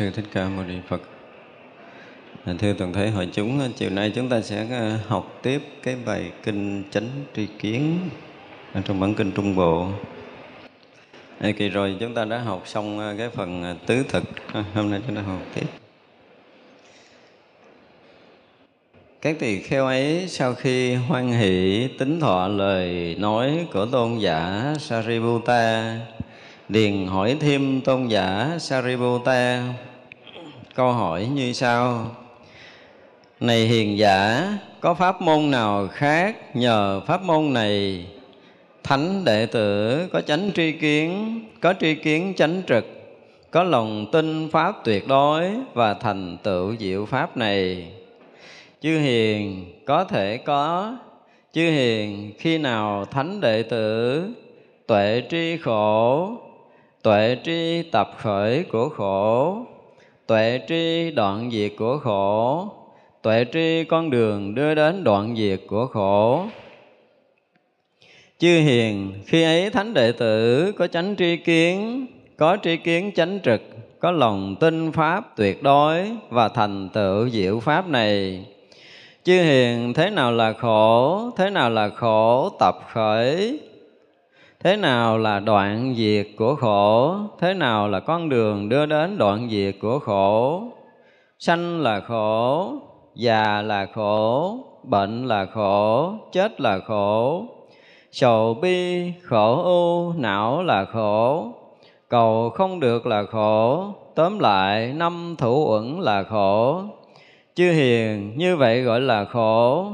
Sư thích ca mâu ni phật à, Thưa toàn thể hội chúng, à, chiều nay chúng ta sẽ à, học tiếp cái bài kinh chánh tri kiến ở trong bản kinh Trung Bộ. À, kỳ rồi chúng ta đã học xong cái phần tứ thực, hôm nay chúng ta học tiếp. Các tỳ kheo ấy sau khi hoan hỷ tính thọ lời nói của tôn giả Sariputta, điền hỏi thêm tôn giả Sariputta câu hỏi như sau. Này hiền giả, có pháp môn nào khác nhờ pháp môn này? Thánh đệ tử có chánh tri kiến, có tri kiến chánh trực, có lòng tin pháp tuyệt đối và thành tựu diệu pháp này. Chư hiền, có thể có. Chư hiền, khi nào thánh đệ tử tuệ tri khổ, tuệ tri tập khởi của khổ tuệ tri đoạn diệt của khổ. Tuệ tri con đường đưa đến đoạn diệt của khổ. Chư hiền, khi ấy thánh đệ tử có chánh tri kiến, có tri kiến chánh trực, có lòng tin pháp tuyệt đối và thành tựu diệu pháp này. Chư hiền, thế nào là khổ? Thế nào là khổ? Tập khởi thế nào là đoạn diệt của khổ? Thế nào là con đường đưa đến đoạn diệt của khổ? Sanh là khổ, già là khổ, bệnh là khổ, chết là khổ. Sầu bi, khổ ưu não là khổ. Cầu không được là khổ, tóm lại năm thủ uẩn là khổ. Chư hiền, như vậy gọi là khổ.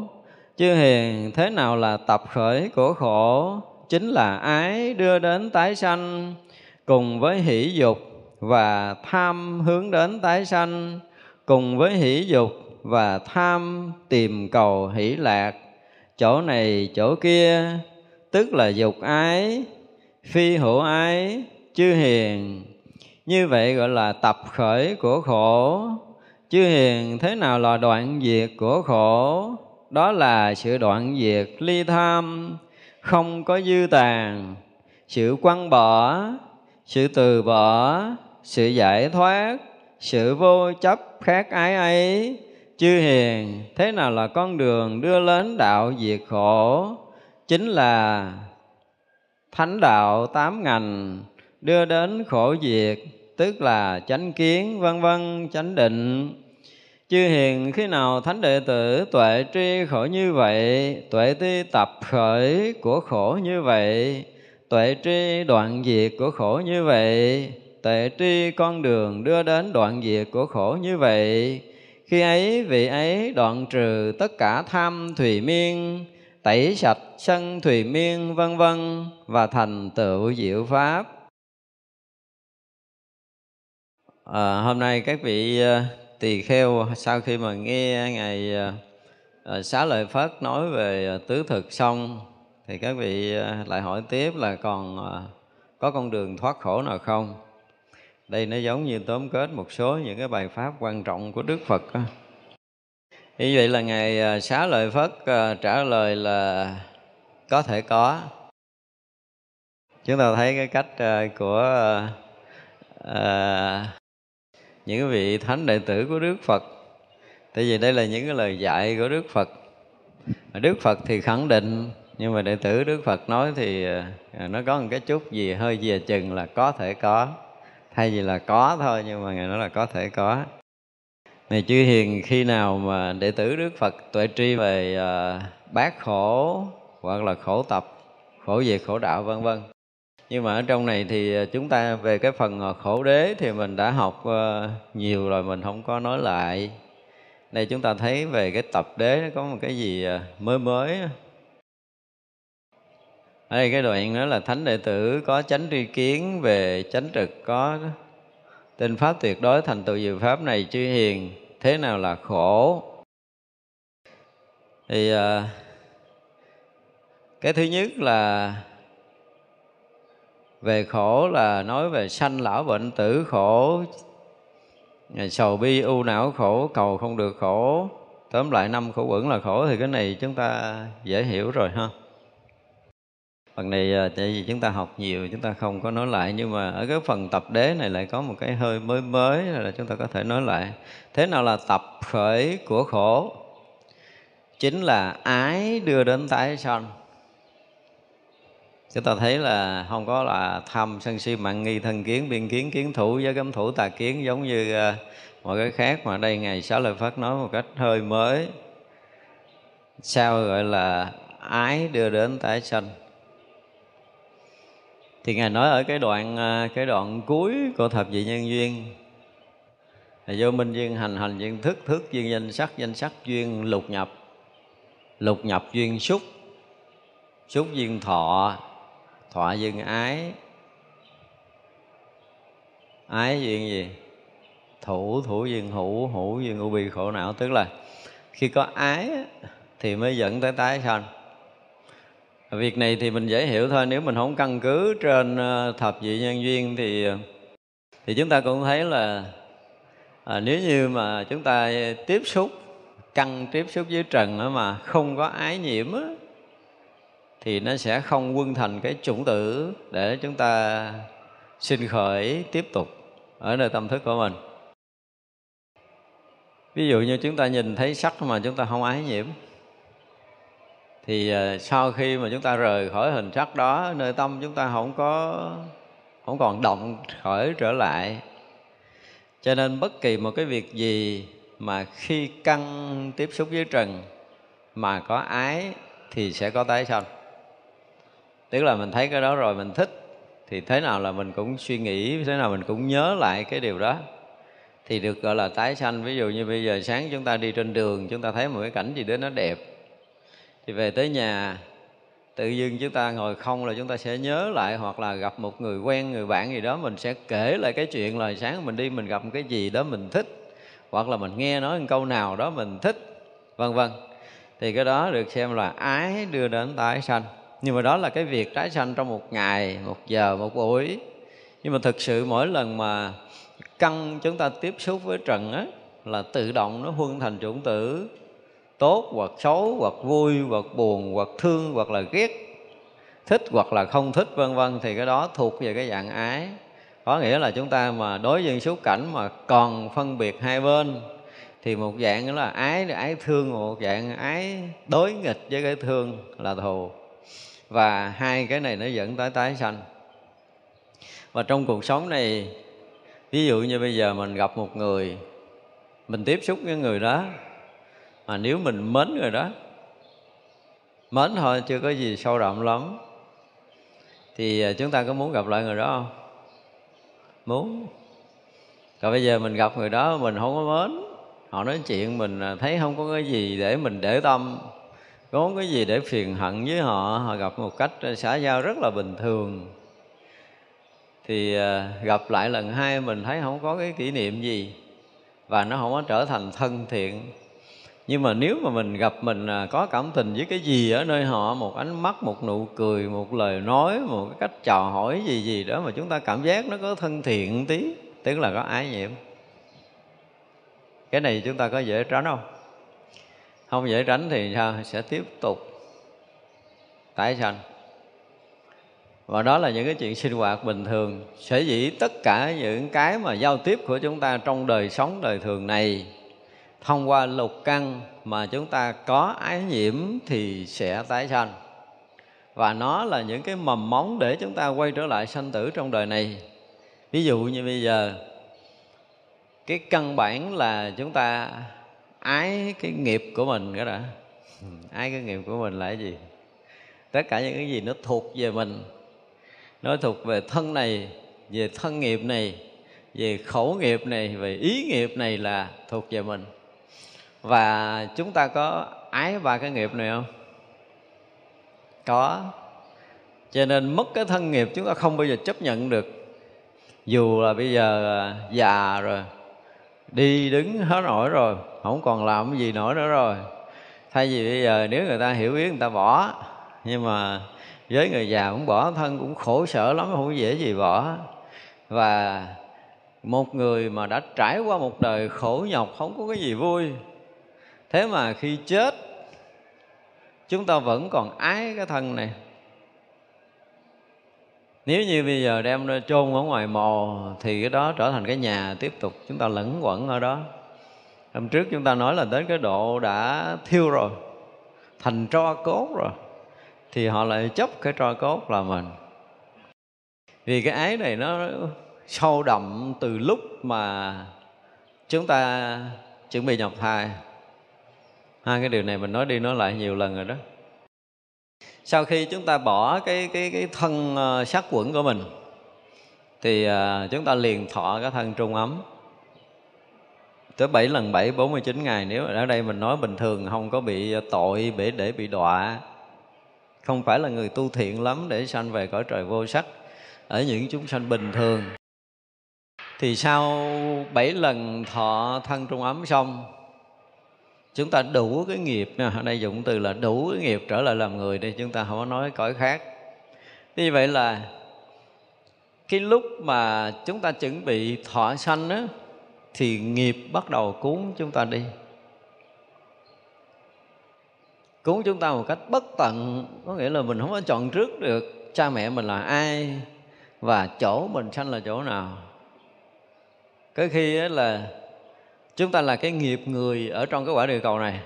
Chư hiền, thế nào là tập khởi của khổ? Chính là ái đưa đến tái sanh, cùng với hỷ dục và tham hướng đến tái sanh, cùng với hỷ dục và tham tìm cầu hỷ lạc. Chỗ này, chỗ kia, tức là dục ái, phi hữu ái, chư hiền. Như vậy gọi là tập khởi của khổ. Chư hiền thế nào là đoạn diệt của khổ? Đó là sự đoạn diệt ly tham không có dư tàn. Sự quăng bỏ, sự từ bỏ, sự giải thoát, sự vô chấp khác ái ấy. Chư hiền, thế nào là con đường đưa đến đạo diệt khổ? Chính là thánh đạo tám ngành, đưa đến khổ diệt, tức là chánh kiến, vân vân, chánh định chư hiền khi nào thánh đệ tử tuệ tri khổ như vậy tuệ ti tập khởi của khổ như vậy tuệ tri đoạn diệt của khổ như vậy tuệ tri con đường đưa đến đoạn diệt của khổ như vậy khi ấy vị ấy đoạn trừ tất cả tham thùy miên tẩy sạch sân thùy miên vân vân và thành tựu diệu pháp. À, hôm nay các vị à, tỳ kheo sau khi mà nghe ngài ờ, ờ, xá lợi phất nói về ờ, tứ thực xong thì các vị lại hỏi tiếp là còn có con đường thoát khổ nào không đây nó giống như tóm kết một số những cái bài pháp quan trọng của đức phật đó. như vậy là ngài xá lợi phất trả lời là có thể có chúng ta thấy cái cách của à, những vị thánh đệ tử của đức phật. Tại vì đây là những cái lời dạy của đức phật. Đức phật thì khẳng định nhưng mà đệ tử đức phật nói thì à, nó có một cái chút gì hơi dè chừng là có thể có. Thay vì là có thôi nhưng mà ngài nói là có thể có. Này chư hiền khi nào mà đệ tử đức phật tuệ tri về à, uh, bát khổ hoặc là khổ tập khổ về khổ đạo vân vân nhưng mà ở trong này thì ờ, chúng ta về cái phần ờ, khổ đế thì mình đã học ờ, nhiều rồi, mình không có nói lại. Đây chúng ta thấy về cái tập đế nó có một cái gì mới mới ở đây, cái đoạn đó là thánh đệ tử có chánh tri kiến về chánh trực có tinh pháp tuyệt đối, thành tựu diệu pháp này chư hiền, thế nào là khổ? Thì cái thứ nhất là về khổ là nói về sanh lão bệnh tử khổ. Sầu bi u não khổ, cầu không được khổ. Tóm lại năm khổ quẩn là khổ thì cái này chúng ta dễ hiểu rồi ha. Phần này à, tại vì chúng ta học nhiều, chúng ta không có nói lại, nhưng mà ở cái phần tập đế này lại có một cái hơi mới mới là chúng ta có thể nói lại. Thế nào là tập khởi của khổ? Chính là ái đưa đến tái sanh chúng ta thấy là không có là tham sân si mạng nghi thân kiến, biên kiến kiến thủ với cấm thủ, tà kiến, giống như ờ, mọi cái khác mà đây ngày sáu lời phát nói một cách hơi mới. Sao gọi là ái đưa đến tái sanh? Thì ngài nói ở cái đoạn ờ, cái đoạn cuối của thập vị nhân duyên, là vô minh duyên hành hành duyên thức thức duyên danh sắc danh sắc duyên lục nhập. Lục nhập duyên xúc xúc duyên thọ thọ duyên ái. Ái duyên gì? Thủ thủ duyên hữu hữu duyên u bi khổ não. Tức là khi có ái thì mới dẫn tới tái sanh. Việc này thì mình dễ hiểu thôi. Nếu mình không căn cứ trên ờ, thập vị nhân duyên thì ờ, thì chúng ta cũng thấy là à, nếu như mà chúng ta tiếp xúc căn tiếp xúc với trần mà không có ái nhiễm á, thì nó sẽ không quân thành cái chủng tử để chúng ta sinh khởi tiếp tục ở nơi tâm thức của mình. Ví dụ như chúng ta nhìn thấy sắc mà chúng ta không ái nhiễm, thì à, sau khi mà chúng ta rời khỏi hình sắc đó, nơi tâm chúng ta không có, không còn động khởi trở lại. Cho nên bất kỳ một cái việc gì mà khi căn tiếp xúc với trần mà có ái thì sẽ có tái sanh tức là mình thấy cái đó rồi, mình thích, thì thế nào là mình cũng suy nghĩ, thế nào mình cũng nhớ lại cái điều đó. Thì được gọi là tái sanh. Ví dụ như bây giờ sáng chúng ta đi trên đường, chúng ta thấy một cái cảnh gì đó nó đẹp. Thì về tới nhà, tự dưng chúng ta ngồi không là chúng ta sẽ nhớ lại hoặc là gặp một người quen, người bạn gì đó, mình sẽ kể lại cái chuyện là sáng mình đi mình gặp một cái gì đó mình thích, hoặc là mình nghe nói một câu nào đó mình thích, vân vân. Thì cái đó được xem là ái đưa đến tái sanh nhưng mà đó là cái việc tái sanh trong một ngày, một giờ, một buổi. Nhưng mà thực sự mỗi lần mà căn chúng ta tiếp xúc với trần á, là tự động nó huân thành chủng tử. Tốt hoặc xấu, hoặc vui, hoặc buồn, hoặc thương, hoặc là ghét. Thích hoặc là không thích, vân vân, thì cái đó thuộc về cái dạng ái. Có nghĩa là chúng ta mà đối diện xúc cảnh mà còn phân biệt hai bên, thì một dạng đó là ái ái thương, một dạng ái đối nghịch với cái thương là thù và hai cái này nó dẫn tới tái sanh. Và trong cuộc sống này, ví dụ như bây giờ mình gặp một người, mình tiếp xúc với người đó, mà nếu mình mến người đó, mến thôi chưa có gì sâu đậm lắm, thì à, chúng ta có muốn gặp lại người đó không? Muốn. Còn bây giờ mình gặp người đó, mình không có mến, họ nói chuyện mình à, thấy không có cái gì để mình để tâm có cái gì để phiền hận với họ? Họ gặp một cách xã giao rất là bình thường. Thì à, gặp lại lần hai mình thấy không có cái kỷ niệm gì và nó không có trở thành thân thiện. Nhưng mà nếu mà mình gặp mình à, có cảm tình với cái gì ở nơi họ, một ánh mắt, một nụ cười, một lời nói, một cái cách chào hỏi gì gì đó mà chúng ta cảm giác nó có thân thiện tí, tức là có ái nhiễm. Cái này chúng ta có dễ tránh không? Không dễ tránh thì sao sẽ tiếp tục tái sanh. Và đó là những cái chuyện sinh hoạt bình thường, sở dĩ tất cả những cái mà giao tiếp của chúng ta trong đời sống, đời thường này, thông qua lục căn mà chúng ta có ái nhiễm thì sẽ tái sanh. Và nó là những cái mầm móng để chúng ta quay trở lại sanh tử trong đời này. Ví dụ như bây giờ, cái căn bản là chúng ta ái cái nghiệp của mình cái đã. Ái cái nghiệp của mình là cái gì? Tất cả những cái gì nó thuộc về mình, nó thuộc về thân này, về thân nghiệp này, về khẩu nghiệp này, về ý nghiệp này là thuộc về mình. Và chúng ta có ái ba cái nghiệp này không? Có. Cho nên mất cái thân nghiệp chúng ta không bao giờ chấp nhận được. Dù là bây giờ à, già rồi, đi đứng hết nổi rồi không còn làm cái gì nổi nữa rồi. Thay vì bây giờ nếu người ta hiểu biết người ta bỏ. Nhưng mà với người già cũng bỏ, thân cũng khổ sở lắm, không dễ gì bỏ. Và một người mà đã trải qua một đời khổ nhọc, không có cái gì vui. Thế mà khi chết, chúng ta vẫn còn ái cái thân này. Nếu như bây giờ đem ra chôn ở ngoài mồ, thì cái đó trở thành cái nhà tiếp tục. Chúng ta lẫn quẩn ở đó hôm trước chúng ta nói là đến cái độ đã thiêu rồi thành tro cốt rồi thì họ lại chấp cái tro cốt là mình. Vì cái ái này nó sâu đậm từ lúc mà chúng ta chuẩn bị nhập thai. Hai cái điều này mình nói đi nói lại nhiều lần rồi đó. Sau khi chúng ta bỏ cái cái cái thân ờ, sát quẩn của mình thì uh, chúng ta liền thọ cái thân trung ấm tới 7 lần 7 49 ngày. Nếu ở đây mình nói bình thường, không có bị ờ, tội để để bị đọa. Không phải là người tu thiện lắm để sanh về cõi trời vô sắc. Ở những chúng sanh bình thường. Thì sau 7 lần thọ thân trung ấm xong, chúng ta đủ cái nghiệp ở đây dùng từ là đủ cái nghiệp trở lại làm người đi chúng ta không có nói cõi khác. Như vậy là cái lúc mà chúng ta chuẩn bị thọ sanh á thì nghiệp bắt đầu cuốn chúng ta đi. Cuốn chúng ta một cách bất tận, có nghĩa là mình không có chọn trước được cha mẹ mình là ai và chỗ mình sanh là chỗ nào. Cái khi là chúng ta là cái nghiệp người ở trong cái quả địa cầu này,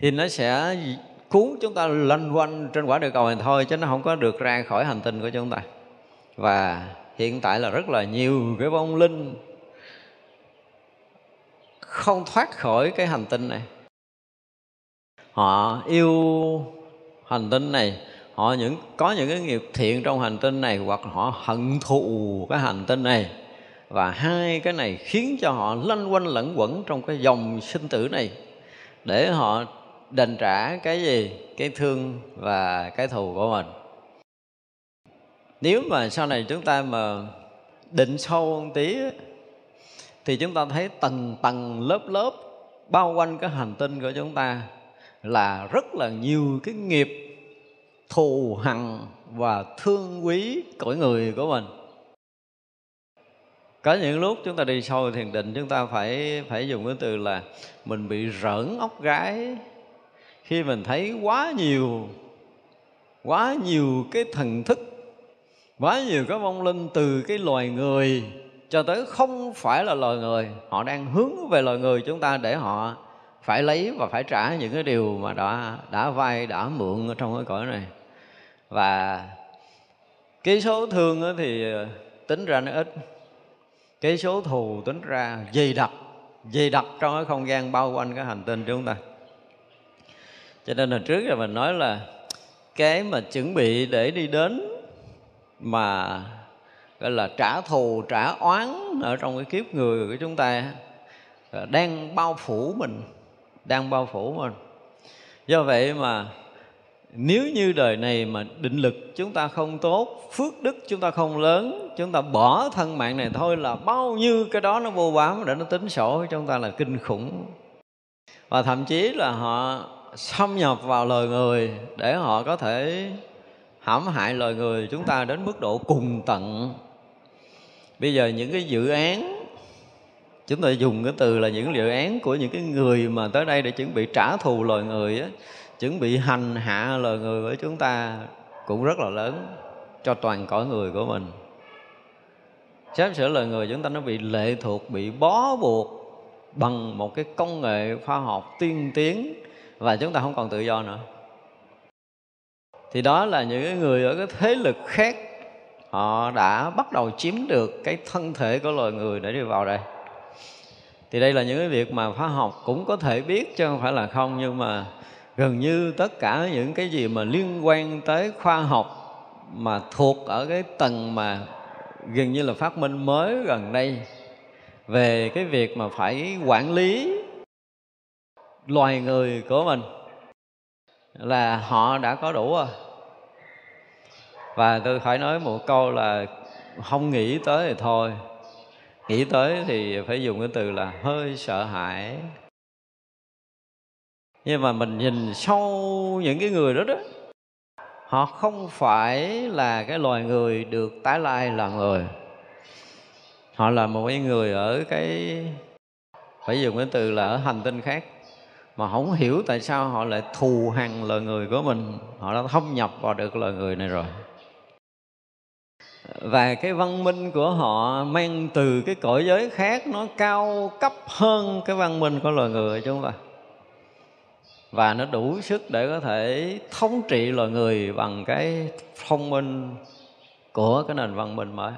thì nó sẽ cuốn chúng ta loanh quanh trên quả địa cầu này thôi, chứ nó không có được ra khỏi hành tinh của chúng ta. Và hiện tại là rất là nhiều cái vong linh không thoát khỏi cái hành tinh này. Họ yêu hành tinh này, họ những, có những cái nghiệp thiện trong hành tinh này, hoặc họ hận thù cái hành tinh này. Và hai cái này khiến cho họ lanh quanh lẫn quẩn trong cái dòng sinh tử này, để họ đền trả cái gì? Cái thương và cái thù của mình. Nếu mà sau này chúng ta mà định sâu một tí thì chúng ta thấy tầng tầng lớp lớp bao quanh cái hành tinh của chúng ta là rất là nhiều cái nghiệp thù hằn và thương quý cõi người của mình. Có những lúc chúng ta đi sâu thiền định, chúng ta phải phải dùng cái từ là mình bị rỡn óc gái. Khi mình thấy quá nhiều quá nhiều cái thần thức, quá nhiều cái vong linh từ cái loài người cho tới không phải là loài người, họ đang hướng về loài người chúng ta để họ phải lấy và phải trả những cái điều mà đã đã vay, đã mượn ở trong cái cõi này. Và cái số thương thì ờ, tính ra nó ít. Cái số thù tính ra dày đặc dày đặc trong cái không gian bao quanh cái hành tinh chúng ta. Cho nên là trước là mình nói là cái mà chuẩn bị để đi đến mà gọi là trả thù, trả oán ở trong cái kiếp người của chúng ta. Đang bao phủ mình, đang bao phủ mình. Do vậy mà nếu như đời này mà định lực chúng ta không tốt, phước đức chúng ta không lớn, chúng ta bỏ thân mạng này thôi là bao nhiêu cái đó nó vô bám để nó tính sổ, chúng ta là kinh khủng. Và thậm chí là họ xâm nhập vào lời người để họ có thể hãm hại lời người chúng ta đến mức độ cùng tận bây giờ những cái dự án, chúng ta dùng cái từ là những dự án của những cái người mà tới đây để chuẩn bị trả thù lời người á, chuẩn bị hành hạ lời người của chúng ta cũng rất là lớn cho toàn cõi người của mình. Sắp sửa lời người chúng ta nó bị lệ thuộc, bị bó buộc bằng một cái công nghệ khoa học tiên tiến và chúng ta không còn tự do nữa. Thì đó là những người ở cái thế lực khác họ đã bắt đầu chiếm được cái thân thể của loài người để đi vào đây. Thì đây là những cái việc mà khoa học cũng có thể biết chứ không phải là không, nhưng mà gần như tất cả những cái gì mà liên quan tới khoa học mà thuộc ở cái tầng mà gần như là phát minh mới gần đây về cái việc mà phải quản lý loài người của mình là họ đã có đủ rồi và tôi phải nói một câu là không nghĩ tới thì thôi. Nghĩ tới thì phải dùng cái từ là hơi sợ hãi. Nhưng mà mình nhìn sâu những cái người đó đó, họ không phải là cái loài người được tái lai là người. Họ là một cái người ở cái, phải dùng cái từ là ở hành tinh khác. Mà không hiểu tại sao họ lại thù hằn lời người của mình. Họ đã thâm nhập vào được lời người này rồi và cái văn minh của họ mang từ cái cõi giới khác nó cao cấp hơn cái văn minh của loài người chúng ta và nó đủ sức để có thể thống trị loài người bằng cái thông minh của cái nền văn minh mới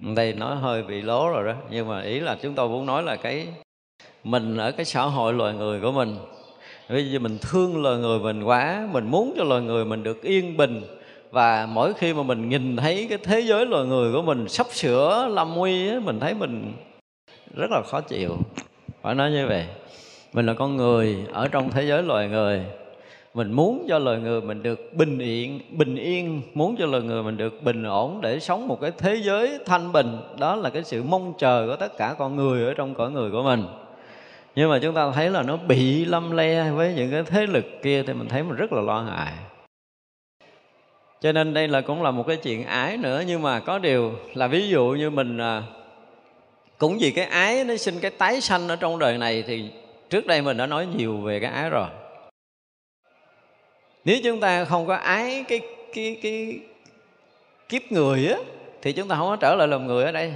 đây nói hơi bị lố rồi đó, nhưng mà ý là chúng tôi muốn nói là cái mình ở cái xã hội loài người của mình. Bây giờ mình thương loài người mình quá, mình muốn cho loài người mình được yên bình và mỗi khi mà mình nhìn thấy cái thế giới loài người của mình sắp sửa lâm nguy mình thấy mình rất là khó chịu. Phải nói như vậy. Mình là con người ở trong thế giới loài người. Mình muốn cho loài người mình được bình yên bình yên. Muốn cho loài người mình được bình ổn để sống một cái thế giới thanh bình. Đó là cái sự mong chờ của tất cả con người ở trong cõi người của mình. Nhưng mà chúng ta thấy là nó bị lâm le với những cái thế lực kia thì mình thấy mình rất là lo ngại cho nên đây là cũng là một cái chuyện ái nữa. Nhưng mà có điều là ví dụ như mình à, cũng vì cái ái nó sinh cái tái sanh ở trong đời này thì trước đây mình đã nói nhiều về cái ái rồi. Nếu chúng ta không có ái cái cái cái kiếp người á, thì chúng ta không có trở lại làm người ở đây.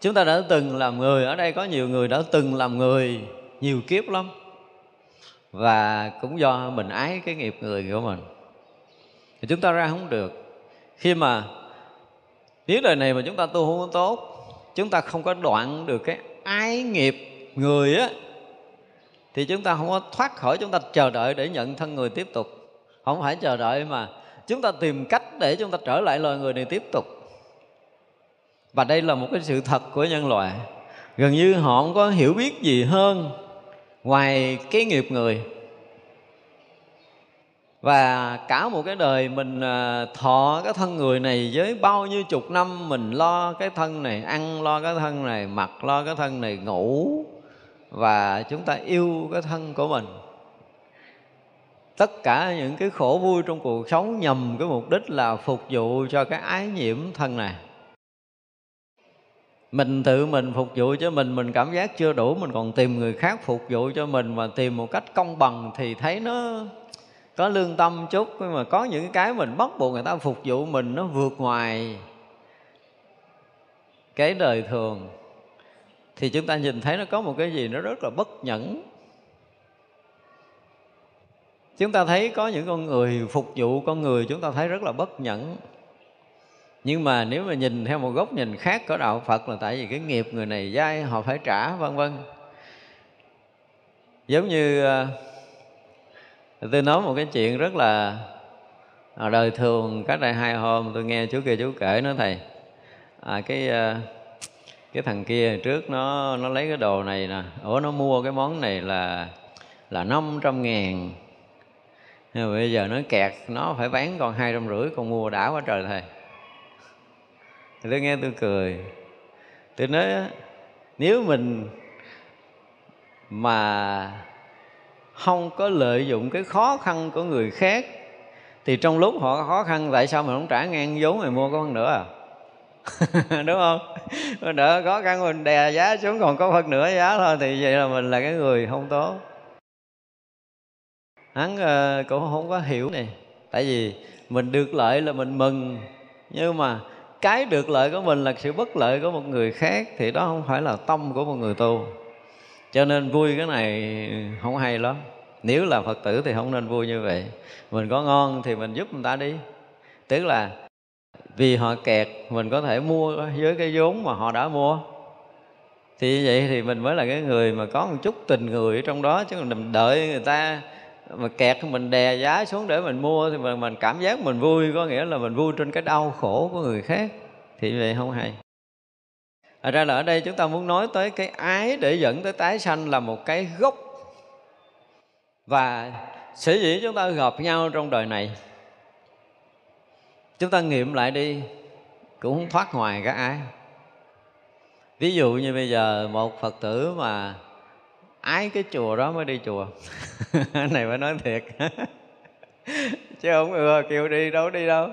Chúng ta đã từng làm người, ở đây có nhiều người đã từng làm người nhiều kiếp lắm. Và cũng do mình ái cái nghiệp người của mình thì chúng ta ra không được. Khi mà nếu đời này mà chúng ta tu không tốt, chúng ta không có đoạn được cái ái nghiệp người á, thì chúng ta không có thoát khỏi, chúng ta chờ đợi để nhận thân người tiếp tục. Không phải chờ đợi mà chúng ta tìm cách để chúng ta trở lại loài người này tiếp tục. Và đây là một cái sự thật của nhân loại. Gần như họ không có hiểu biết gì hơn ngoài cái nghiệp người và cả một cái đời mình à, thọ cái thân người này với bao nhiêu chục năm mình lo cái thân này, ăn lo cái thân này, mặc lo cái thân này, ngủ. Và chúng ta yêu cái thân của mình. Tất cả những cái khổ vui trong cuộc sống nhằm cái mục đích là phục vụ cho cái ái nhiễm thân này. Mình tự mình phục vụ cho mình mình cảm giác chưa đủ, mình còn tìm người khác phục vụ cho mình mà tìm một cách công bằng thì thấy nó có lương tâm chút, nhưng mà có những cái mình bắt buộc người ta phục vụ mình nó vượt ngoài cái đời thường. Thì chúng ta nhìn thấy nó có một cái gì nó rất là bất nhẫn. Chúng ta thấy có những con người phục vụ con người, chúng ta thấy rất là bất nhẫn. Nhưng mà nếu mà nhìn theo một góc nhìn khác của đạo Phật là tại vì cái nghiệp người này dai, họ phải trả, vân vân. Giống như à, tôi nói một cái chuyện rất là à, đời thường cách đây hai hôm tôi nghe chú kia chú kể nói thầy. À, cái à, cái thằng kia trước nó nó lấy cái đồ này nè ủa nó mua cái món này là là năm trăm ngàn. Nhưng mà bây giờ nó kẹt nó phải bán còn hai trăm rưỡi con mua đã quá trời thầy. Thì tôi nghe tôi cười. Tôi nói nếu mình mà không có lợi dụng cái khó khăn của người khác thì trong lúc họ khó khăn tại sao mình không trả ngang vốn mày mua có phân nữa à? Đúng không? Mình đỡ khó khăn mình đè giá xuống còn có phân nửa giá thôi thì vậy là mình là cái người không tốt. Hắn uh, cũng không có hiểu này tại vì mình được lợi là mình mừng nhưng mà cái được lợi của mình là sự bất lợi của một người khác thì đó không phải là tâm của một người tu. Cho nên vui cái này không hay lắm nếu là phật tử thì không nên vui như vậy. Mình có ngon thì mình giúp người ta đi. Tức là vì họ kẹt mình có thể mua với cái vốn mà họ đã mua. Thì như vậy thì mình mới là cái người mà có một chút tình người ở trong đó chứ mình đợi người ta mà kẹt mình đè giá xuống để mình mua thì mình, mình cảm giác mình vui có nghĩa là mình vui trên cái đau khổ của người khác. Thì vậy không hay. Thật ra là ở đây chúng ta muốn nói tới cái ái để dẫn tới tái sanh là một cái gốc và sở dĩ chúng ta gặp nhau trong đời này, chúng ta nghiệm lại đi, cũng không thoát ngoài cái ái. Ví dụ như bây giờ một phật tử mà ái cái chùa đó mới đi chùa. Này phải nói thiệt. Chứ không ưa kêu đi đâu đi đâu,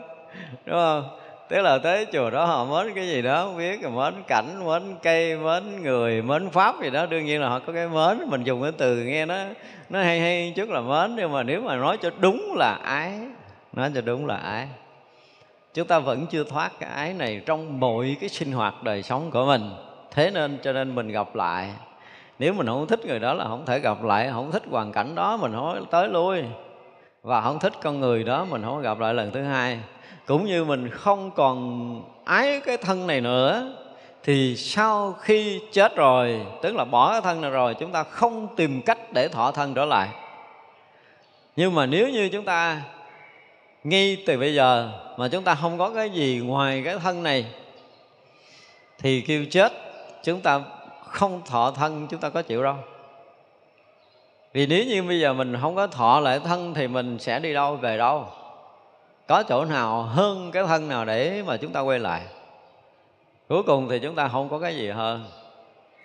đúng không? Tức là tới chùa đó họ mến cái gì đó, không biết mến cảnh, mến cây, mến người, mến pháp gì đó. Đương nhiên là họ có cái mến, mình dùng cái từ nghe nó nó hay hay chút là mến, nhưng mà nếu mà nói cho đúng là ái, nói cho đúng là ái, chúng ta vẫn chưa thoát cái ái này trong mọi cái sinh hoạt đời sống của mình. Thế nên cho nên mình gặp lại. Nếu mình không thích người đó là không thể gặp lại, không thích hoàn cảnh đó, mình không tới lui. Và không thích con người đó, mình không gặp lại lần thứ hai cũng như mình không còn ái cái thân này nữa, thì sau khi chết rồi, tức là bỏ cái thân này rồi, chúng ta không tìm cách để thọ thân trở lại. Nhưng mà nếu như chúng ta, ngay từ bây giờ mà chúng ta không có cái gì ngoài cái thân này, thì kêu chết, chúng ta không thọ thân, chúng ta có chịu đâu. Vì nếu như bây giờ mình không có thọ lại thân thì mình sẽ đi đâu, về đâu? Có chỗ nào hơn cái thân nào để mà chúng ta quay lại? Cuối cùng thì chúng ta không có cái gì hơn.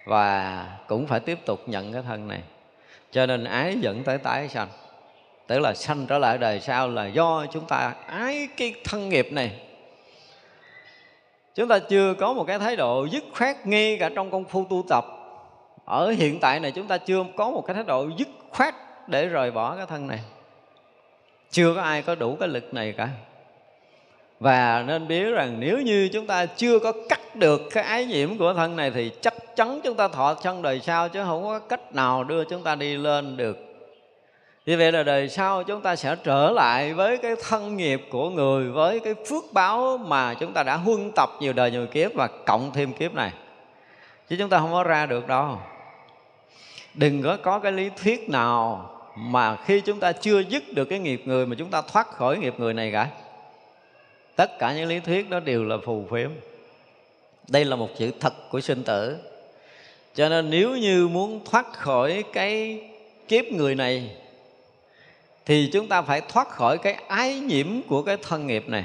Và cũng phải tiếp tục nhận cái thân này. Cho nên ái dẫn tới tái sanh. Tức là sanh trở lại đời sau là do chúng ta ái cái thân nghiệp này. Chúng ta chưa có một cái thái độ dứt khoát ngay cả trong công phu tu tập. Ở hiện tại này chúng ta chưa có một cái thái độ dứt khoát để rời bỏ cái thân này chưa có ai có đủ cái lực này cả. Và nên biết rằng nếu như chúng ta chưa có cắt được cái ái nhiễm của thân này thì chắc chắn chúng ta thọ trong đời sau chứ không có cách nào đưa chúng ta đi lên được. Như vậy là đời sau chúng ta sẽ trở lại với cái thân nghiệp của người, với cái phước báo mà chúng ta đã huân tập nhiều đời nhiều kiếp và cộng thêm kiếp này. Chứ chúng ta không có ra được đâu. Đừng có có cái lý thuyết nào mà khi chúng ta chưa dứt được cái nghiệp người mà chúng ta thoát khỏi nghiệp người này cả, tất cả những lý thuyết đó đều là phù phiếm. Đây là một chữ thật của sinh tử. Cho nên nếu như muốn thoát khỏi cái kiếp người này, thì chúng ta phải thoát khỏi cái ái nhiễm của cái thân nghiệp này.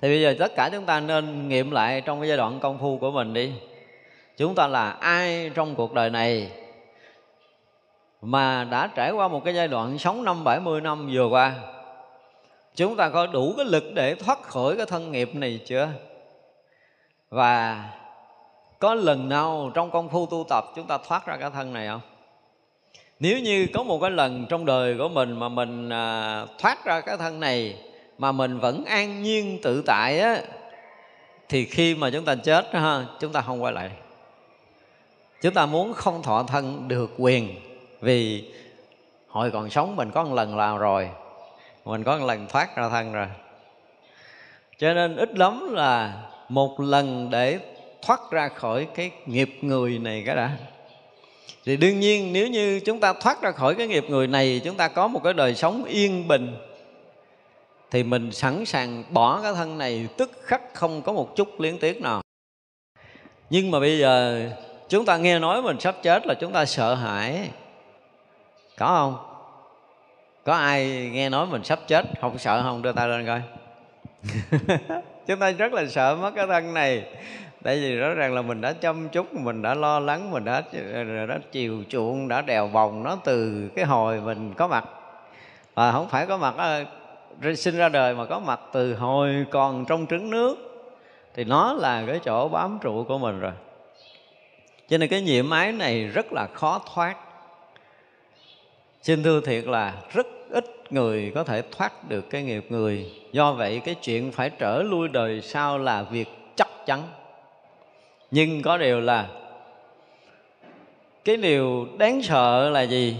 Thì bây giờ tất cả chúng ta nên nghiệm lại trong cái giai đoạn công phu của mình đi. Chúng ta là ai trong cuộc đời này? Mà đã trải qua một cái giai đoạn sống năm bảy mươi năm vừa qua chúng ta có đủ cái lực để thoát khỏi cái thân nghiệp này chưa? Và có lần nào trong công phu tu tập chúng ta thoát ra cái thân này không? Nếu như có một cái lần trong đời của mình mà mình à, thoát ra cái thân này mà mình vẫn an nhiên tự tại á thì khi mà chúng ta chết ha chúng ta không quay lại. Chúng ta muốn không thọ thân được quyền vì hồi còn sống mình có một lần làm rồi. Mình có một lần thoát ra thân rồi. Cho nên ít lắm là một lần để thoát ra khỏi cái nghiệp người này cái đã. Thì đương nhiên nếu như chúng ta thoát ra khỏi cái nghiệp người này, chúng ta có một cái đời sống yên bình, thì mình sẵn sàng bỏ cái thân này tức khắc không có một chút liên tiếc nào. Nhưng mà bây giờ chúng ta nghe nói mình sắp chết là chúng ta sợ hãi có không? Có ai nghe nói mình sắp chết? Không sợ không? Đưa tay lên coi. Chúng ta rất là sợ mất cái thân này. Tại vì rõ ràng là mình đã chăm chút, mình đã lo lắng, mình đã đã chiều chuộng, đã đèo vòng nó từ cái hồi mình có mặt. Và không phải có mặt ờ, sinh ra đời mà có mặt từ hồi còn trong trứng nước. Thì nó là cái chỗ bám trụ của mình rồi. Cho nên cái nhiệm ái này rất là khó thoát xin thưa thiệt là rất ít người có thể thoát được cái nghiệp người. Do vậy cái chuyện phải trở lui đời sau là việc chắc chắn. Nhưng có điều là cái điều đáng sợ là gì?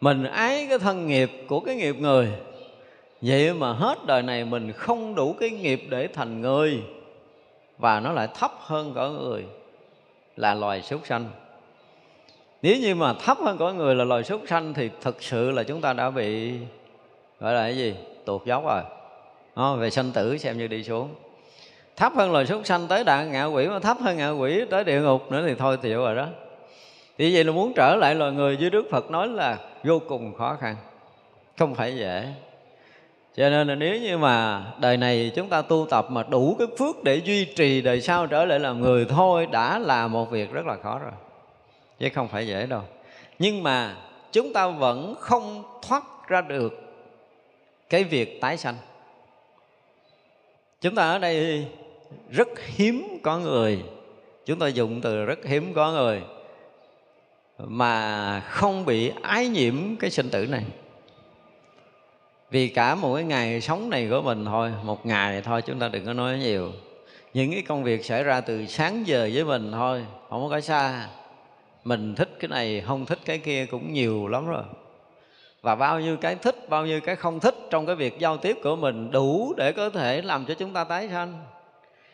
Mình ái cái thân nghiệp của cái nghiệp người. Vậy mà hết đời này mình không đủ cái nghiệp để thành người. Và nó lại thấp hơn cả người. Là loài súc sanh nếu như mà thấp hơn cõi người là loài súc sanh thì thực sự là chúng ta đã bị gọi là cái gì tuột dốc rồi. À, về sanh tử xem như đi xuống. Thấp hơn loài súc sanh tới đạn ngạ quỷ mà thấp hơn ngạ quỷ tới địa ngục nữa thì thôi chịu rồi đó. Thì vậy là muốn trở lại loài người như Đức Phật nói là vô cùng khó khăn không phải dễ. Cho nên là nếu như mà đời này chúng ta tu tập mà đủ cái phước để duy trì đời sau trở lại làm người thôi đã là một việc rất là khó rồi chứ không phải dễ đâu. Nhưng mà chúng ta vẫn không thoát ra được cái việc tái sanh. Chúng ta ở đây rất hiếm có người. Chúng ta dùng từ rất hiếm có người mà không bị ái nhiễm cái sinh tử này. Vì cả một cái ngày sống này của mình thôi, một ngày thôi, chúng ta đừng có nói nhiều. Những cái công việc xảy ra từ sáng giờ với mình thôi, không có xa mình thích cái này, không thích cái kia cũng nhiều lắm rồi. Và bao nhiêu cái thích, bao nhiêu cái không thích trong cái việc giao tiếp của mình đủ để có thể làm cho chúng ta tái sanh.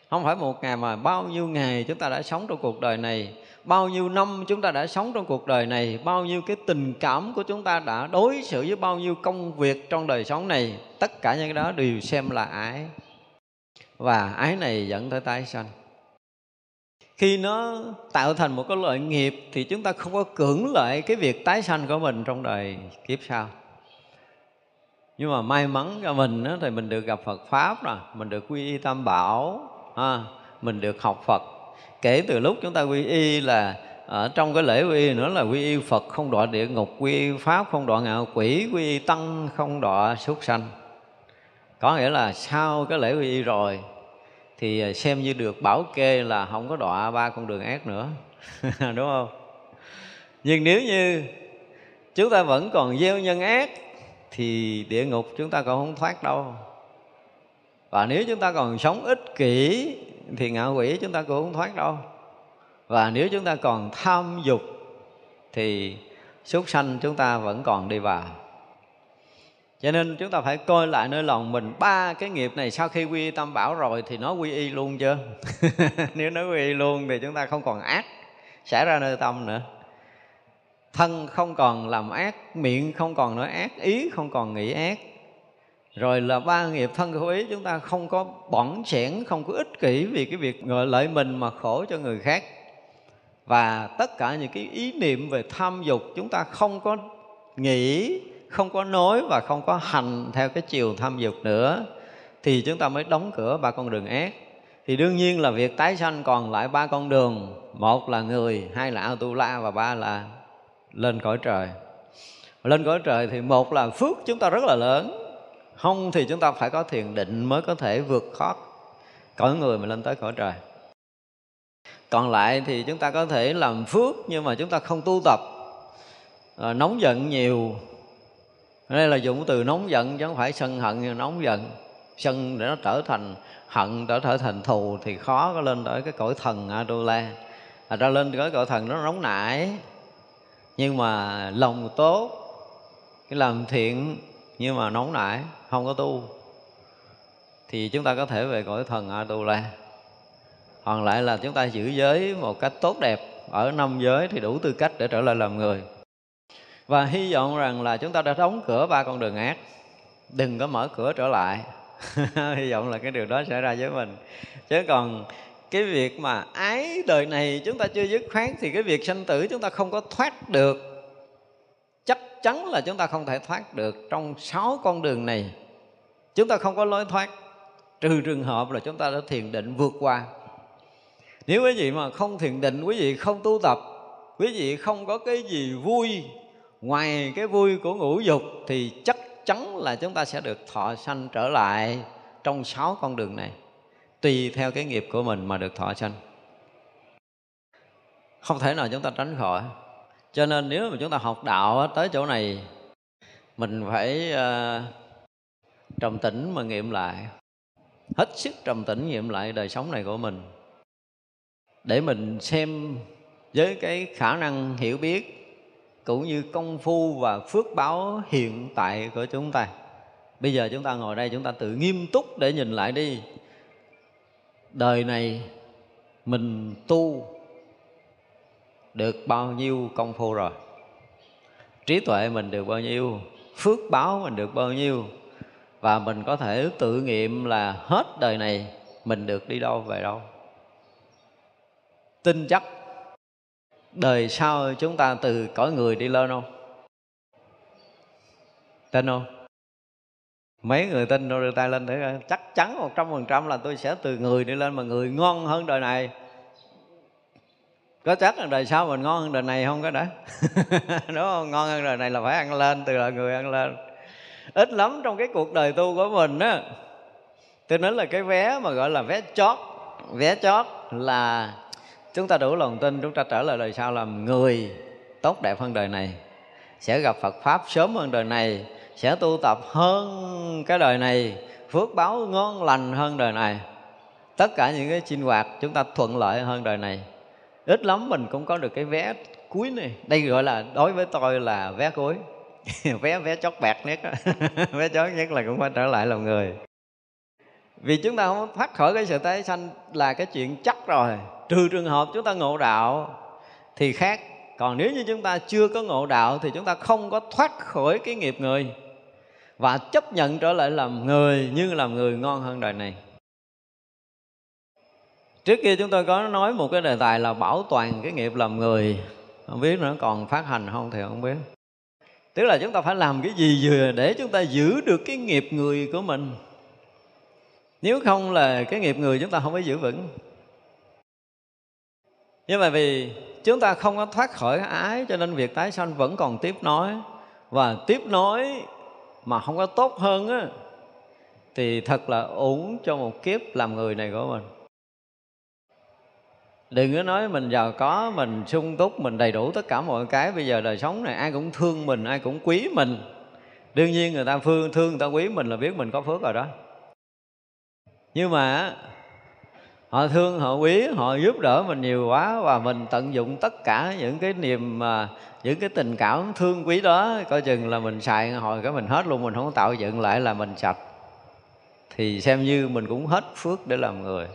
Không phải một ngày mà bao nhiêu ngày chúng ta đã sống trong cuộc đời này, bao nhiêu năm chúng ta đã sống trong cuộc đời này, bao nhiêu cái tình cảm của chúng ta đã đối xử với bao nhiêu công việc trong đời sống này, tất cả những cái đó đều xem là ái. Và ái này dẫn tới tái sanh khi nó tạo thành một cái loại nghiệp thì chúng ta không có cưỡng lại cái việc tái sanh của mình trong đời kiếp sau. Nhưng mà may mắn cho mình đó, thì mình được gặp Phật pháp rồi, mình được quy y tam bảo ha, mình được học Phật. Kể từ lúc chúng ta quy y là ở trong cái lễ quy y nữa là quy y Phật không đọa địa ngục quy y pháp không đọa ngạo quỷ quy y tăng không đọa súc sanh. Có nghĩa là sau cái lễ quy y rồi thì à, xem như được bảo kê là không có đọa ba con đường ác nữa. Đúng không? Nhưng nếu như chúng ta vẫn còn gieo nhân ác, thì địa ngục chúng ta còn không thoát đâu. Và nếu chúng ta còn sống ích kỷ, thì ngạo quỷ chúng ta cũng không thoát đâu. Và nếu chúng ta còn tham dục, thì súc sanh chúng ta vẫn còn đi vào cho nên chúng ta phải coi lại nơi lòng mình. Ba cái nghiệp này sau khi quy y tam bảo rồi thì nó quy y luôn chưa? Nếu nó quy y luôn thì chúng ta không còn ác xảy ra nơi tâm nữa. Thân không còn làm ác, miệng không còn nói ác, ý không còn nghĩ ác. Rồi là ba nghiệp thân khẩu ý chúng ta không có bỏng sẻn không có ích kỷ vì cái việc ngợi lợi mình mà khổ cho người khác. Và tất cả những cái ý niệm về tham dục chúng ta không có nghĩ không có nói và không có hành theo cái chiều tham dục nữa thì chúng ta mới đóng cửa ba con đường ác. Thì đương nhiên là việc tái sanh còn lại ba con đường một là người hai là atula và ba là lên cõi trời. Lên cõi trời thì một là phước chúng ta rất là lớn không thì chúng ta phải có thiền định mới có thể vượt thoát cõi người mà lên tới cõi trời. Còn lại thì chúng ta có thể làm phước nhưng mà chúng ta không tu tập à, nóng giận nhiều đây là dùng từ nóng giận chứ không phải sân hận nhưng nóng giận. Sân để nó trở thành hận trở trở thành thù thì khó có lên tới cái cõi thần Atula à, ra lên cái cõi thần nó nóng nảy. Nhưng mà lòng tốt cái làm thiện nhưng mà nóng nảy không có tu thì chúng ta có thể về cõi thần Atula còn lại là chúng ta giữ giới một cách tốt đẹp. Ở năm giới thì đủ tư cách để trở lại làm người và hy vọng rằng là chúng ta đã đóng cửa ba con đường ác. Đừng có mở cửa trở lại. Hy vọng là cái điều đó xảy ra với mình. Chứ còn cái việc mà ái đời này chúng ta chưa dứt khoát thì cái việc sanh tử chúng ta không có thoát được. Chắc chắn là chúng ta không thể thoát được trong sáu con đường này. Chúng ta không có lối thoát. Trừ trường hợp là chúng ta đã thiền định vượt qua. Nếu quý vị mà không thiền định, quý vị không tu tập, quý vị không có cái gì vui ngoài cái vui của ngũ dục thì chắc chắn là chúng ta sẽ được thọ sanh trở lại trong sáu con đường này tùy theo cái nghiệp của mình mà được thọ sanh. Không thể nào chúng ta tránh khỏi. Cho nên nếu mà chúng ta học đạo tới chỗ này mình phải uh, trầm tĩnh mà nghiệm lại. Hết sức trầm tĩnh nghiệm lại đời sống này của mình. Để mình xem với cái khả năng hiểu biết cũng như công phu và phước báo hiện tại của chúng ta. Bây giờ chúng ta ngồi đây, chúng ta tự nghiêm túc để nhìn lại đi. Đời này mình tu được bao nhiêu công phu rồi? Trí tuệ mình được bao nhiêu? Phước báo mình được bao nhiêu? Và mình có thể tự nghiệm là hết đời này mình được đi đâu về đâu? Tin chắc đời sau chúng ta từ cõi người đi lên không? Tin không? Mấy người tin đâu đưa tay lên để chắc chắn một trăm phần trăm là tôi sẽ từ người đi lên mà người ngon hơn đời này. Có chắc là đời sau mình ngon hơn đời này không có đã? Đúng không? Ngon hơn đời này là phải ăn lên, từ là người ăn lên. Ít lắm trong cái cuộc đời tu của mình á, tôi nói là cái vé mà gọi là vé chót vé chót là chúng ta đủ lòng tin chúng ta trở lại đời sau làm người tốt đẹp hơn đời này, sẽ gặp Phật pháp sớm hơn đời này, sẽ tu tập hơn cái đời này, phước báo ngon lành hơn đời này. Tất cả những cái sinh hoạt chúng ta thuận lợi hơn đời này. Ít lắm mình cũng có được cái vé cuối này. Đây gọi là đối với tôi là vé cuối. Vé vé chót bạc nhất vé chót nhất là cũng phải trở lại làm người. Vì chúng ta không thoát khỏi cái sự tái sanh là cái chuyện chắc rồi trừ trường hợp chúng ta ngộ đạo thì khác. Còn nếu như chúng ta chưa có ngộ đạo thì chúng ta không có thoát khỏi cái nghiệp người và chấp nhận trở lại làm người nhưng làm người ngon hơn đời này. Trước kia chúng tôi có nói một cái đề tài là bảo toàn cái nghiệp làm người. Không biết nó còn phát hành không thì không biết. Tức là chúng ta phải làm cái gì vừa để chúng ta giữ được cái nghiệp người của mình. Nếu không là cái nghiệp người chúng ta không có giữ vững nhưng mà vì chúng ta không có thoát khỏi ái, cho nên việc tái sanh vẫn còn tiếp nối. Và tiếp nối mà không có tốt hơn á, thì thật là uổng cho một kiếp làm người này của mình. Đừng có nói mình giàu có, mình sung túc, mình đầy đủ tất cả mọi cái. Bây giờ đời sống này, ai cũng thương mình, ai cũng quý mình. Đương nhiên người ta phương thương, người ta quý mình là biết mình có phước rồi đó. Nhưng mà họ thương họ quý họ giúp đỡ mình nhiều quá và mình tận dụng tất cả những cái niềm mà những cái tình cảm thương quý đó coi chừng là mình xài hồi cái mình hết luôn mình không tạo dựng lại là mình sạch. Thì xem như mình cũng hết phước để làm người.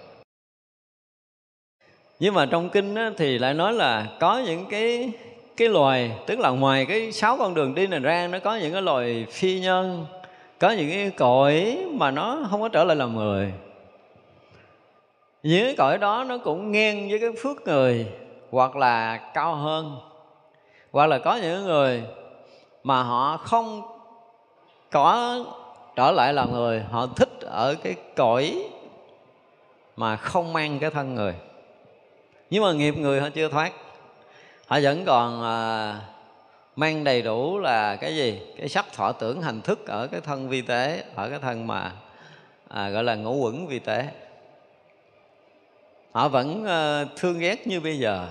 Nhưng mà trong kinh á, thì lại nói là có những cái cái loài tức là ngoài cái sáu con đường đi này ra nó có những cái loài phi nhân có những cái cõi mà nó không có trở lại làm người những cái cõi đó nó cũng ngang với cái phước người hoặc là cao hơn. Hoặc là có những người mà họ không có trở lại làm người họ thích ở cái cõi mà không mang cái thân người. Nhưng mà nghiệp người họ chưa thoát. Họ vẫn còn à, mang đầy đủ là cái gì? Cái sắc thọ tưởng hành thức ở cái thân vi tế ở cái thân mà à, gọi là ngũ quẩn vi tế họ vẫn ờ, thương ghét như bây giờ.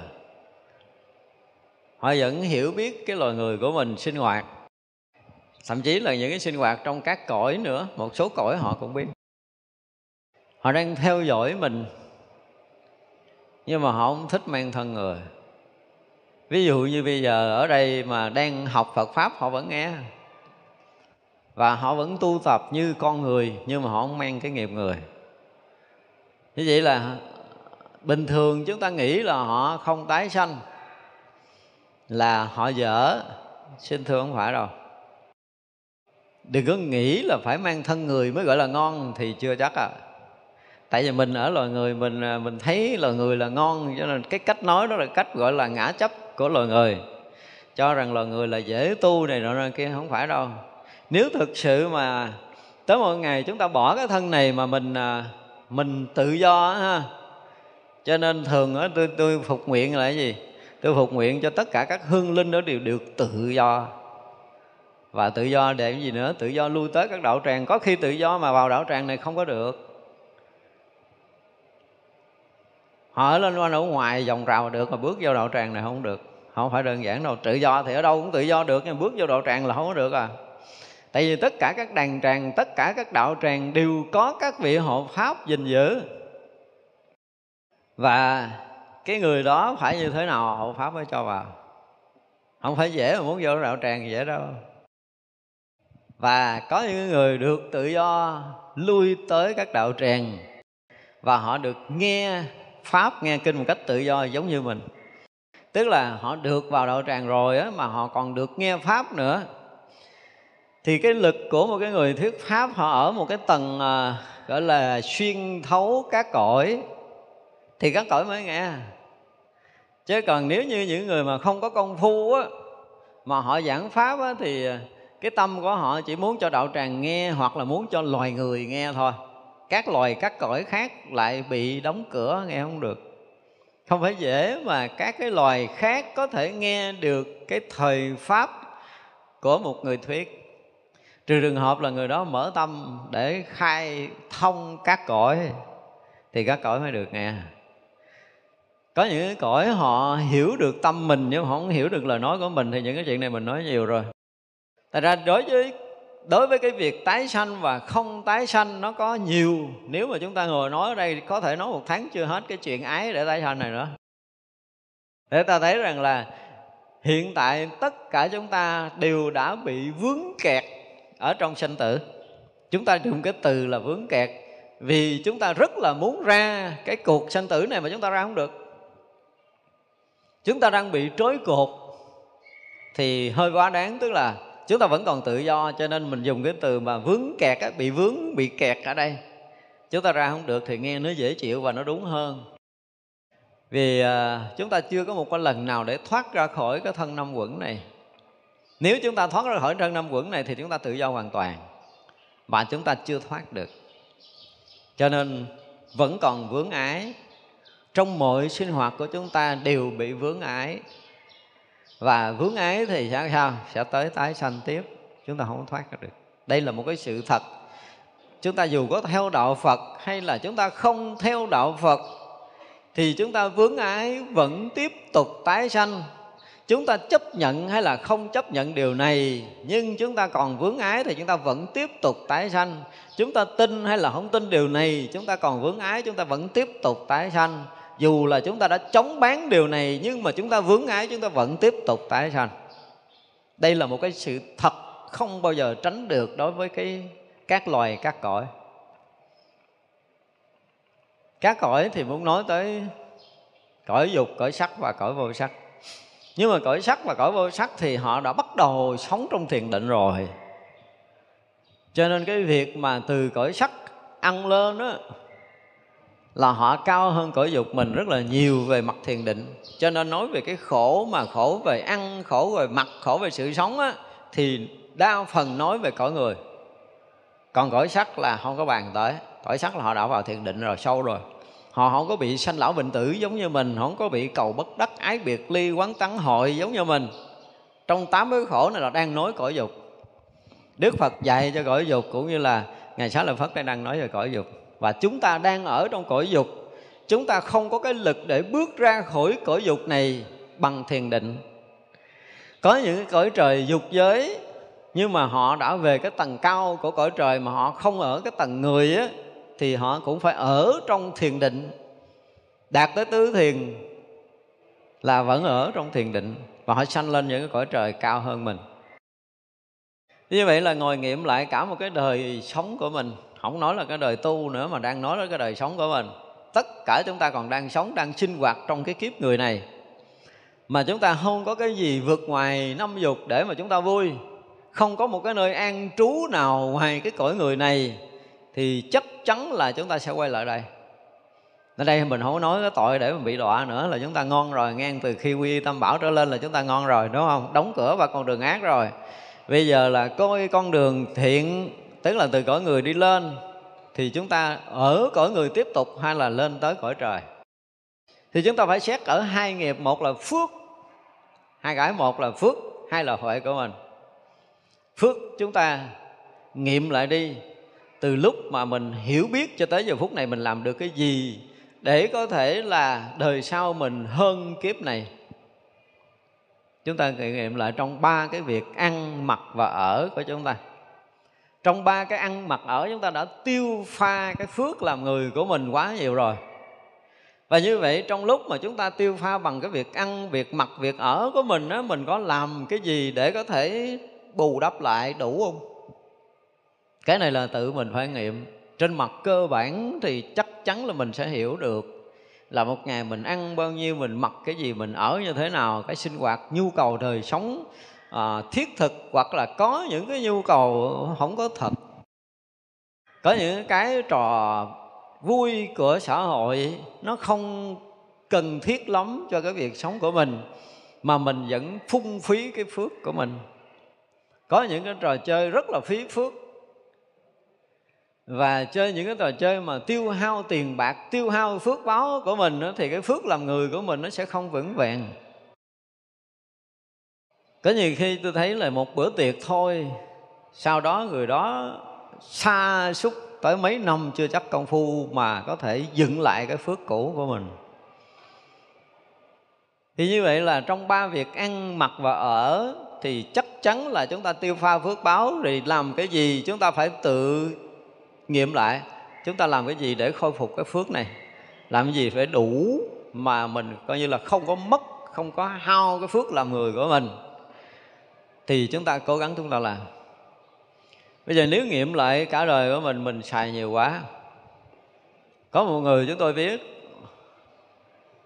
Họ vẫn hiểu biết cái loài người của mình sinh hoạt. Thậm chí là những cái sinh hoạt trong các cõi nữa, một số cõi họ cũng biết. Họ đang theo dõi mình, nhưng mà họ không thích mang thân người. Ví dụ như bây giờ ở đây mà đang học phật pháp, họ vẫn nghe. Và họ vẫn tu tập như con người, nhưng mà họ không mang cái nghiệp người. Như vậy là bình thường chúng ta nghĩ là họ không tái sanh, là họ dở. Xin thưa không phải đâu. Đừng có nghĩ là phải mang thân người mới gọi là ngon thì chưa chắc à. Tại vì mình ở loài người, mình à, mình thấy loài người là ngon, cho nên cái cách nói đó là cách gọi là ngã chấp của loài người. Cho rằng loài người là dễ tu này nọ kia không phải đâu. Nếu thực sự mà tới một ngày chúng ta bỏ cái thân này mà mình à, mình tự do ha cho nên thường đó, tôi tôi phục nguyện là cái gì? Tôi phục nguyện cho tất cả các hương linh đó đều được tự do. Và tự do để cái gì nữa? Tự do lui tới các đạo tràng. Có khi tự do mà vào đạo tràng này không có được. Họ ở lên qua ở ngoài vòng rào được mà bước vô đạo tràng này không được. Không phải đơn giản đâu. Tự do thì ở đâu cũng tự do được nhưng bước vô đạo tràng là không có được à. Tại vì tất cả các đàn tràng tất cả các đạo tràng đều có các vị hộ pháp gìn giữ và cái người đó phải như thế nào hộ pháp mới cho vào? Không phải dễ mà muốn vô đạo tràng dễ đâu. Và có những người được tự do lui tới các đạo tràng và họ được nghe pháp nghe kinh một cách tự do giống như mình. Tức là họ được vào đạo tràng rồi á mà họ còn được nghe pháp nữa. Thì cái lực của một cái người thuyết pháp họ ở một cái tầng à, gọi là xuyên thấu các cõi thì các cõi mới nghe. Chứ còn nếu như những người mà không có công phu á, mà họ giảng pháp á, thì cái tâm của họ chỉ muốn cho đạo tràng nghe hoặc là muốn cho loài người nghe thôi. Các loài, các cõi khác lại bị đóng cửa, nghe không được. Không phải dễ mà các cái loài khác có thể nghe được cái thời pháp của một người thuyết. Trừ trường hợp là người đó mở tâm để khai thông các cõi, thì các cõi mới được nghe có những cái cõi họ hiểu được tâm mình, nhưng họ không hiểu được lời nói của mình, thì những cái chuyện này mình nói nhiều rồi. Thật ra đối với đối với cái việc tái sanh và không tái sanh, nó có nhiều. Nếu mà chúng ta ngồi nói ở đây, có thể nói một tháng chưa hết cái chuyện ái để tái sanh này nữa. Để ta thấy rằng là hiện tại tất cả chúng ta đều đã bị vướng kẹt ở trong sanh tử. Chúng ta dùng cái từ là vướng kẹt, vì chúng ta rất là muốn ra cái cuộc sanh tử này mà chúng ta ra không được chúng ta đang bị trói cột. Thì hơi quá đáng tức là chúng ta vẫn còn tự do cho nên mình dùng cái từ mà vướng kẹt á, bị vướng bị kẹt ở đây. Chúng ta ra không được thì nghe nó dễ chịu và nó đúng hơn. Vì à, chúng ta chưa có một cái lần nào để thoát ra khỏi cái thân năm quẩn này. Nếu chúng ta thoát ra khỏi thân năm quẩn này thì chúng ta tự do hoàn toàn mà chúng ta chưa thoát được. Cho nên vẫn còn vướng ái trong mọi sinh hoạt của chúng ta đều bị vướng ái. Và vướng ái thì sẽ sao? Sẽ tới tái sanh tiếp. Chúng ta không thoát ra được. Đây là một cái sự thật. Chúng ta dù có theo đạo phật hay là chúng ta không theo đạo phật, thì chúng ta vướng ái vẫn tiếp tục tái sanh. Chúng ta chấp nhận hay là không chấp nhận điều này, nhưng chúng ta còn vướng ái thì chúng ta vẫn tiếp tục tái sanh. Chúng ta tin hay là không tin điều này, chúng ta còn vướng ái, chúng ta vẫn tiếp tục tái sanh dù là chúng ta đã chống bán điều này, nhưng mà chúng ta vướng ái, chúng ta vẫn tiếp tục tái sanh. Đây là một cái sự thật không bao giờ tránh được đối với cái các loài, các cõi. Các cõi thì muốn nói tới cõi dục, cõi sắc và cõi vô sắc. Nhưng mà cõi sắc và cõi vô sắc thì họ đã bắt đầu sống trong thiền định rồi. Cho nên cái việc mà từ cõi sắc ăn lên đó là họ cao hơn cõi dục mình rất là nhiều về mặt thiền định. Cho nên nói về cái khổ mà khổ về ăn, khổ về mặt khổ về sự sống á, thì đa phần nói về cõi người. Còn cõi sắc là không có bàn tới. Cõi sắc là họ đã vào thiền định rồi, sâu rồi. Họ không có bị sanh lão bệnh tử giống như mình, không có bị cầu bất đắc, ái biệt, ly quán tắng hội giống như mình. Trong tám cái khổ này là đang nói cõi dục. Đức phật dạy cho cõi dục cũng như là ngài xá lợi phất đang nói về cõi dục và chúng ta đang ở trong cõi dục. Chúng ta không có cái lực để bước ra khỏi cõi dục này bằng thiền định. Có những cái cõi trời dục giới, nhưng mà họ đã về cái tầng cao của cõi trời mà họ không ở cái tầng người á, thì họ cũng phải ở trong thiền định. Đạt tới tứ thiền là vẫn ở trong thiền định và họ sanh lên những cái cõi trời cao hơn mình. Như vậy là ngồi nghiệm lại cả một cái đời sống của mình không nói là cái đời tu nữa, mà đang nói là cái đời sống của mình. Tất cả chúng ta còn đang sống, đang sinh hoạt trong cái kiếp người này. Mà chúng ta không có cái gì vượt ngoài năm dục để mà chúng ta vui. Không có một cái nơi an trú nào ngoài cái cõi người này, thì chắc chắn là chúng ta sẽ quay lại đây. Ở đây mình không nói cái tội để mình bị đọa nữa, là chúng ta ngon rồi, ngang từ khi quy tâm bảo trở lên là chúng ta ngon rồi, đúng không? Đóng cửa và con đường ác rồi. Bây giờ là coi con đường thiện tức là từ cõi người đi lên, thì chúng ta ở cõi người tiếp tục hay là lên tới cõi trời? Thì chúng ta phải xét ở hai nghiệp, một là phước, hai cái một là phước, hai là huệ của mình. Phước chúng ta nghiệm lại đi, từ lúc mà mình hiểu biết cho tới giờ phút này mình làm được cái gì để có thể là đời sau mình hơn kiếp này. Chúng ta nghiệm nghiệm lại trong ba cái việc ăn, mặc và ở của chúng ta trong ba cái ăn mặc ở chúng ta đã tiêu pha cái phước làm người của mình quá nhiều rồi. Và như vậy trong lúc mà chúng ta tiêu pha bằng cái việc ăn, việc mặc, việc ở của mình á, mình có làm cái gì để có thể bù đắp lại đủ không? Cái này là tự mình phải nghiệm. Trên mặt cơ bản thì chắc chắn là mình sẽ hiểu được là một ngày mình ăn bao nhiêu, mình mặc cái gì, mình ở như thế nào, cái sinh hoạt, nhu cầu đời sống à, thiết thực hoặc là có những cái nhu cầu không có thật. Có những cái trò vui của xã hội nó không cần thiết lắm cho cái việc sống của mình mà mình vẫn phung phí cái phước của mình. Có những cái trò chơi rất là phí phước. Và chơi những cái trò chơi mà tiêu hao tiền bạc tiêu hao phước báo của mình thì cái phước làm người của mình nó sẽ không vững vẹn có nhiều khi tôi thấy là một bữa tiệc thôi, sau đó người đó xa xúc tới mấy năm chưa chắc công phu mà có thể dựng lại cái phước cũ của mình. Thì như vậy là trong ba việc ăn, mặc và ở thì chắc chắn là chúng ta tiêu pha phước báo thì làm cái gì chúng ta phải tự nghiệm lại. Chúng ta làm cái gì để khôi phục cái phước này? Làm cái gì phải đủ mà mình coi như là không có mất, không có hao cái phước làm người của mình? Thì chúng ta cố gắng chúng ta làm. Bây giờ nếu nghiệm lại cả đời của mình mình xài nhiều quá. Có một người chúng tôi biết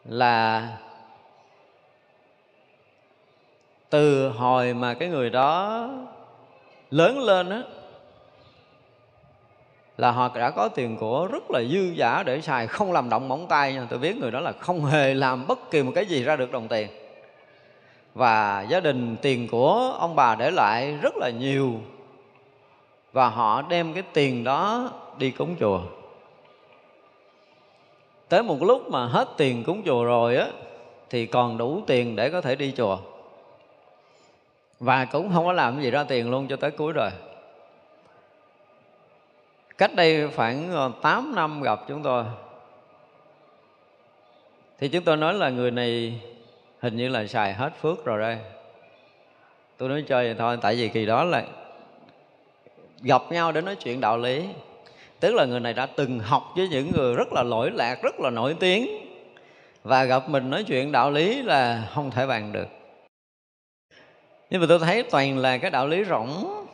là từ hồi mà cái người đó lớn lên á, là họ đã có tiền của rất là dư giả để xài, không làm động móng tay nha. Tôi biết người đó là không hề làm bất kỳ một cái gì ra được đồng tiền và gia đình tiền của ông bà để lại rất là nhiều. Và họ đem cái tiền đó đi cúng chùa. Tới một lúc mà hết tiền cúng chùa rồi á, thì còn đủ tiền để có thể đi chùa. Và cũng không có làm gì ra tiền luôn cho tới cuối đời. Cách đây khoảng ờ, 8 năm gặp chúng tôi. Thì chúng tôi nói là người này hình như là xài hết phước rồi đây. Tôi nói chơi vậy thôi, tại vì kỳ đó là gặp nhau để nói chuyện đạo lý. Tức là người này đã từng học với những người rất là lỗi lạc, rất là nổi tiếng. Và gặp mình nói chuyện đạo lý là không thể bàn được. Nhưng mà tôi thấy toàn là cái đạo lý rộng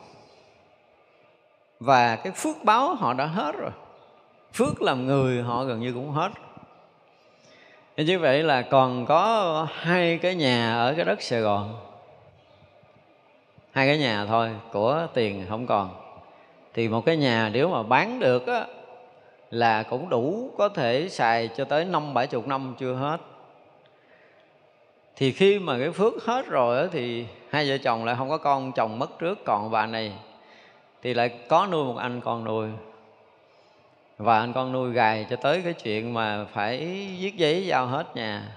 và cái phước báo họ đã hết rồi. Phước làm người họ gần như cũng hết như vậy là còn có hai cái nhà ở cái đất sài gòn. Hai cái nhà thôi, của tiền không còn. Thì một cái nhà nếu mà bán được á, là cũng đủ có thể xài cho tới năm, bảy chục năm chưa hết. Thì khi mà cái phước hết rồi á, thì hai vợ chồng lại không có con chồng mất trước, còn bà này thì lại có nuôi một anh con nuôi và anh con nuôi gài cho tới cái chuyện mà phải viết giấy giao hết nhà.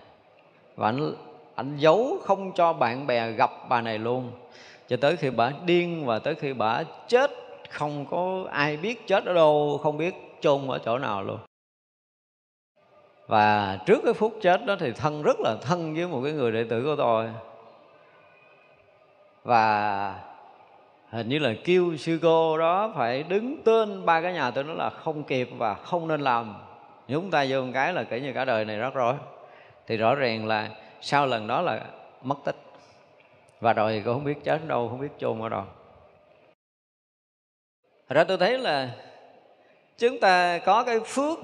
Và anh anh giấu không cho bạn bè gặp bà này luôn. Cho tới khi bà điên và tới khi bà chết, không có ai biết chết ở đâu, không biết chôn ở chỗ nào luôn. Và trước cái phút chết đó thì thân, rất là thân với một cái người đệ tử của tôi. Và hình như là kêu sư cô đó phải đứng tên ba cái nhà tôi nói là không kịp và không nên làm. Nhúng tay vô một cái là kể như cả đời này rất rồi thì rõ ràng là sau lần đó là mất tích. Và rồi cô không biết chết đâu, không biết chôn ở đâu. Thật ra tôi thấy là chúng ta có cái phước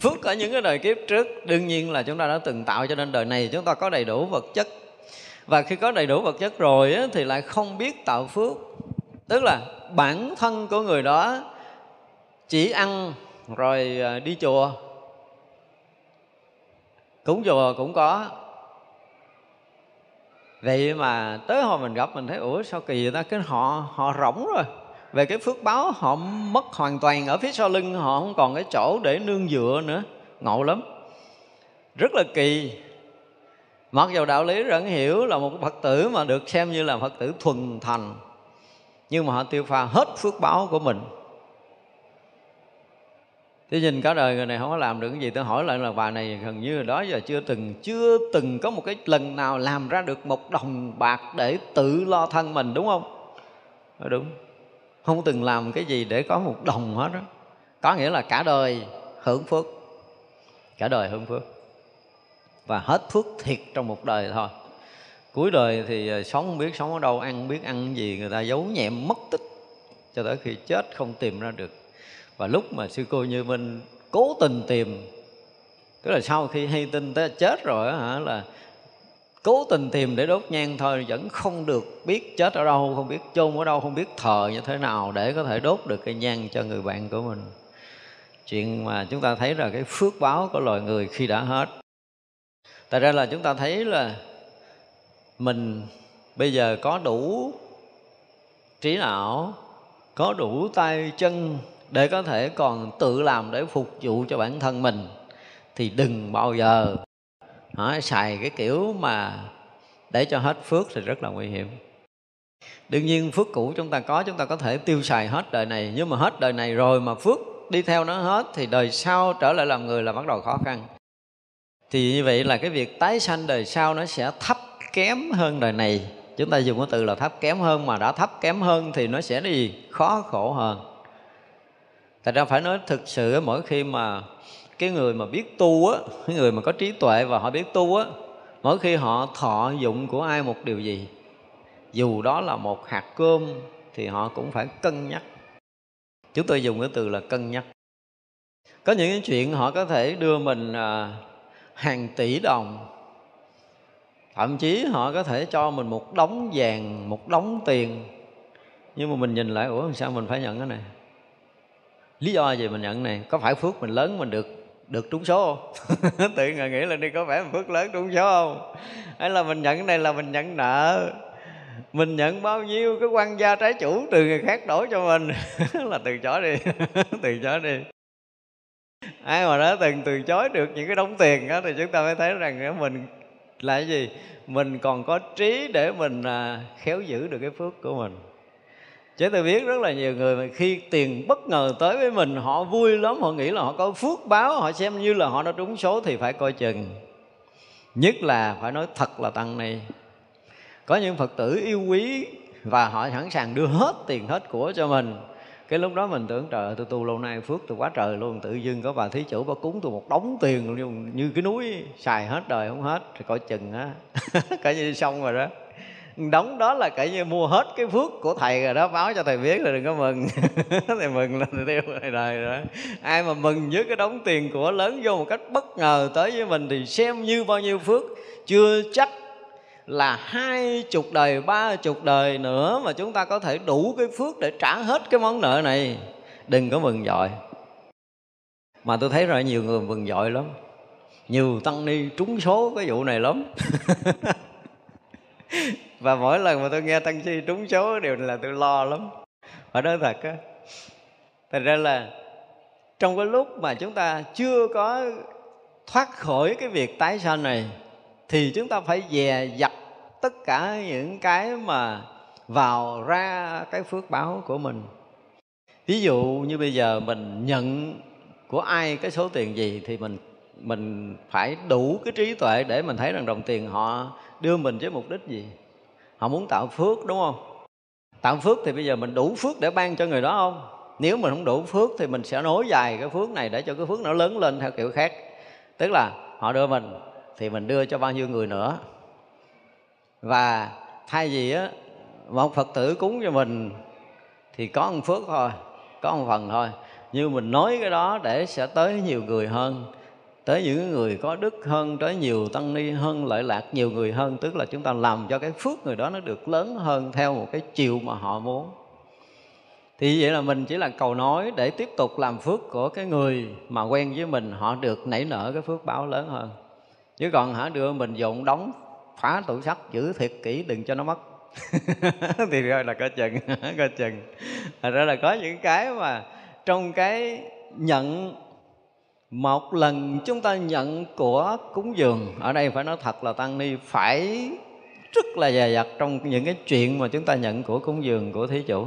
Phước ở những cái đời kiếp trước. Đương nhiên là chúng ta đã từng tạo cho nên đời này chúng ta có đầy đủ vật chất. Và khi có đầy đủ vật chất rồi á, thì lại không biết tạo phước. Tức là bản thân của người đó chỉ ăn rồi à, đi chùa. Cúng chùa cũng có. Vậy mà tới hồi mình gặp mình thấy ủa sao kỳ vậy ta? Cái họ họ rỗng rồi. Về cái phước báo họ mất hoàn toàn ở phía sau lưng họ không còn cái chỗ để nương dựa nữa. Ngộ lắm. Rất là kỳ mặc dù đạo lý vẫn hiểu là một phật tử mà được xem như là phật tử thuần thành, nhưng mà họ tiêu pha hết phước báo của mình. Thế nhìn cả đời người này không có làm được cái gì, Tôi hỏi lại là bà này gần như đó giờ chưa từng Chưa từng có một cái lần nào làm ra được một đồng bạc Để tự lo thân mình, đúng không? Ờ, đúng. Không từng làm cái gì để có một đồng hết đó Có nghĩa là cả đời hưởng phước. Cả đời hưởng phước. Và hết phước thiệt trong một đời thôi. Cuối đời thì ờ, sống không biết sống ở đâu, Ăn không biết ăn gì, Người ta giấu nhẹm, mất tích, Cho tới khi chết không tìm ra được. Và lúc mà sư cô như minh cố tình tìm, tức là sau khi hay tin tới chết rồi hả, là cố tình tìm để đốt nhang thôi, vẫn không được biết chết ở đâu, không biết chôn ở đâu, không biết thờ như thế nào để có thể đốt được cây nhang cho người bạn của mình. Chuyện mà chúng ta thấy là cái phước báo của loài người khi đã hết tại ra là chúng ta thấy là mình bây giờ có đủ trí não có đủ tay chân để có thể còn tự làm để phục vụ cho bản thân mình thì đừng bao giờ hả, xài cái kiểu mà để cho hết phước thì rất là nguy hiểm. Đương nhiên phước cũ chúng ta có chúng ta có thể tiêu xài hết đời này nhưng mà hết đời này rồi mà phước đi theo nó hết thì đời sau trở lại làm người là bắt đầu khó khăn thì như vậy là cái việc tái sanh đời sau nó sẽ thấp kém hơn đời này chúng ta dùng cái từ là thấp kém hơn mà đã thấp kém hơn thì nó sẽ đi khó khổ hơn Thật ra phải nói thực sự mỗi khi mà cái người mà biết tu á, cái người mà có trí tuệ và họ biết tu á, mỗi khi họ thọ dụng của ai một điều gì, dù đó là một hạt cơm thì họ cũng phải cân nhắc. Chúng tôi dùng cái từ là cân nhắc. Có những cái chuyện họ có thể đưa mình à, hàng tỷ đồng. Thậm chí họ có thể cho mình một đống vàng, một đống tiền. Nhưng mà mình nhìn lại, ủa, sao mình phải nhận cái này? Lý do gì mình nhận này? Có phải phước mình lớn mình được được trúng số không? Tự ngờ nghĩ là đi, có phải phước lớn trúng số không? Hay là mình nhận cái này là mình nhận nợ? Mình nhận bao nhiêu cái quan gia trái chủ từ người khác đổ cho mình? Là từ chó đi, từ chó đi ai mà đã từng từ chối được những cái đống tiền đó thì chúng ta mới thấy rằng mình là cái gì? Mình còn có trí để mình à, khéo giữ được cái phước của mình. Chứ tôi biết rất là nhiều người mà khi tiền bất ngờ tới với mình họ vui lắm họ nghĩ là họ có phước báo họ xem như là họ đã trúng số thì phải coi chừng. Nhất là phải nói thật là tăng này có những phật tử yêu quý và họ sẵn sàng đưa hết tiền hết của cho mình cái lúc đó mình tưởng, trời tôi tu lâu nay phước tôi quá trời luôn, tự dưng có bà thí chủ bà cúng tôi một đống tiền luôn, như cái núi xài hết đời không hết thì coi chừng á cả như xong rồi đó. Đóng đó là kể như mua hết cái phước của thầy rồi đó, báo cho thầy biết là đừng có mừng. Thầy mừng là thầy tiêu thầy đời rồi đó. Ai mà mừng với cái đóng tiền của lớn vô một cách bất ngờ tới với mình thì xem như bao nhiêu phước, chưa chắc là hai chục đời, ba chục đời nữa mà chúng ta có thể đủ cái phước để trả hết cái món nợ này. Đừng có mừng dội. Mà tôi thấy rồi, nhiều người mừng dội lắm. Nhiều tăng ni trúng số cái vụ này lắm. Và mỗi lần mà tôi nghe tăng chi trúng số đều là tôi lo lắm. Phải nói thật á, thành ra là trong cái lúc mà chúng ta chưa có thoát khỏi cái việc tái sanh này, thì chúng ta phải dè dặt tất cả những cái mà vào ra cái phước báo của mình. Ví dụ như bây giờ mình nhận của ai cái số tiền gì thì mình mình phải đủ cái trí tuệ để mình thấy rằng đồng tiền họ đưa mình với mục đích gì. Họ muốn tạo phước, đúng không? Tạo phước thì bây giờ mình đủ phước để ban cho người đó không? Nếu mình không đủ phước thì mình sẽ nối dài cái phước này để cho cái phước nó lớn lên theo kiểu khác. Tức là họ đưa mình thì mình đưa cho bao nhiêu người nữa? Và thay vì á, một phật tử cúng cho mình, thì có một phước thôi, có một phần thôi. Như mình nói cái đó để sẽ tới nhiều người hơn, tới những người có đức hơn, tới nhiều tăng ni hơn, lợi lạc nhiều người hơn. Tức là chúng ta làm cho cái phước người đó nó được lớn hơn theo một cái chiều mà họ muốn. Thì vậy là mình chỉ là cầu nói để tiếp tục làm phước của cái người mà quen với mình. Họ được nảy nở cái phước báo lớn hơn. Chứ còn hả, đưa mình dụng đóng phá tủ sắt giữ thiệt kỹ, đừng cho nó mất. Thì rồi là có chừng có chừng. Thật ra là có những cái mà trong cái nhận, một lần chúng ta nhận của cúng dường, ở đây phải nói thật là tăng ni, phải rất là dè dặt trong những cái chuyện mà chúng ta nhận của cúng dường của thí chủ.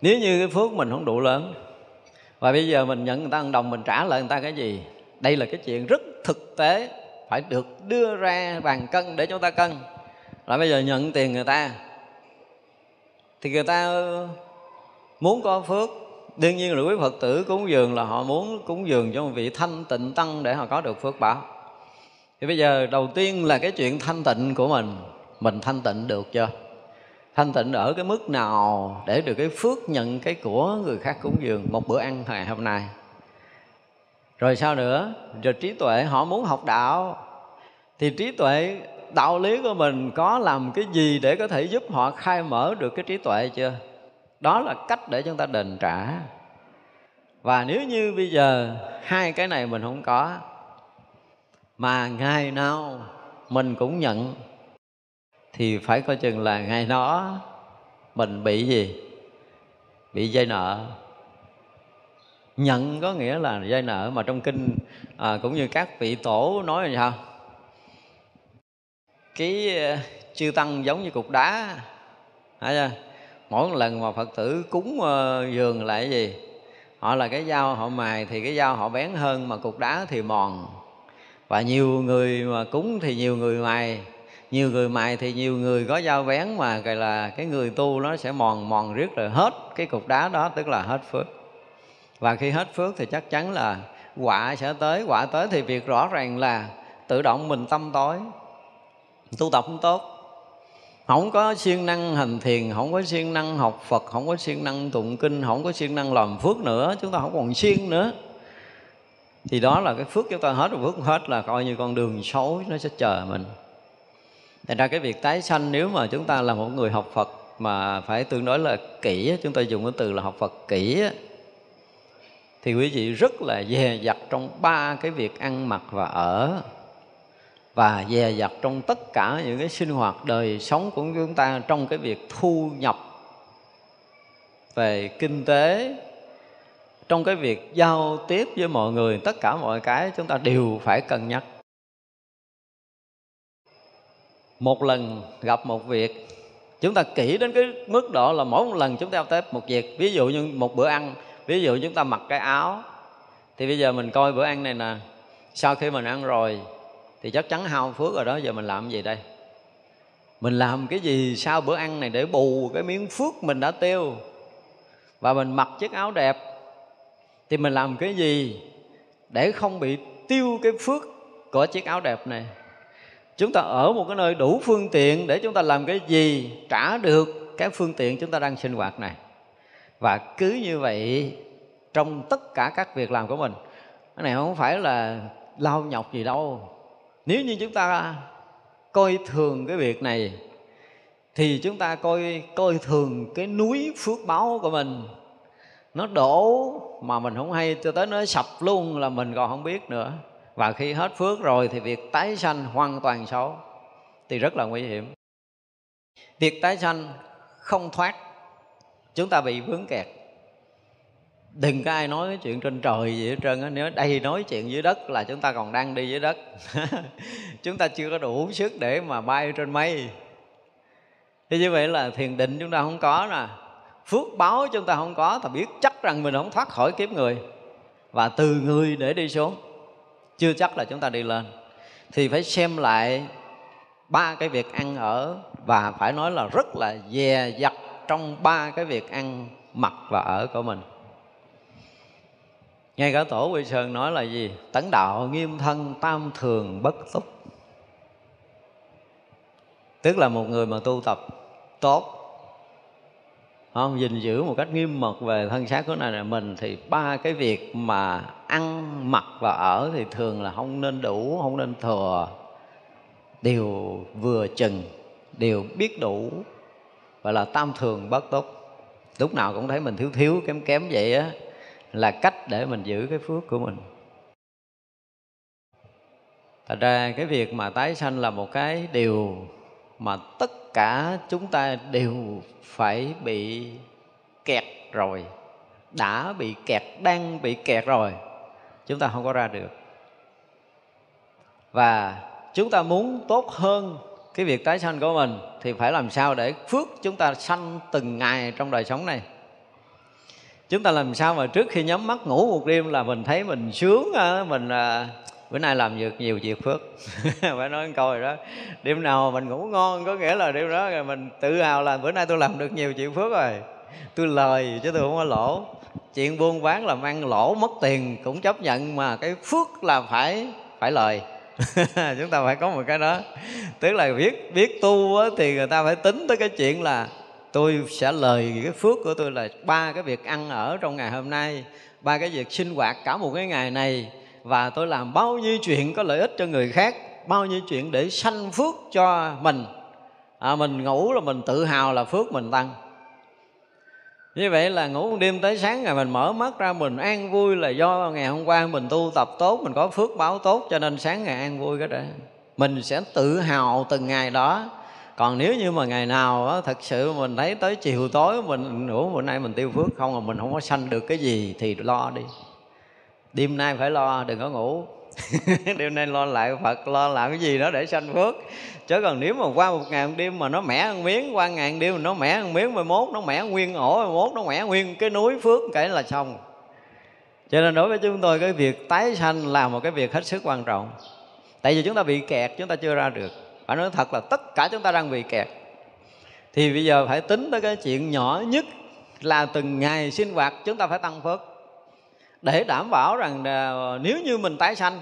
Nếu như cái phước mình không đủ lớn, và bây giờ mình nhận người ta ăn đồng, mình trả lại người ta cái gì? Đây là cái chuyện rất thực tế phải được đưa ra bàn cân để chúng ta cân. Là bây giờ nhận tiền người ta, thì người ta muốn có phước. Đương nhiên là quý phật tử cúng dường là họ muốn cúng dường cho một vị thanh tịnh tăng để họ có được phước báo. Thì bây giờ đầu tiên là cái chuyện thanh tịnh của mình. Mình thanh tịnh được chưa? Thanh tịnh ở cái mức nào để được cái phước nhận cái của người khác cúng dường? Một bữa ăn ngày hôm nay rồi sao nữa? Rồi trí tuệ, họ muốn học đạo. Thì trí tuệ, đạo lý của mình có làm cái gì để có thể giúp họ khai mở được cái trí tuệ chưa? Đó là cách để chúng ta đền trả. Và nếu như bây giờ hai cái này mình không có, mà ngày nào mình cũng nhận, thì phải coi chừng là ngày đó mình bị gì? Bị dây nợ nhận có nghĩa là dây nợ mà trong kinh à, cũng như các vị tổ nói là sao cái ờ, chư tăng giống như cục đá phải chưa? mỗi lần mà phật tử cúng ờ, uh, giường lại gì? Họ là cái dao họ mài thì cái dao họ bén hơn mà cục đá thì mòn. Và nhiều người mà cúng thì nhiều người mài nhiều người mài thì nhiều người có dao bén mà gọi là cái người tu nó sẽ mòn mòn riết rồi hết cái cục đá đó tức là hết phước và khi hết phước thì chắc chắn là quả sẽ tới. Quả tới thì việc rõ ràng là tự động mình tâm tối. Tu tập không tốt. Không có siêng năng hành thiền không có siêng năng học phật không có siêng năng tụng kinh không có siêng năng làm phước nữa. Chúng ta không còn siêng nữa. Thì đó là cái phước chúng ta hết. Rồi phước hết là coi như con đường xấu nó sẽ chờ mình. Thành ra cái việc tái sanh nếu mà chúng ta là một người học Phật mà phải tương đối là kỹ, chúng ta dùng cái từ là học Phật kỹ thì quý vị rất là dè dặt trong ba cái việc ăn mặc và ở, và dè dặt trong tất cả những cái sinh hoạt đời sống của chúng ta trong cái việc thu nhập về kinh tế, trong cái việc giao tiếp với mọi người, tất cả mọi cái chúng ta đều phải cân nhắc. Một lần gặp một việc, chúng ta kỹ đến cái mức độ là mỗi một lần chúng ta giao tiếp một việc. Ví dụ như một bữa ăn ví dụ chúng ta mặc cái áo, thì bây giờ mình coi bữa ăn này nè. Sau khi mình ăn rồi, thì chắc chắn hao phước rồi đó, giờ mình làm gì đây? Mình làm cái gì sau bữa ăn này để bù cái miếng phước mình đã tiêu? Và mình mặc chiếc áo đẹp, thì mình làm cái gì để không bị tiêu cái phước của chiếc áo đẹp này? Chúng ta ở một cái nơi đủ phương tiện để chúng ta làm cái gì trả được cái phương tiện chúng ta đang sinh hoạt này? Và cứ như vậy, trong tất cả các việc làm của mình, cái này không phải là lao nhọc gì đâu. Nếu như chúng ta coi thường cái việc này, thì chúng ta coi coi thường cái núi phước báo của mình. Nó đổ mà mình không hay, cho tới nó sập luôn là mình còn không biết nữa. Và khi hết phước rồi thì việc tái sanh hoàn toàn xấu, thì rất là nguy hiểm. Việc tái sanh không thoát chúng ta bị vướng kẹt. Đừng có ai nói cái chuyện trên trời gì hết trơn á. Nếu đây nói chuyện dưới đất là chúng ta còn đang đi dưới đất. Chúng ta chưa có đủ sức để mà bay trên mây. Thế như vậy là thiền định chúng ta không có nè. Phước báo chúng ta không có ta biết chắc rằng mình không thoát khỏi kiếp người. Và từ người để đi xuống. Chưa chắc là chúng ta đi lên. Thì phải xem lại ba cái việc ăn ở và phải nói là rất là dè dặt trong ba cái việc ăn mặc và ở của mình. Ngay cả tổ quy sơn nói là gì? Tấn đạo nghiêm thân tam thường bất túc. Tức là một người mà tu tập tốt, không? Gìn giữ một cách nghiêm mật về thân xác của này là mình thì ba cái việc mà ăn mặc và ở thì thường là không nên đủ, không nên thừa. Đều vừa chừng đều biết đủ và là tam thường bất tốt lúc nào cũng thấy mình thiếu thiếu, kém kém vậy á, là cách để mình giữ cái phước của mình. Thật ra cái việc mà tái sanh là một cái điều mà tất cả chúng ta đều phải bị kẹt rồi. Đã bị kẹt, đang bị kẹt rồi, chúng ta không có ra được. Và chúng ta muốn tốt hơn cái việc tái sanh của mình thì phải làm sao để phước chúng ta sanh từng ngày trong đời sống này? Chúng ta làm sao mà trước khi nhắm mắt ngủ một đêm là mình thấy mình sướng à, mình à, bữa nay làm việc nhiều việc phước. Phải nói câu rồi đó. Đêm nào mình ngủ ngon có nghĩa là đêm đó rồi mình tự hào là bữa nay tôi làm được nhiều chuyện phước rồi. Tôi lời chứ tôi không có lỗ. Chuyện buôn bán làm ăn lỗ mất tiền cũng chấp nhận mà cái phước là phải phải lời. chúng ta phải có một cái đó. Tức là biết biết tu á, thì người ta phải tính tới cái chuyện là tôi sẽ lời cái phước của tôi là ba cái việc ăn ở trong ngày hôm nay ba cái việc sinh hoạt cả một cái ngày này và tôi làm bao nhiêu chuyện có lợi ích cho người khác bao nhiêu chuyện để sanh phước cho mình. À, mình ngủ là mình tự hào là phước mình tăng như vậy là ngủ một đêm tới sáng ngày mình mở mắt ra mình an vui là do ngày hôm qua mình tu tập tốt mình có phước báo tốt cho nên sáng ngày an vui cái đó. Mình sẽ tự hào từng ngày đó. Còn nếu như mà ngày nào đó, thật sự mình thấy tới chiều tối mình ngủ bữa nay mình tiêu phước không mà mình không có sanh được cái gì thì lo đi. Đêm nay phải lo đừng có ngủ. đêm nay lo lại phật, lo làm cái gì đó để sanh phước. Chứ còn nếu mà qua một ngày một đêm mà nó mẻ một miếng, qua ngày một đêm mà nó mẻ một miếng mai mốt, nó mẻ nguyên ổ mai mốt, nó mẻ nguyên cái núi phước, kể là xong. Cho nên đối với chúng tôi, cái việc tái sanh là một cái việc hết sức quan trọng. Tại vì chúng ta bị kẹt, chúng ta chưa ra được. Phải nói thật là tất cả chúng ta đang bị kẹt. Thì bây giờ phải tính tới cái chuyện nhỏ nhất là từng ngày sinh hoạt, chúng ta phải tăng phước để đảm bảo rằng à, nếu như mình tái sanh,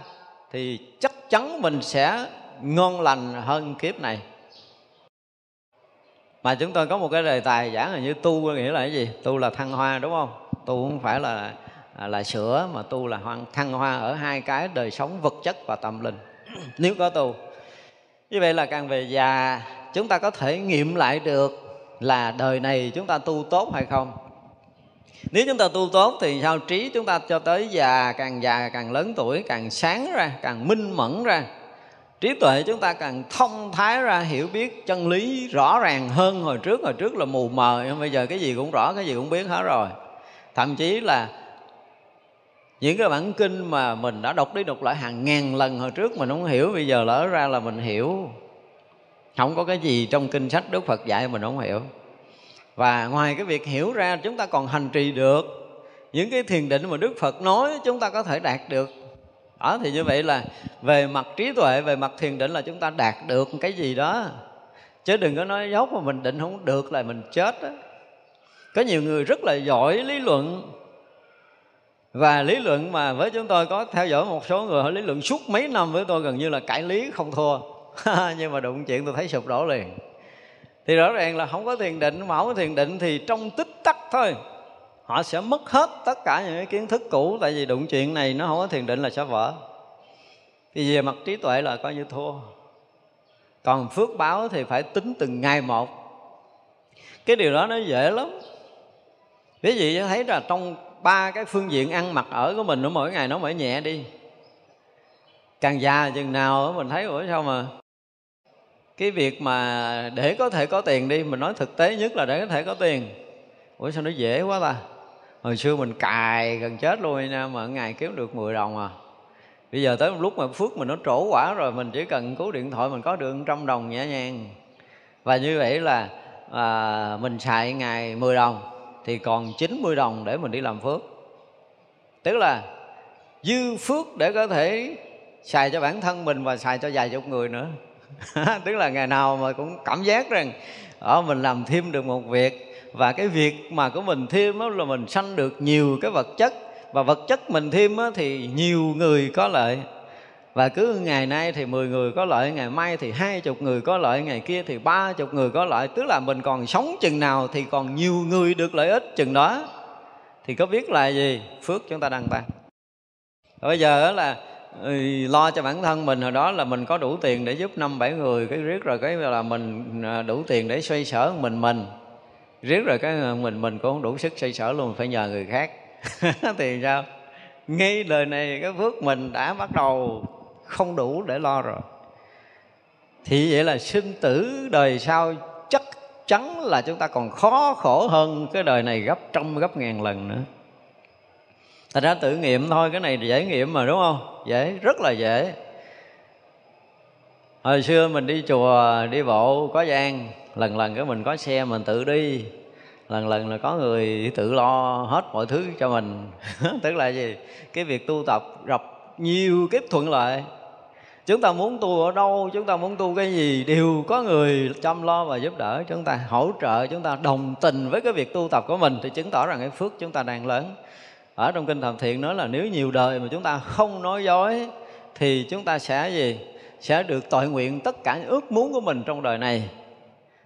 thì chắc chắn mình sẽ ngon lành hơn kiếp này. Mà chúng tôi có một cái đề tài giảng là như tu nghĩa là cái gì? Tu là thăng hoa, đúng không? Tu không phải là à, là sữa, mà tu là hoang, thăng hoa ở hai cái đời sống vật chất và tâm linh. Nếu có tu. Như vậy là càng về già, chúng ta có thể nghiệm lại được là đời này chúng ta tu tốt hay không? Nếu chúng ta tu tốt thì sao trí chúng ta cho tới già, càng già càng lớn tuổi, càng sáng ra, càng minh mẫn ra. Trí tuệ chúng ta càng thông thái ra, hiểu biết chân lý rõ ràng hơn hồi trước. Hồi trước là mù mờ, nhưng bây giờ cái gì cũng rõ, cái gì cũng biết hết rồi. Thậm chí là những cái bản kinh mà mình đã đọc đi đọc lại hàng ngàn lần hồi trước mình không hiểu, bây giờ lỡ ra là mình hiểu. Không có cái gì trong kinh sách đức phật dạy mình không hiểu và ngoài cái việc hiểu ra chúng ta còn hành trì được những cái thiền định mà đức phật nói, chúng ta có thể đạt được. Đó, thì như vậy là về mặt trí tuệ, về mặt thiền định là chúng ta đạt được cái gì đó. Chứ đừng có nói dốc mà mình định không được là mình chết đó. có nhiều người rất là giỏi lý luận. Và lý luận mà với chúng tôi có theo dõi một số người họ lý luận suốt mấy năm với tôi gần như là cải lý không thua. Nhưng mà đụng chuyện tôi thấy sụp đổ liền thì rõ ràng là không có thiền định, mà không có thiền định thì trong tích tắc thôi. Họ sẽ mất hết tất cả những cái kiến thức cũ, tại vì đụng chuyện này nó không có thiền định là sẽ vỡ. Thì về mặt trí tuệ là coi như thua. Còn phước báo thì phải tính từng ngày một. Cái điều đó nó dễ lắm. Ví dụ thấy là trong ba cái phương diện ăn mặc ở của mình, nó mỗi ngày nó mỗi nhẹ đi. Càng già chừng nào mình thấy, ủa sao mà cái việc mà để có thể có tiền đi mình nói thực tế nhất là để có thể có tiền. Ủa sao nó dễ quá ta? Hồi xưa mình cài gần chết luôn nha mà ngày kiếm được 10 đồng à. Bây giờ tới một lúc mà phước mình nó trổ quả rồi mình chỉ cần cứu điện thoại mình có được trăm đồng nhẹ nhàng. Và như vậy là à, mình xài ngày 10 đồng thì còn 90 đồng để mình đi làm phước. Tức là dư phước để có thể xài cho bản thân mình và xài cho vài chục người nữa. tức là ngày nào mà cũng cảm giác rằng ở mình làm thêm được một việc. Và cái việc mà của mình thêm đó là mình sanh được nhiều cái vật chất. Và vật chất mình thêm đó thì nhiều người có lợi. Và cứ ngày nay thì 10 người có lợi, ngày mai thì hai chục người có lợi, ngày kia thì ba chục người có lợi. Tức là mình còn sống chừng nào thì còn nhiều người được lợi ích chừng đó. Thì có biết là gì? Phước chúng ta đang tăng bây giờ đó là lo cho bản thân mình. Hồi đó là mình có đủ tiền để giúp năm bảy người. Cái riết rồi cái là mình à, đủ tiền để xoay sở mình mình. Riết rồi cái mình mình cũng không đủ sức xoay sở luôn, phải nhờ người khác. Thì sao? Ngay đời này, cái phước mình đã bắt đầu. Không đủ để lo rồi. Thì vậy là sinh tử đời sau chắc chắn là chúng ta còn khó khổ hơn cái đời này gấp trăm, gấp ngàn lần nữa. Thật ra tự nghiệm thôi, cái này dễ nghiệm mà, đúng không? Dễ, rất là dễ. Hồi xưa mình đi chùa, đi bộ có gian, lần lần cái mình có xe mình tự đi. Lần lần là có người tự lo hết mọi thứ cho mình. Tức là gì? Cái việc tu tập gặp nhiều kiếp thuận lợi. Chúng ta muốn tu ở đâu, chúng ta muốn tu cái gì, đều có người chăm lo và giúp đỡ chúng ta, hỗ trợ chúng ta, đồng tình với cái việc tu tập của mình. Thì chứng tỏ rằng cái phước chúng ta đang lớn ở trong kinh thầm thiện nói là nếu nhiều đời mà chúng ta không nói dối, thì chúng ta sẽ gì? Sẽ được tội nguyện tất cả những ước muốn của mình trong đời này.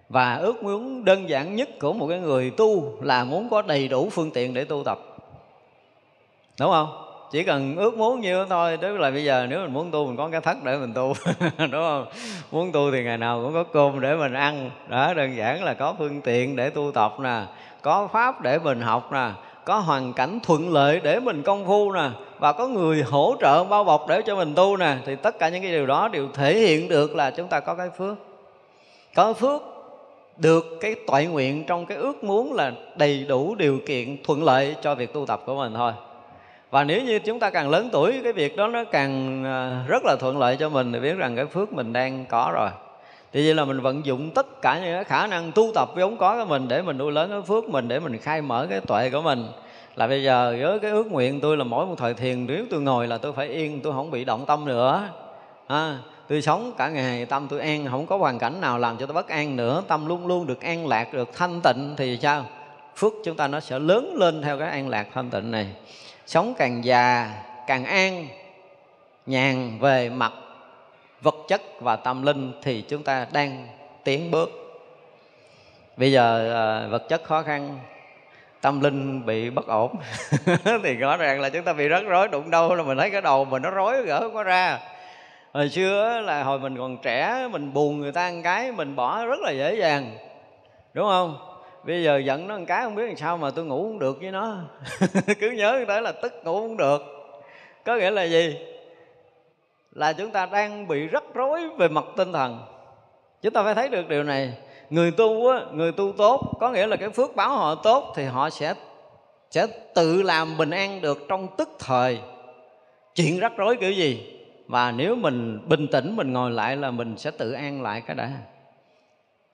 Và ước muốn đơn giản nhất của một cái người tu là muốn có đầy đủ phương tiện để tu tập. Đúng không? Chỉ cần ước muốn như thôi, tức là bây giờ nếu mình muốn tu, mình có cái thất để mình tu. Đúng không? Muốn tu thì ngày nào cũng có cơm để mình ăn. Đó, đơn giản là có phương tiện để tu tập nè, có pháp để mình học nè có hoàn cảnh thuận lợi để mình công phu nè, và có người hỗ trợ, bao bọc để cho mình tu nè, thì tất cả những cái điều đó đều thể hiện được là chúng ta có cái phước. Có phước được cái toại nguyện trong cái ước muốn là đầy đủ điều kiện thuận lợi cho việc tu tập của mình thôi. Và nếu như chúng ta càng lớn tuổi, cái việc đó nó càng à, rất là thuận lợi cho mình thì biết rằng cái phước mình đang có rồi thì vậy là mình vận dụng tất cả những cái khả năng tu tập vốn có của mình để mình nuôi lớn cái phước mình để mình khai mở cái tuệ của mình. Là bây giờ với cái ước nguyện tôi là mỗi một thời thiền nếu tôi ngồi là tôi phải yên tôi không bị động tâm nữa. À, tôi sống cả ngày tâm tôi an không có hoàn cảnh nào làm cho tôi bất an nữa. Tâm luôn luôn được an lạc được thanh tịnh thì sao? Phước chúng ta nó sẽ lớn lên theo cái an lạc thanh tịnh này. Sống càng già càng an nhàn về mặt vật chất và tâm linh thì chúng ta đang tiến bước. Bây giờ ờ, vật chất khó khăn, tâm linh bị bất ổn. Thì rõ ràng là chúng ta bị rắc rối, đụng đâu là mình thấy cái đầu mình nó rối, gỡ không có ra. Hồi xưa là hồi mình còn trẻ, mình buồn người ta ăn cái, mình bỏ rất là dễ dàng. Đúng không? Bây giờ giận nó ăn cái không biết làm sao mà tôi ngủ không được với nó. Cứ nhớ tới là tức ngủ không được. Có nghĩa là gì? Là chúng ta đang bị rắc rối về mặt tinh thần. Chúng ta phải thấy được điều này. Người tu á, người tu tốt có nghĩa là cái phước báo họ tốt thì họ sẽ sẽ tự làm bình an được trong tức thời. Chuyện rắc rối kiểu gì? Và nếu mình bình tĩnh mình ngồi lại là mình sẽ tự an lại cái đã.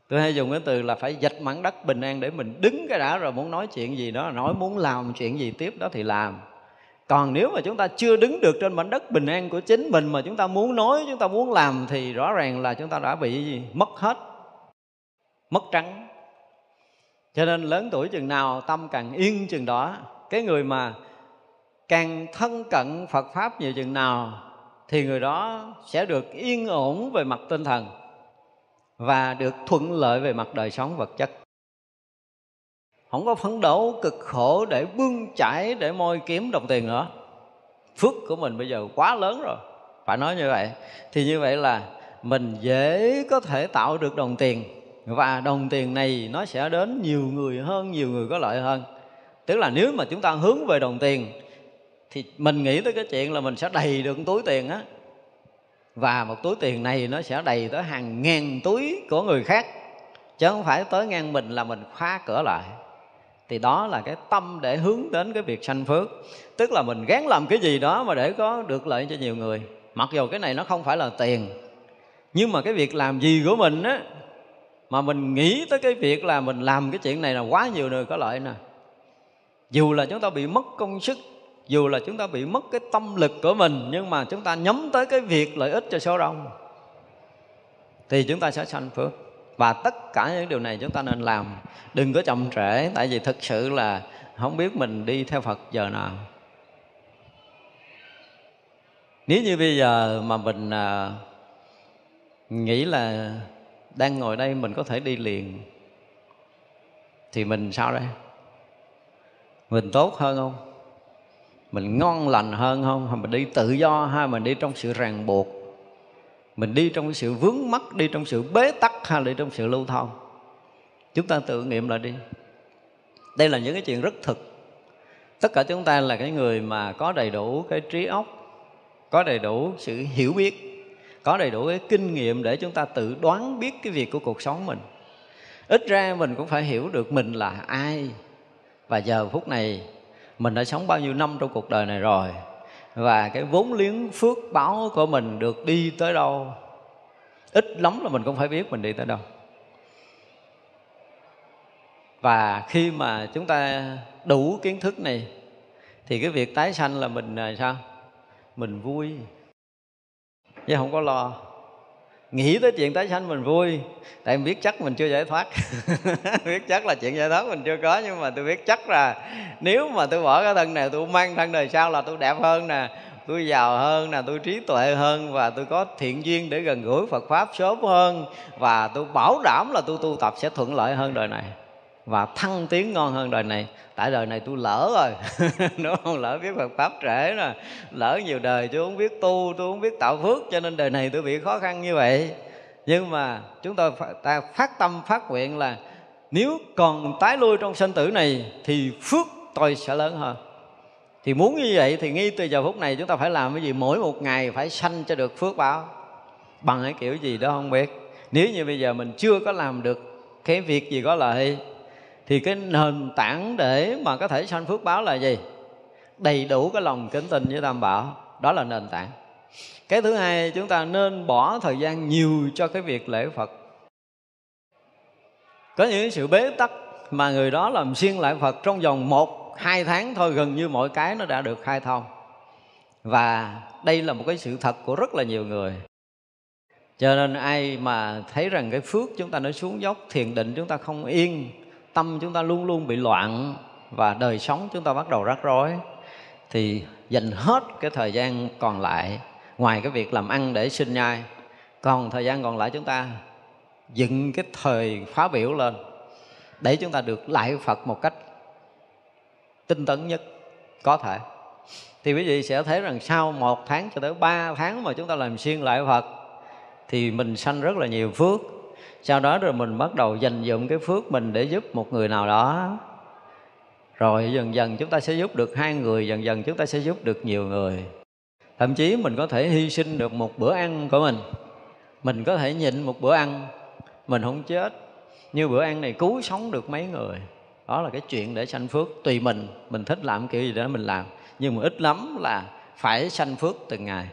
Tôi hay dùng cái từ là phải dạch mảnh đất bình an để mình đứng cái đã rồi muốn nói chuyện gì đó nói muốn làm chuyện gì tiếp đó thì làm còn nếu mà chúng ta chưa đứng được trên mảnh đất bình an của chính mình mà chúng ta muốn nói, chúng ta muốn làm thì rõ ràng là chúng ta đã bị gì? mất hết. Mất trắng. Cho nên lớn tuổi chừng nào, tâm càng yên chừng đó, cái người mà càng thân cận phật pháp nhiều chừng nào, thì người đó sẽ được yên ổn về mặt tinh thần và được thuận lợi về mặt đời sống vật chất không có phấn đấu, cực khổ để bươn chải, để môi kiếm đồng tiền nữa. Phước của mình bây giờ quá lớn rồi. Phải nói như vậy. Thì như vậy là mình dễ có thể tạo được đồng tiền. Và đồng tiền này nó sẽ đến nhiều người hơn, nhiều người có lợi hơn. Tức là nếu mà chúng ta hướng về đồng tiền, thì mình nghĩ tới cái chuyện là mình sẽ đầy được túi tiền á. Và một túi tiền này nó sẽ đầy tới hàng ngàn túi của người khác. Chứ không phải tới ngang mình là mình khóa cửa lại thì đó là cái tâm để hướng đến cái việc sanh phước. Tức là mình gán làm cái gì đó mà để có được lợi cho nhiều người. Mặc dù cái này nó không phải là tiền, nhưng mà cái việc làm gì của mình á, mà mình nghĩ tới cái việc là mình làm cái chuyện này là quá nhiều người có lợi nè. Dù là chúng ta bị mất công sức, dù là chúng ta bị mất cái tâm lực của mình, nhưng mà chúng ta nhắm tới cái việc lợi ích cho số đông, thì chúng ta sẽ sanh phước và tất cả những điều này chúng ta nên làm. Đừng có chậm trễ tại vì thực sự là không biết mình đi theo phật giờ nào. Nếu như bây giờ mà mình à, nghĩ là đang ngồi đây mình có thể đi liền thì mình sao đây? Mình tốt hơn không? Mình ngon lành hơn không? Hay mình đi tự do hay mình đi trong sự ràng buộc mình đi trong sự vướng mắc, đi trong sự bế tắc hay là trong sự lưu thông? Chúng ta tự nghiệm lại đi. Đây là những cái chuyện rất thực. Tất cả chúng ta là cái người mà có đầy đủ cái trí óc, có đầy đủ sự hiểu biết, có đầy đủ cái kinh nghiệm để chúng ta tự đoán biết cái việc của cuộc sống mình. Ít ra mình cũng phải hiểu được mình là ai. Và giờ phút này, mình đã sống bao nhiêu năm trong cuộc đời này rồi? Và cái vốn liếng phước báo của mình được đi tới đâu, ít lắm là mình cũng phải biết mình đi tới đâu. Và khi mà chúng ta đủ kiến thức này, thì cái việc tái sanh là mình à, sao? Mình vui. Chứ không có lo nghĩ tới chuyện tái sanh mình vui. Tại mình biết chắc mình chưa giải thoát. Biết chắc là chuyện giải thoát mình chưa có, nhưng mà tôi biết chắc là nếu mà tôi bỏ cái thân này, tôi mang thân đời sau là tôi đẹp hơn nè, tôi giàu hơn nè, tôi trí tuệ hơn và tôi có thiện duyên để gần gũi phật pháp sớm hơn và tôi bảo đảm là tôi tu tập sẽ thuận lợi hơn đời này và thăng tiến ngon hơn đời này tại đời này tôi lỡ rồi. Đúng không? Lỡ biết Phật pháp trễ nè lỡ nhiều đời tôi không biết tu, tôi không biết tạo phước, cho nên đời này tôi bị khó khăn như vậy. Nhưng mà chúng tôi ta phát tâm phát nguyện là nếu còn tái lui trong sinh tử này thì phước tôi sẽ lớn hơn. Thì muốn như vậy thì ngay từ giờ phút này chúng ta phải làm cái gì? Mỗi một ngày phải sanh cho được phước báo. Bằng cái kiểu gì đó không biết. Nếu như bây giờ mình chưa có làm được cái việc gì có lợi thì cái nền tảng để mà có thể sanh phước báo là gì? Đầy đủ cái lòng kính tình với tam bảo. Đó là nền tảng. Cái thứ hai, chúng ta nên bỏ thời gian nhiều cho cái việc lễ phật. Có những sự bế tắc mà người đó làm xuyên lại phật trong vòng một, hai tháng thôi, gần như mọi cái nó đã được khai thông. Và đây là một cái sự thật của rất là nhiều người. Cho nên ai mà thấy rằng cái phước chúng ta nó xuống dốc, thiền định chúng ta không yên tâm chúng ta luôn luôn bị loạn và đời sống chúng ta bắt đầu rắc rối, thì dành hết cái thời gian còn lại ngoài cái việc làm ăn để sinh nhai, còn thời gian còn lại chúng ta dựng cái thời phá biểu lên để chúng ta được lại Phật một cách tinh tấn nhất có thể. Thì quý vị sẽ thấy rằng sau một tháng cho tới ba tháng mà chúng ta làm xuyên lại Phật thì mình sanh rất là nhiều phước sau đó rồi mình bắt đầu dành dụng cái phước mình để giúp một người nào đó. Rồi dần dần chúng ta sẽ giúp được hai người, dần dần chúng ta sẽ giúp được nhiều người. Thậm chí mình có thể hy sinh được một bữa ăn của mình. Mình có thể nhịn một bữa ăn. Mình không chết. Như bữa ăn này cứu sống được mấy người. Đó là cái chuyện để sanh phước. Tùy mình mình thích làm kiểu gì đó mình làm. Nhưng mà ít lắm là phải sanh phước từng ngày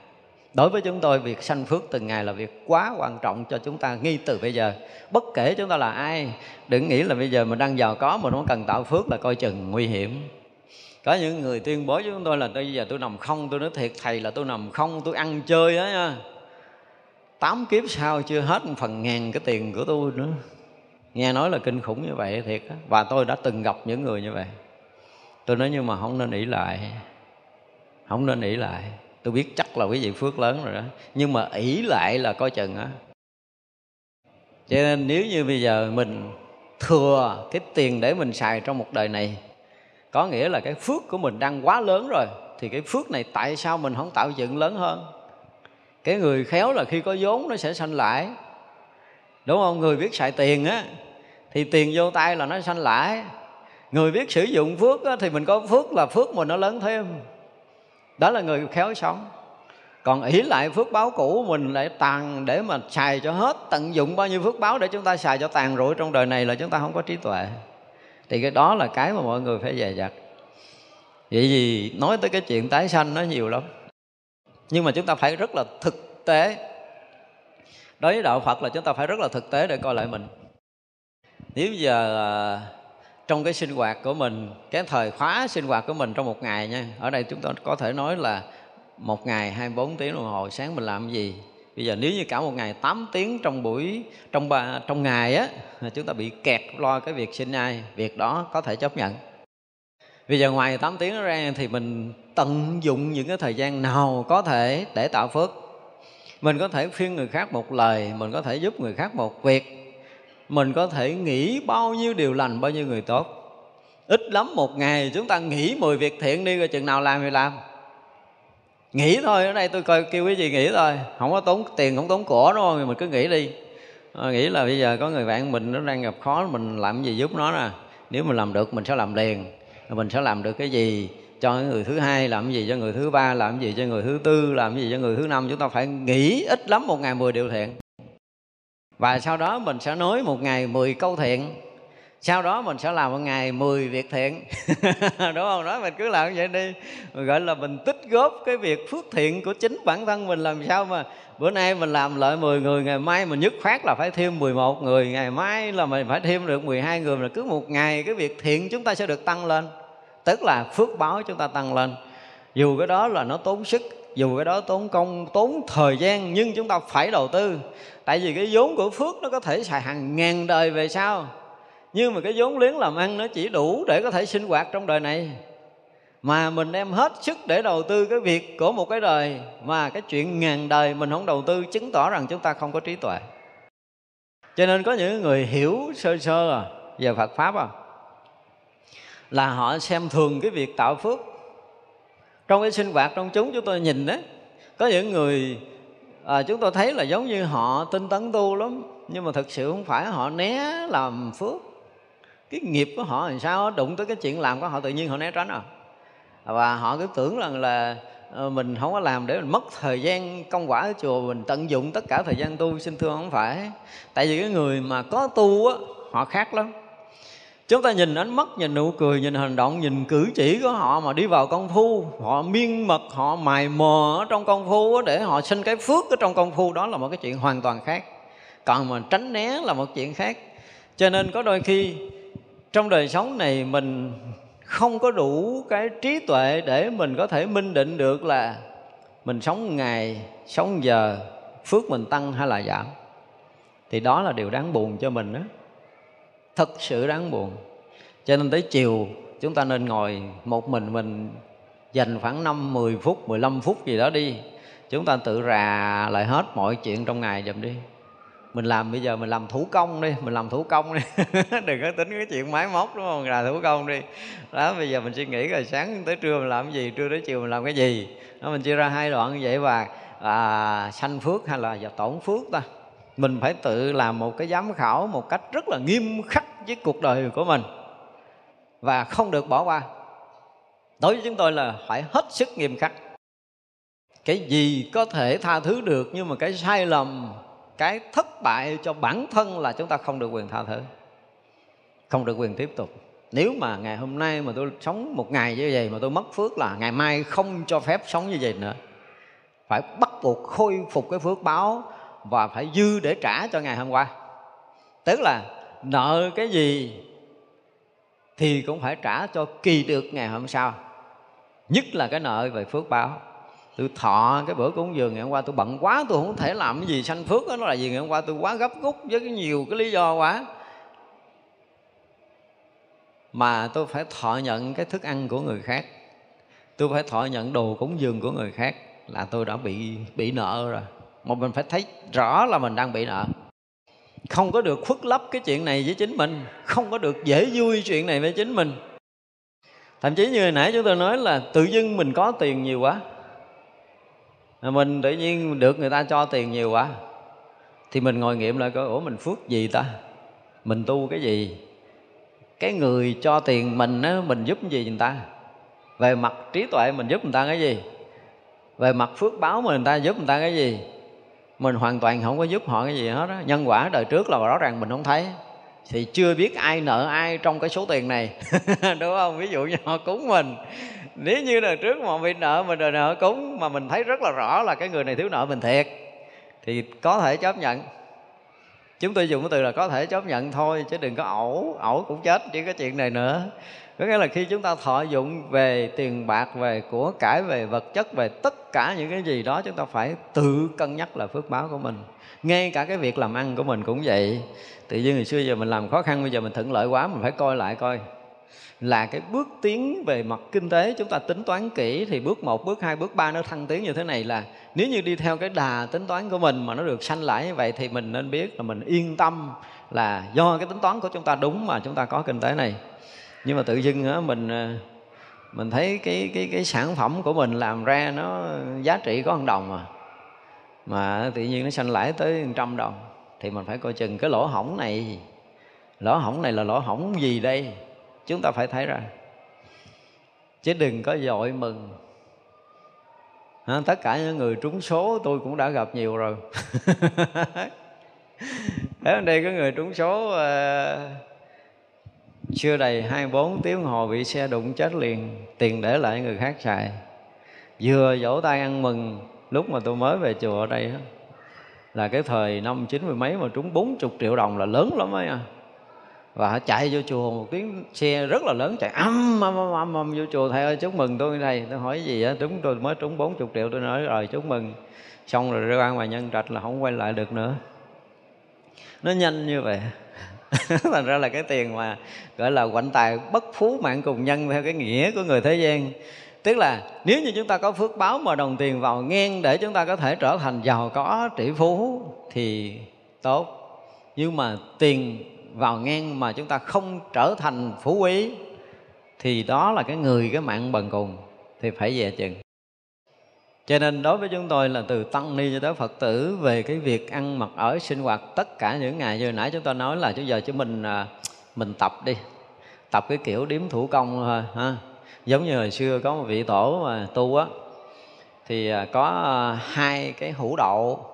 đối với chúng tôi, việc sanh phước từng ngày là việc quá quan trọng cho chúng ta ngay từ bây giờ. Bất kể chúng ta là ai, đừng nghĩ là bây giờ mình đang giàu có mình không cần tạo phước là coi chừng nguy hiểm. Có những người tuyên bố với chúng tôi là bây giờ tôi nằm không, tôi nói thiệt thầy là tôi nằm không, tôi ăn chơi đó nha. Tám kiếp sau chưa hết phần ngàn cái tiền của tôi nữa. Nghe nói là kinh khủng như vậy, thiệt đó. và tôi đã từng gặp những người như vậy. Tôi nói nhưng mà không nên nghĩ lại, không nên nghĩ lại tôi biết chắc là quý vị phước lớn rồi đó. Nhưng mà ỷ lại là coi chừng á cho nên nếu như bây giờ mình thừa cái tiền để mình xài trong một đời này có nghĩa là cái phước của mình đang quá lớn rồi thì cái phước này tại sao mình không tạo dựng lớn hơn? Cái người khéo là khi có vốn nó sẽ sanh lãi đúng không? Người biết xài tiền á thì tiền vô tay là nó sanh lãi người biết sử dụng phước á, thì mình có phước là phước mình nó lớn thêm đó là người khéo sống. Còn ý lại phước báo cũ, mình lại tàn để mà xài cho hết, tận dụng bao nhiêu phước báo để chúng ta xài cho tàn rủi trong đời này là chúng ta không có trí tuệ. Thì cái đó là cái mà mọi người phải dè dặt. Vậy vì nói tới cái chuyện tái sanh nó nhiều lắm. Nhưng mà chúng ta phải rất là thực tế. Đối với đạo phật là chúng ta phải rất là thực tế để coi lại mình. Nếu giờ à, trong cái sinh hoạt của mình, cái thời khóa sinh hoạt của mình trong một ngày nha. Ở đây chúng ta có thể nói là một ngày 24 tiếng đồng hồ, sáng mình làm gì? Bây giờ nếu như cả một ngày 8 tiếng trong buổi, trong ba, trong ngày á chúng ta bị kẹt lo cái việc sinh ai việc đó có thể chấp nhận. Bây giờ ngoài 8 tiếng ra thì mình tận dụng những cái thời gian nào có thể để tạo phước. Mình có thể khuyên người khác một lời, mình có thể giúp người khác một việc mình có thể nghĩ bao nhiêu điều lành bao nhiêu người tốt. Ít lắm một ngày chúng ta nghĩ 10 việc thiện đi rồi chừng nào làm thì làm. Nghĩ thôi ở đây tôi coi kêu cái gì nghĩ thôi. Không có tốn tiền không tốn của đúng không? Mình cứ nghĩ đi. À, nghĩ là bây giờ có người bạn mình nó đang gặp khó mình làm gì giúp nó nè. Nếu mình làm được mình sẽ làm liền. Mình sẽ làm được cái gì cho người thứ hai làm gì cho người thứ ba làm gì cho người thứ tư làm gì cho người thứ năm. Chúng ta phải nghĩ ít lắm một ngày mười điều thiện và sau đó mình sẽ nói một ngày mười câu thiện. Sau đó mình sẽ làm một ngày 10 việc thiện. Đúng không? Đó, mình cứ làm như vậy đi. Mình gọi là mình tích góp cái việc phước thiện của chính bản thân mình làm sao mà bữa nay mình làm lợi 10 người, ngày mai mình nhất khoát là phải thêm 11 người, ngày mai là mình phải thêm được 12 người là cứ một ngày cái việc thiện chúng ta sẽ được tăng lên. Tức là phước báo chúng ta tăng lên. Dù cái đó là nó tốn sức dù cái đó tốn công tốn thời gian nhưng chúng ta phải đầu tư. Tại vì cái vốn của phước nó có thể xài hàng ngàn đời về sau. Nhưng mà cái vốn liếng làm ăn nó chỉ đủ để có thể sinh hoạt trong đời này. Mà mình đem hết sức để đầu tư cái việc của một cái đời mà cái chuyện ngàn đời mình không đầu tư chứng tỏ rằng chúng ta không có trí tuệ. Cho nên có những người hiểu sơ sơ à, về Phật pháp à là họ xem thường cái việc tạo phước trong cái sinh hoạt trong chúng chúng tôi nhìn đấy có những người à, chúng tôi thấy là giống như họ tinh tấn tu lắm nhưng mà thực sự không phải họ né làm phước. Cái nghiệp của họ làm sao đụng tới cái chuyện làm của họ tự nhiên họ né tránh à. Và họ cứ tưởng rằng là ờ, mình không có làm để mình mất thời gian công quả ở chùa mình tận dụng tất cả thời gian tu xin thưa không phải. Tại vì cái người mà có tu á họ khác lắm chúng ta nhìn ánh mắt, nhìn nụ cười, nhìn hành động, nhìn cử chỉ của họ mà đi vào công phu. Họ miên mật, họ mài mò ở trong công phu để họ sinh cái phước ở trong công phu. Đó là một cái chuyện hoàn toàn khác. Còn mà tránh né là một chuyện khác. Cho nên có đôi khi, trong đời sống này mình không có đủ cái trí tuệ để mình có thể minh định được là mình sống ngày, sống giờ, phước mình tăng hay là giảm. Thì đó là điều đáng buồn cho mình đó thật sự đáng buồn. Cho nên tới chiều chúng ta nên ngồi một mình mình dành khoảng 5, 10 phút, 15 phút gì đó đi. Chúng ta tự rà lại hết mọi chuyện trong ngày dùm đi. Mình làm bây giờ mình làm thủ công đi mình làm thủ công đi. Đừng có tính cái chuyện máy móc đúng không? Là thủ công đi. Đó bây giờ mình suy nghĩ rồi sáng tới trưa mình làm cái gì trưa tới chiều mình làm cái gì? Đó mình chia ra hai đoạn như vậy và à, sanh phước hay là tổn phước ta mình phải tự làm một cái giám khảo một cách rất là nghiêm khắc với cuộc đời của mình. Và không được bỏ qua. Đối với chúng tôi là phải hết sức nghiêm khắc. Cái gì có thể tha thứ được nhưng mà cái sai lầm, cái thất bại cho bản thân là chúng ta không được quyền tha thứ. Không được quyền tiếp tục. Nếu mà ngày hôm nay mà tôi sống một ngày như vậy mà tôi mất phước là ngày mai không cho phép sống như vậy nữa. Phải bắt buộc khôi phục cái phước báo và phải dư để trả cho ngày hôm qua. Tức là nợ cái gì thì cũng phải trả cho kỳ được ngày hôm sau. Nhất là cái nợ về phước báo. Tôi thọ cái bữa cúng dường ngày hôm qua, tôi bận quá, tôi không thể làm cái gì sanh phước đó. Nó là gì ngày hôm qua tôi quá gấp rút với cái nhiều cái lý do quá. Mà tôi phải thọ nhận cái thức ăn của người khác. Tôi phải thọ nhận đồ cúng dường của người khác là tôi đã bị bị nợ rồi mà mình phải thấy rõ là mình đang bị nợ. Không có được khuất lấp cái chuyện này với chính mình. Không có được dễ vui chuyện này với chính mình. Thậm chí như hồi nãy chúng tôi nói là tự dưng mình có tiền nhiều quá. Mình tự nhiên được người ta cho tiền nhiều quá. Thì mình ngồi nghiệm lại coi, ủa, mình phước gì ta? Mình tu cái gì? Cái người cho tiền mình á, mình giúp gì người ta? Về mặt trí tuệ mình giúp người ta cái gì? Về mặt phước báo mình người ta giúp người ta cái gì? Mình hoàn toàn không có giúp họ cái gì hết đó nhân quả đời trước là rõ ràng mình không thấy. Thì chưa biết ai nợ ai trong cái số tiền này. Đúng không? Ví dụ như họ cúng mình. Nếu như đời trước mà bị nợ mình đời nợ cúng mà mình thấy rất là rõ là cái người này thiếu nợ mình thiệt. Thì có thể chấp nhận. Chúng tôi dùng cái từ là có thể chấp nhận thôi, chứ đừng có ẩu. Ẩu cũng chết chứ cái chuyện này nữa có nghĩa là khi chúng ta thọ dụng về tiền bạc về của cải về vật chất về tất cả những cái gì đó chúng ta phải tự cân nhắc là phước báo của mình. Ngay cả cái việc làm ăn của mình cũng vậy. Tự nhiên ngày xưa giờ mình làm khó khăn bây giờ mình thuận lợi quá mình phải coi lại coi. Là cái bước tiến về mặt kinh tế chúng ta tính toán kỹ thì bước 1, bước 2, bước 3 nó thăng tiến như thế này là nếu như đi theo cái đà tính toán của mình mà nó được sanh lại như vậy thì mình nên biết là mình yên tâm là do cái tính toán của chúng ta đúng mà chúng ta có kinh tế này nhưng mà tự dưng á mình ờ, mình thấy cái cái cái sản phẩm của mình làm ra nó giá trị có một đồng mà mà tự nhiên nó sanh lãi tới trăm đồng. Thì mình phải coi chừng cái lỗ hỏng này lỗ hỏng này là lỗ hỏng gì đây? Chúng ta phải thấy ra. Chứ đừng có dội mừng. À, tất cả những người trúng số tôi cũng đã gặp nhiều rồi. Ở đây có người trúng số uh, chưa đầy 24 tiếng hồ bị xe đụng chết liền tiền để lại người khác xài. Vừa vỗ tay ăn mừng lúc mà tôi mới về chùa ở đây là cái thời năm chín mươi mấy mà trúng 40 triệu đồng là lớn lắm ấy à. Và họ chạy vô chùa một tiếng xe rất là lớn chạy âm âm âm âm, âm vô chùa thầy ơi chúc mừng tôi đây tôi hỏi gì á trúng tôi mới trúng 40 triệu tôi nói rồi chúc mừng. Xong rồi ra quan nhân trạch là không quay lại được nữa. Nó nhanh như vậy. thành ra là cái tiền mà, gọi là, quạnh tài bất phú mạng cùng nhân theo cái nghĩa của người thế gian. Tức là nếu như chúng ta có phước báo mà đồng tiền vào ngang để chúng ta có thể trở thành giàu có, tỷ phú thì tốt. Nhưng mà tiền vào ngang mà chúng ta không trở thành phú quý thì đó là cái người, cái mạng bần cùng thì phải về chừng cho nên đối với chúng tôi là từ tăng ni cho tới phật tử về cái việc ăn mặc ở sinh hoạt tất cả những ngày. Như nãy chúng ta nói là bây giờ chúng mình à, mình tập đi, tập cái kiểu điếm thủ công thôi, ha. Giống như hồi xưa có một vị tổ mà tu á, thì à, có à, hai cái hũ đậu,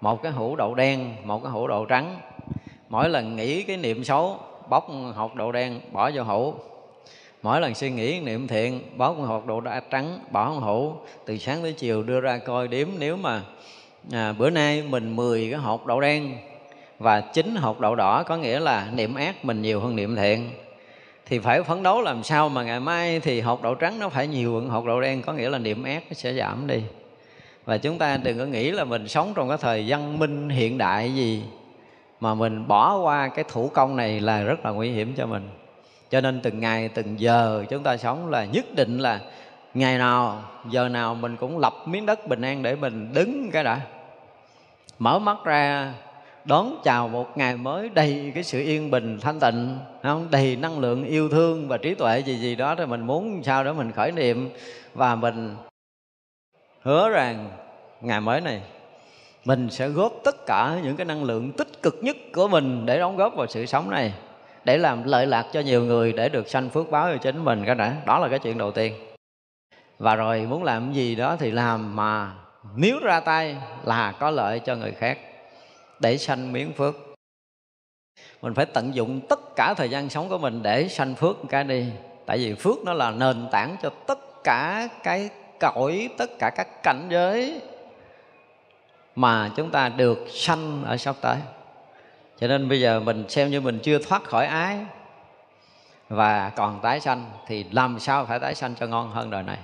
một cái hũ đậu đen, một cái hũ đậu trắng. Mỗi lần nghĩ cái niệm xấu, bóc hột đậu đen, bỏ vô hũ mỗi lần suy nghĩ niệm thiện bóc hột đậu trắng bỏ con hũ từ sáng tới chiều đưa ra coi đếm nếu mà à, bữa nay mình 10 cái hột đậu đen và chín hột đậu đỏ có nghĩa là niệm ác mình nhiều hơn niệm thiện. Thì phải phấn đấu làm sao mà ngày mai thì hột đậu trắng nó phải nhiều hơn hột đậu đen có nghĩa là niệm ác nó sẽ giảm đi. Và chúng ta đừng có nghĩ là mình sống trong cái thời văn minh hiện đại gì mà mình bỏ qua cái thủ công này là rất là nguy hiểm cho mình cho nên từng ngày, từng giờ chúng ta sống là nhất định là ngày nào, giờ nào mình cũng lập miếng đất bình an để mình đứng cái đã. Mở mắt ra, đón chào một ngày mới đầy cái sự yên bình, thanh tịnh không? Đầy năng lượng yêu thương và trí tuệ gì gì đó thì mình muốn sao đó mình khởi niệm và mình hứa rằng ngày mới này mình sẽ góp tất cả những cái năng lượng tích cực nhất của mình để đóng góp vào sự sống này để làm lợi lạc cho nhiều người để được sanh phước báo cho chính mình, cái đã. Đó là cái chuyện đầu tiên. Và rồi muốn làm gì đó thì làm, mà nếu ra tay là có lợi cho người khác để sanh miếng phước. Mình phải tận dụng tất cả thời gian sống của mình để sanh phước cái đi. Tại vì phước nó là nền tảng cho tất cả cái cõi, tất cả các cảnh giới mà chúng ta được sanh ở sắp tới cho nên bây giờ mình xem như mình chưa thoát khỏi ái và còn tái sanh thì làm sao phải tái sanh cho ngon hơn đời này?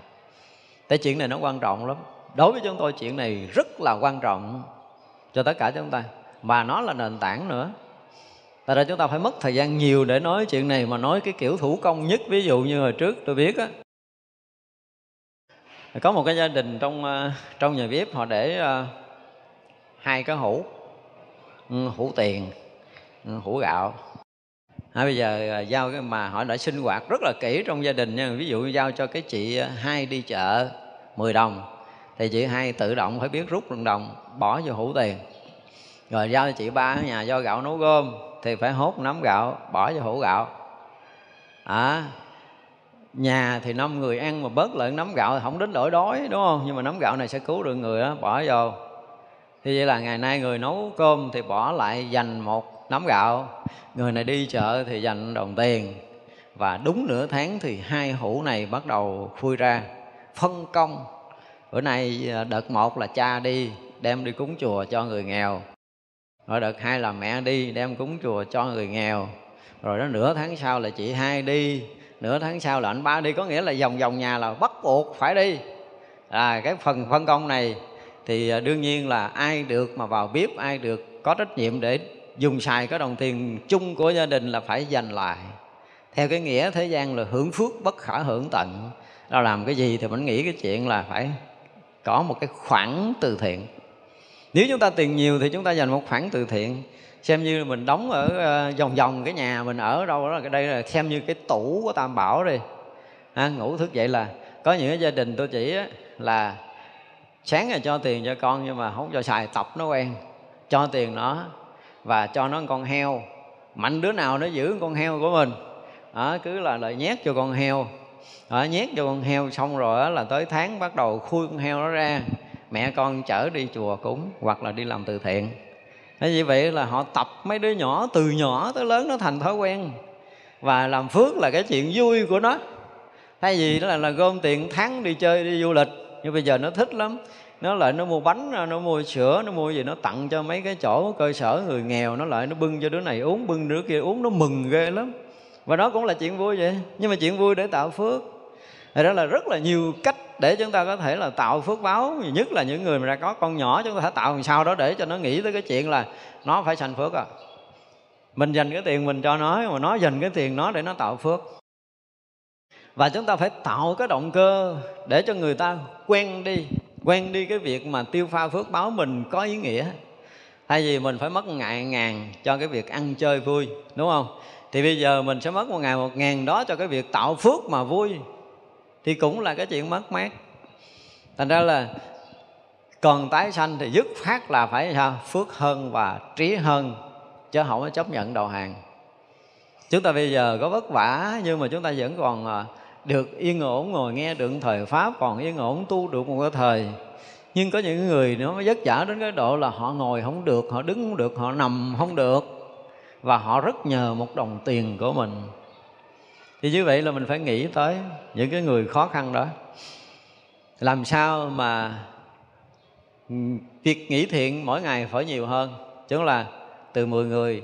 Cái chuyện này nó quan trọng lắm. Đối với chúng tôi chuyện này rất là quan trọng cho tất cả chúng ta. Mà nó là nền tảng nữa. Tại ra chúng ta phải mất thời gian nhiều để nói chuyện này mà nói cái kiểu thủ công nhất. Ví dụ như hồi trước tôi biết á có một cái gia đình trong ờ, trong nhà bếp họ để uh, hai cái hũ ừ, hũ tiền. Ừ, hũ gạo. À, bây giờ à, giao cái mà họ đã sinh hoạt rất là kỹ trong gia đình nha. Ví dụ giao cho cái chị à, hai đi chợ 10 đồng. Thì chị hai tự động phải biết rút đồng đồng bỏ vô hũ tiền. Rồi giao cho chị ba ở nhà do gạo nấu gom thì phải hốt nắm gạo bỏ vô hũ gạo. À, nhà thì năm người ăn mà bớt lại nắm gạo thì không đến nỗi đói đúng không? Nhưng mà nắm gạo này sẽ cứu được người đó bỏ vô. Thì vậy là ngày nay người nấu cơm thì bỏ lại dành một nắm gạo. Người này đi chợ thì dành đồng tiền. Và đúng nửa tháng thì hai hũ này bắt đầu khui ra. Phân công. Bữa nay à, đợt một là cha đi, đem đi cúng chùa cho người nghèo. Rồi đợt hai là mẹ đi, đem cúng chùa cho người nghèo. Rồi đó, nửa tháng sau là chị hai đi. Nửa tháng sau là anh ba đi. Có nghĩa là vòng vòng nhà là bắt buộc phải đi. À cái phần phân công này thì à, đương nhiên là ai được mà vào bếp, ai được có trách nhiệm để dùng xài cái đồng tiền chung của gia đình là phải dành lại theo cái nghĩa thế gian là hưởng phước bất khả hưởng tậnเราlàm cái gì thì mình nghĩ cái chuyện là phải có một cái khoản từ thiện nếu chúng ta tiền nhiều thì chúng ta dành một khoản từ thiện xem như mình đóng ở à, vòng vòng cái nhà mình ở đâu đó cái đây là xem như cái tủ của tam bảo đi à, ngủ thức dậy là có những cái gia đình tôi chỉ là sáng là cho tiền cho con nhưng mà không cho xài tập nó quen cho tiền nó và cho nó con heo. Mạnh đứa nào nó giữ con heo của mình? Đó, cứ là lại nhét cho con heo. Đó, nhét cho con heo xong rồi là tới tháng bắt đầu khui con heo nó ra. Mẹ con chở đi chùa cúng hoặc là đi làm từ thiện. Thế như vậy là họ tập mấy đứa nhỏ từ nhỏ tới lớn nó thành thói quen. Và làm phước là cái chuyện vui của nó. Thay vì đó là, là gom tiền tháng đi chơi đi du lịch nhưng bây giờ nó thích lắm nó lại nó mua bánh, nó mua sữa, nó mua gì, nó tặng cho mấy cái chỗ cơ sở người nghèo, nó lại nó bưng cho đứa này uống, bưng đứa kia uống, nó mừng ghê lắm. Và đó cũng là chuyện vui vậy. Nhưng mà chuyện vui để tạo phước. Thì đó là rất là nhiều cách để chúng ta có thể là tạo phước báo. Nhất là những người mà đã có con nhỏ, chúng ta phải tạo làm sao đó để cho nó nghĩ tới cái chuyện là nó phải sanh phước à. Mình dành cái tiền mình cho nó, mà nó dành cái tiền nó để nó tạo phước. Và chúng ta phải tạo cái động cơ để cho người ta quen đi quen đi cái việc mà tiêu pha phước báo mình có ý nghĩa. Thay vì mình phải mất ngại ngàn cho cái việc ăn chơi vui, đúng không? Thì bây giờ mình sẽ mất một ngày một ngàn đó cho cái việc tạo phước mà vui. Thì cũng là cái chuyện mất mát. Thành ra là còn tái sanh thì dứt phát là phải sao? Phước hơn và trí hơn, chứ không có chấp nhận đầu hàng. Chúng ta bây giờ có vất vả, nhưng mà chúng ta vẫn còn à, được yên ổn ngồi nghe được thời pháp, còn yên ổn tu được một cái thời. Nhưng có những người nó vất vả đến cái độ là họ ngồi không được, họ đứng không được, họ nằm không được. Và họ rất nhờ một đồng tiền của mình. Thì như vậy là mình phải nghĩ tới những cái người khó khăn đó. Làm sao mà việc nghĩ thiện mỗi ngày phải nhiều hơn? Chứ là từ 10 người,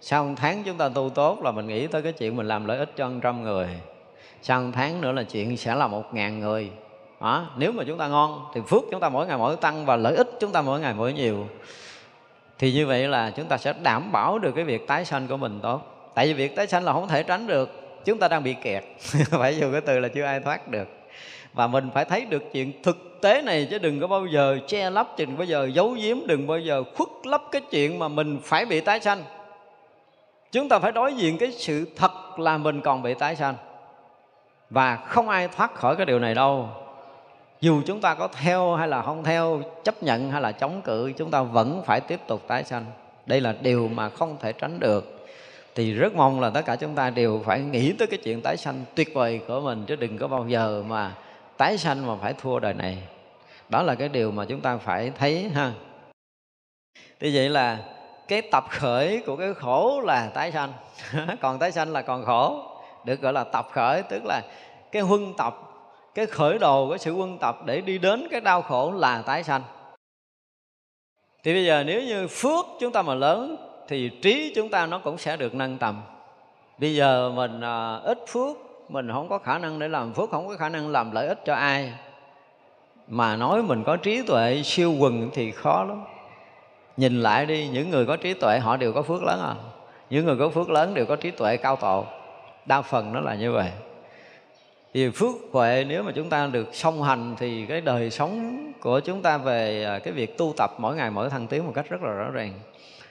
sau một tháng chúng ta tu tốt là mình nghĩ tới cái chuyện mình làm lợi ích cho trăm người sau một tháng nữa là chuyện sẽ là một ngàn người. Đó. nếu mà chúng ta ngon, thì phước chúng ta mỗi ngày mỗi tăng và lợi ích chúng ta mỗi ngày mỗi nhiều. Thì như vậy là chúng ta sẽ đảm bảo được cái việc tái sanh của mình tốt. Tại vì việc tái sanh là không thể tránh được. Chúng ta đang bị kẹt. Phải dùng cái từ là chưa ai thoát được. Và mình phải thấy được chuyện thực tế này chứ đừng có bao giờ che lấp, đừng bao giờ giấu giếm, đừng bao giờ khuất lấp cái chuyện mà mình phải bị tái sanh. Chúng ta phải đối diện cái sự thật là mình còn bị tái sanh và không ai thoát khỏi cái điều này đâu. Dù chúng ta có theo hay là không theo, chấp nhận hay là chống cự, chúng ta vẫn phải tiếp tục tái sanh. Đây là điều mà không thể tránh được. Thì rất mong là tất cả chúng ta đều phải nghĩ tới cái chuyện tái sanh tuyệt vời của mình, chứ đừng có bao giờ mà tái sanh mà phải thua đời này. Đó là cái điều mà chúng ta phải thấy, ha. Thì vậy là cái tập khởi của cái khổ là tái sanh. Còn tái sanh là còn khổ được gọi là tập khởi tức là cái huân tập cái khởi đầu cái sự huân tập để đi đến cái đau khổ là tái sanh. Thì bây giờ nếu như phước chúng ta mà lớn thì trí chúng ta nó cũng sẽ được nâng tầm. Bây giờ mình à, ít phước mình không có khả năng để làm phước không có khả năng làm lợi ích cho ai. Mà nói mình có trí tuệ siêu quần thì khó lắm. Nhìn lại đi những người có trí tuệ họ đều có phước lớn à. Những người có phước lớn đều có trí tuệ cao tổ đa phần nó là như vậy. Thì phước huệ nếu mà chúng ta được song hành thì cái đời sống của chúng ta về à, cái việc tu tập mỗi ngày mỗi thăng tiến một cách rất là rõ ràng.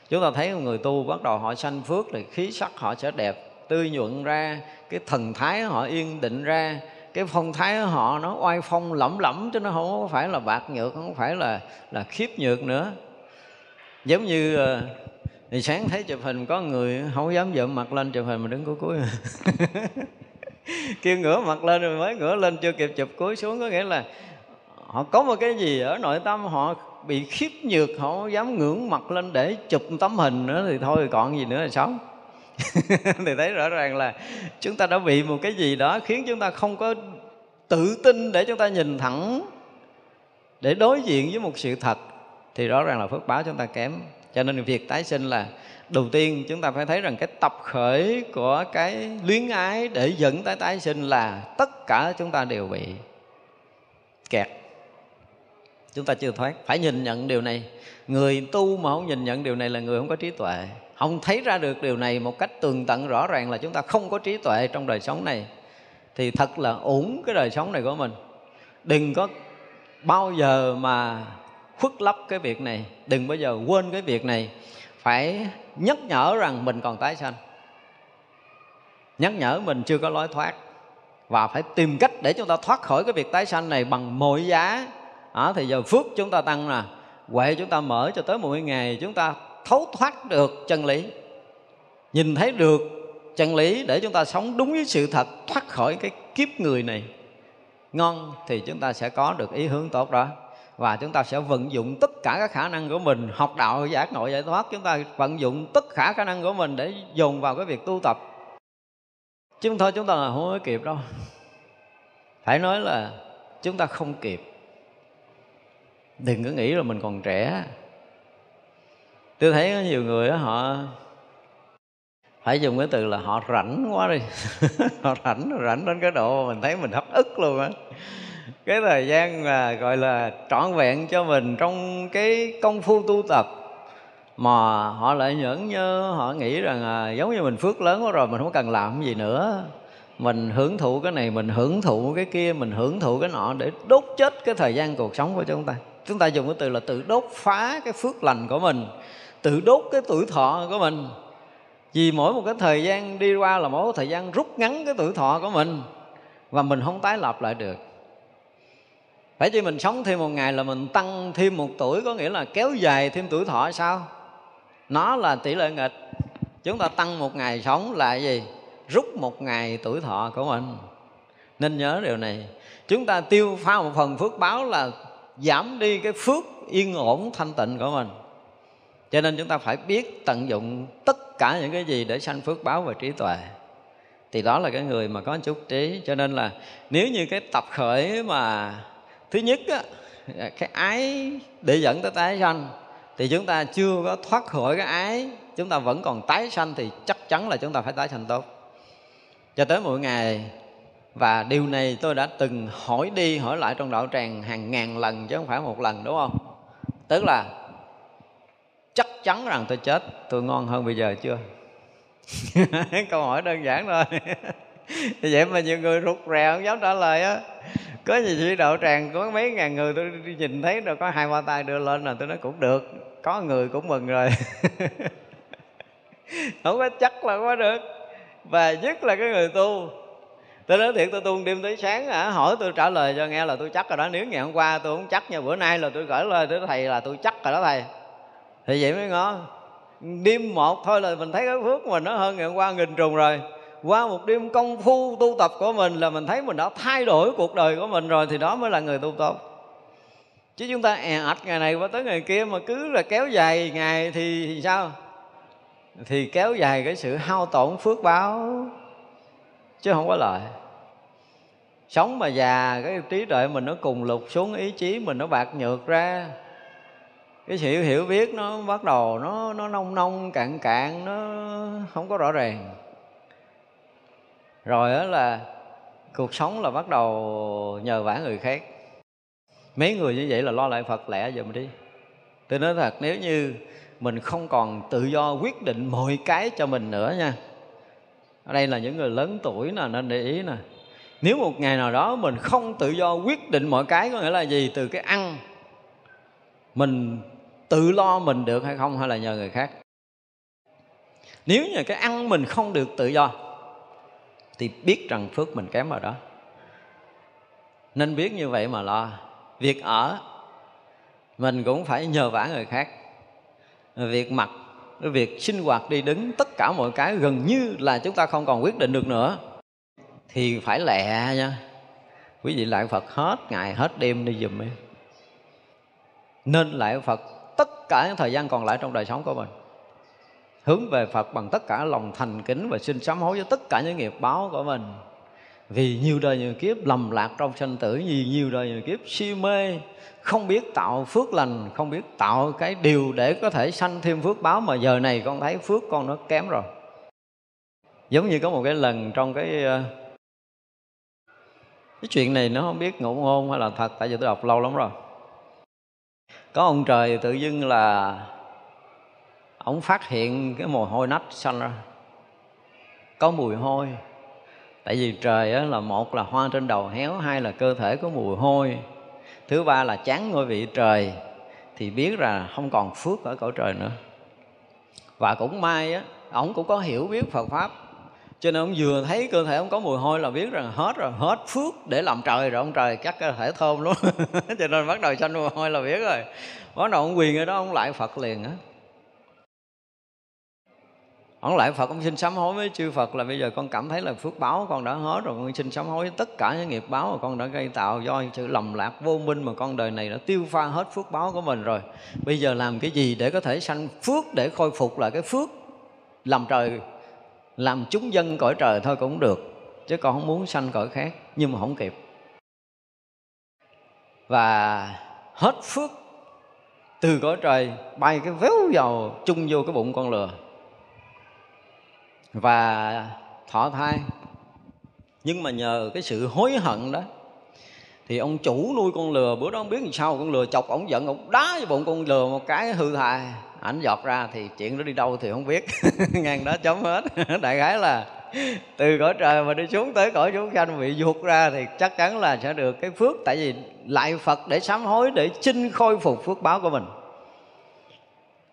Chúng ta thấy người tu bắt đầu họ sanh phước thì khí sắc họ sẽ đẹp tươi nhuận ra, cái thần thái họ yên định ra, cái phong thái họ nó oai phong lẫm lẫm, chứ nó không phải là bạc nhược, không phải là là khiếp nhược nữa. Giống như à, thì sáng thấy chụp hình có người, không dám dựng mặt lên, chụp hình mà đứng cuối cuối. Kêu ngửa mặt lên rồi mới ngửa lên, chưa kịp chụp cuối xuống, có nghĩa là họ có một cái gì ở nội tâm họ bị khiếp nhược, họ không dám ngưỡng mặt lên để chụp tấm hình nữa thì thôi, còn gì nữa là sống. Thì thấy rõ ràng là chúng ta đã bị một cái gì đó khiến chúng ta không có tự tin để chúng ta nhìn thẳng, để đối diện với một sự thật. Thì rõ ràng là phước báo chúng ta kém cho nên việc tái sinh là đầu tiên chúng ta phải thấy rằng cái tập khởi của cái luyến ái để dẫn tới tái sinh là tất cả chúng ta đều bị kẹt. Chúng ta chưa thoát. Phải nhìn nhận điều này. Người tu mà không nhìn nhận điều này là người không có trí tuệ. Không thấy ra được điều này một cách tường tận rõ ràng là chúng ta không có trí tuệ trong đời sống này. Thì thật là ổn cái đời sống này của mình. Đừng có bao giờ mà khuất lấp cái việc này đừng bao giờ quên cái việc này. Phải nhắc nhở rằng mình còn tái sanh. Nhắc nhở mình chưa có lối thoát. Và phải tìm cách để chúng ta thoát khỏi cái việc tái sanh này bằng mọi giá. À, thì giờ phước chúng ta tăng nè huệ chúng ta mở cho tới mỗi ngày chúng ta thấu thoát được chân lý. Nhìn thấy được chân lý để chúng ta sống đúng với sự thật thoát khỏi cái kiếp người này. Ngon thì chúng ta sẽ có được ý hướng tốt đó và chúng ta sẽ vận dụng tất cả các khả năng của mình học đạo giác ngộ giải thoát. Chúng ta vận dụng tất cả khả năng của mình để dồn vào cái việc tu tập. Chứ thôi chúng ta là không có kịp đâu. Phải nói là chúng ta không kịp. Đừng có nghĩ là mình còn trẻ. Tôi thấy có nhiều người đó, họ phải dùng cái từ là họ rảnh quá đi. Họ rảnh rảnh đến cái độ mình thấy mình hấp ức luôn á cái thời gian là gọi là trọn vẹn cho mình trong cái công phu tu tập mà họ lại nhẫn nhơ họ nghĩ rằng à, giống như mình phước lớn quá rồi mình không cần làm gì nữa. Mình hưởng thụ cái này mình hưởng thụ cái kia mình hưởng thụ cái nọ để đốt chết cái thời gian cuộc sống của chúng ta. Chúng ta dùng cái từ là tự đốt phá cái phước lành của mình tự đốt cái tuổi thọ của mình. Vì mỗi một cái thời gian đi qua là mỗi một thời gian rút ngắn cái tuổi thọ của mình và mình không tái lập lại được phải chỉ mình sống thêm một ngày là mình tăng thêm một tuổi, có nghĩa là kéo dài thêm tuổi thọ sao? Nó là tỷ lệ nghịch. Chúng ta tăng một ngày sống là gì? Rút một ngày tuổi thọ của mình. Nên nhớ điều này. Chúng ta tiêu pha một phần phước báo là giảm đi cái phước yên ổn thanh tịnh của mình. Cho nên chúng ta phải biết tận dụng tất cả những cái gì để sanh phước báo và trí tuệ. Thì đó là cái người mà có chút trí. Cho nên là nếu như cái tập khởi mà thứ nhất á, cái ái để dẫn tới tái sanh. Thì chúng ta chưa có thoát khỏi cái ái chúng ta vẫn còn tái sanh thì chắc chắn là chúng ta phải tái sanh tốt. Cho tới mỗi ngày và điều này tôi đã từng hỏi đi hỏi lại trong đạo tràng hàng ngàn lần chứ không phải một lần đúng không? Tức là chắc chắn rằng tôi chết tôi ngon hơn bây giờ chưa? Câu hỏi đơn giản thôi. vậy mà nhiều người rụt rè không dám trả lời á. Có gì chỉ đạo tràng có mấy ngàn người tôi nhìn thấy rồi có hai ba tay đưa lên là tôi nói cũng được có người cũng mừng rồi. Không có chắc là có được. Và nhất là cái người tu. Tôi nói thiệt tôi tu đêm tới sáng à, hỏi tôi trả lời cho nghe là tôi chắc rồi đó. Nếu ngày hôm qua tôi không chắc nha bữa nay là tôi gửi lời tới thầy là tôi chắc rồi đó thầy. Thì vậy mới ngon. Đêm một thôi là mình thấy cái phước mình nó hơn ngày hôm qua nghìn trùng rồi qua một đêm công phu tu tập của mình là mình thấy mình đã thay đổi cuộc đời của mình rồi thì đó mới là người tu tập. Chứ chúng ta è ạch ngày này qua tới ngày kia mà cứ là kéo dài ngày thì, thì sao? Thì kéo dài cái sự hao tổn phước báo chứ không có lợi. Sống mà già cái trí tuệ mình nó cùng lục xuống ý chí mình nó bạc nhược ra. Cái sự hiểu biết nó bắt đầu nó nó nông nông cạn cạn nó không có rõ ràng rồi đó là cuộc sống là bắt đầu nhờ vả người khác. Mấy người như vậy là lo lại phật lẽ giùm đi. Tôi nói thật, nếu như mình không còn tự do quyết định mọi cái cho mình nữa nha. Ở đây là những người lớn tuổi nè, nên để ý nè. Nếu một ngày nào đó mình không tự do quyết định mọi cái, có nghĩa là gì? Từ cái ăn, mình tự lo mình được hay không, hay là nhờ người khác. Nếu như cái ăn mình không được tự do thì biết rằng phước mình kém ở đó. Nên biết như vậy mà lo. Việc ở, mình cũng phải nhờ vả người khác. Việc mặc, việc sinh hoạt đi đứng tất cả mọi cái gần như là chúng ta không còn quyết định được nữa. Thì phải lẹ nha. Quý vị lại phật hết ngày, hết đêm đi dùm em nên lại phật tất cả những thời gian còn lại trong đời sống của mình hướng về Phật bằng tất cả lòng thành kính và xin sám hối với tất cả những nghiệp báo của mình. Vì nhiều đời nhiều kiếp lầm lạc trong sanh tử, vì nhiều đời nhiều kiếp si mê, không biết tạo phước lành, không biết tạo cái điều để có thể sanh thêm phước báo mà giờ này con thấy phước con nó kém rồi. Giống như có một cái lần trong cái ờ, cái chuyện này nó không biết ngụ ngôn hay là thật, tại vì tôi đọc lâu lắm rồi. Có ông trời tự dưng là ông phát hiện cái mồ hôi nách xanh ra. Có mùi hôi. Tại vì trời á, là một là hoa trên đầu héo hai là cơ thể có mùi hôi. Thứ ba là chán ngôi vị trời thì biết là không còn phước ở cõi trời nữa. Và cũng may á ông cũng có hiểu biết Phật pháp. Cho nên ông vừa thấy cơ thể ông có mùi hôi là biết rằng hết rồi hết phước để làm trời rồi ông trời chắc cơ thể thơm luôn. Cho nên bắt đầu sanh mùi hôi là biết rồi. Bắt đầu ông quyền ở đó ông lại Phật liền á ông lại phật, ông xin sám hối với chư phật là bây giờ con cảm thấy là phước báo con đã hết rồi, con xin sám hối với tất cả những nghiệp báo mà con đã gây tạo do sự lầm lạc vô minh mà con đời này đã tiêu pha hết phước báo của mình rồi. Bây giờ làm cái gì để có thể sanh phước, để khôi phục lại cái phước làm trời, làm chúng dân cõi trời thôi cũng được, chứ con không muốn sanh cõi khác, nhưng mà không kịp. Và hết phước từ cõi trời, bay cái véo vào chung vô cái bụng con lừa và thọ thai. Nhưng mà nhờ cái sự hối hận đó, thì ông chủ nuôi con lừa, bữa đó không biết làm sao, con lừa chọc ổng giận, ổng đá vào bụng con lừa một cái hư thai. Ảnh giọt ra thì chuyện đó đi đâu thì không biết. Ngang đó chấm hết. Đại khái là từ cõi trời mà đi xuống tới cõi chúng sanh bị vuột ra thì chắc chắn là sẽ được cái phước. Tại vì lại phật để sám hối, để xin khôi phục phước báo của mình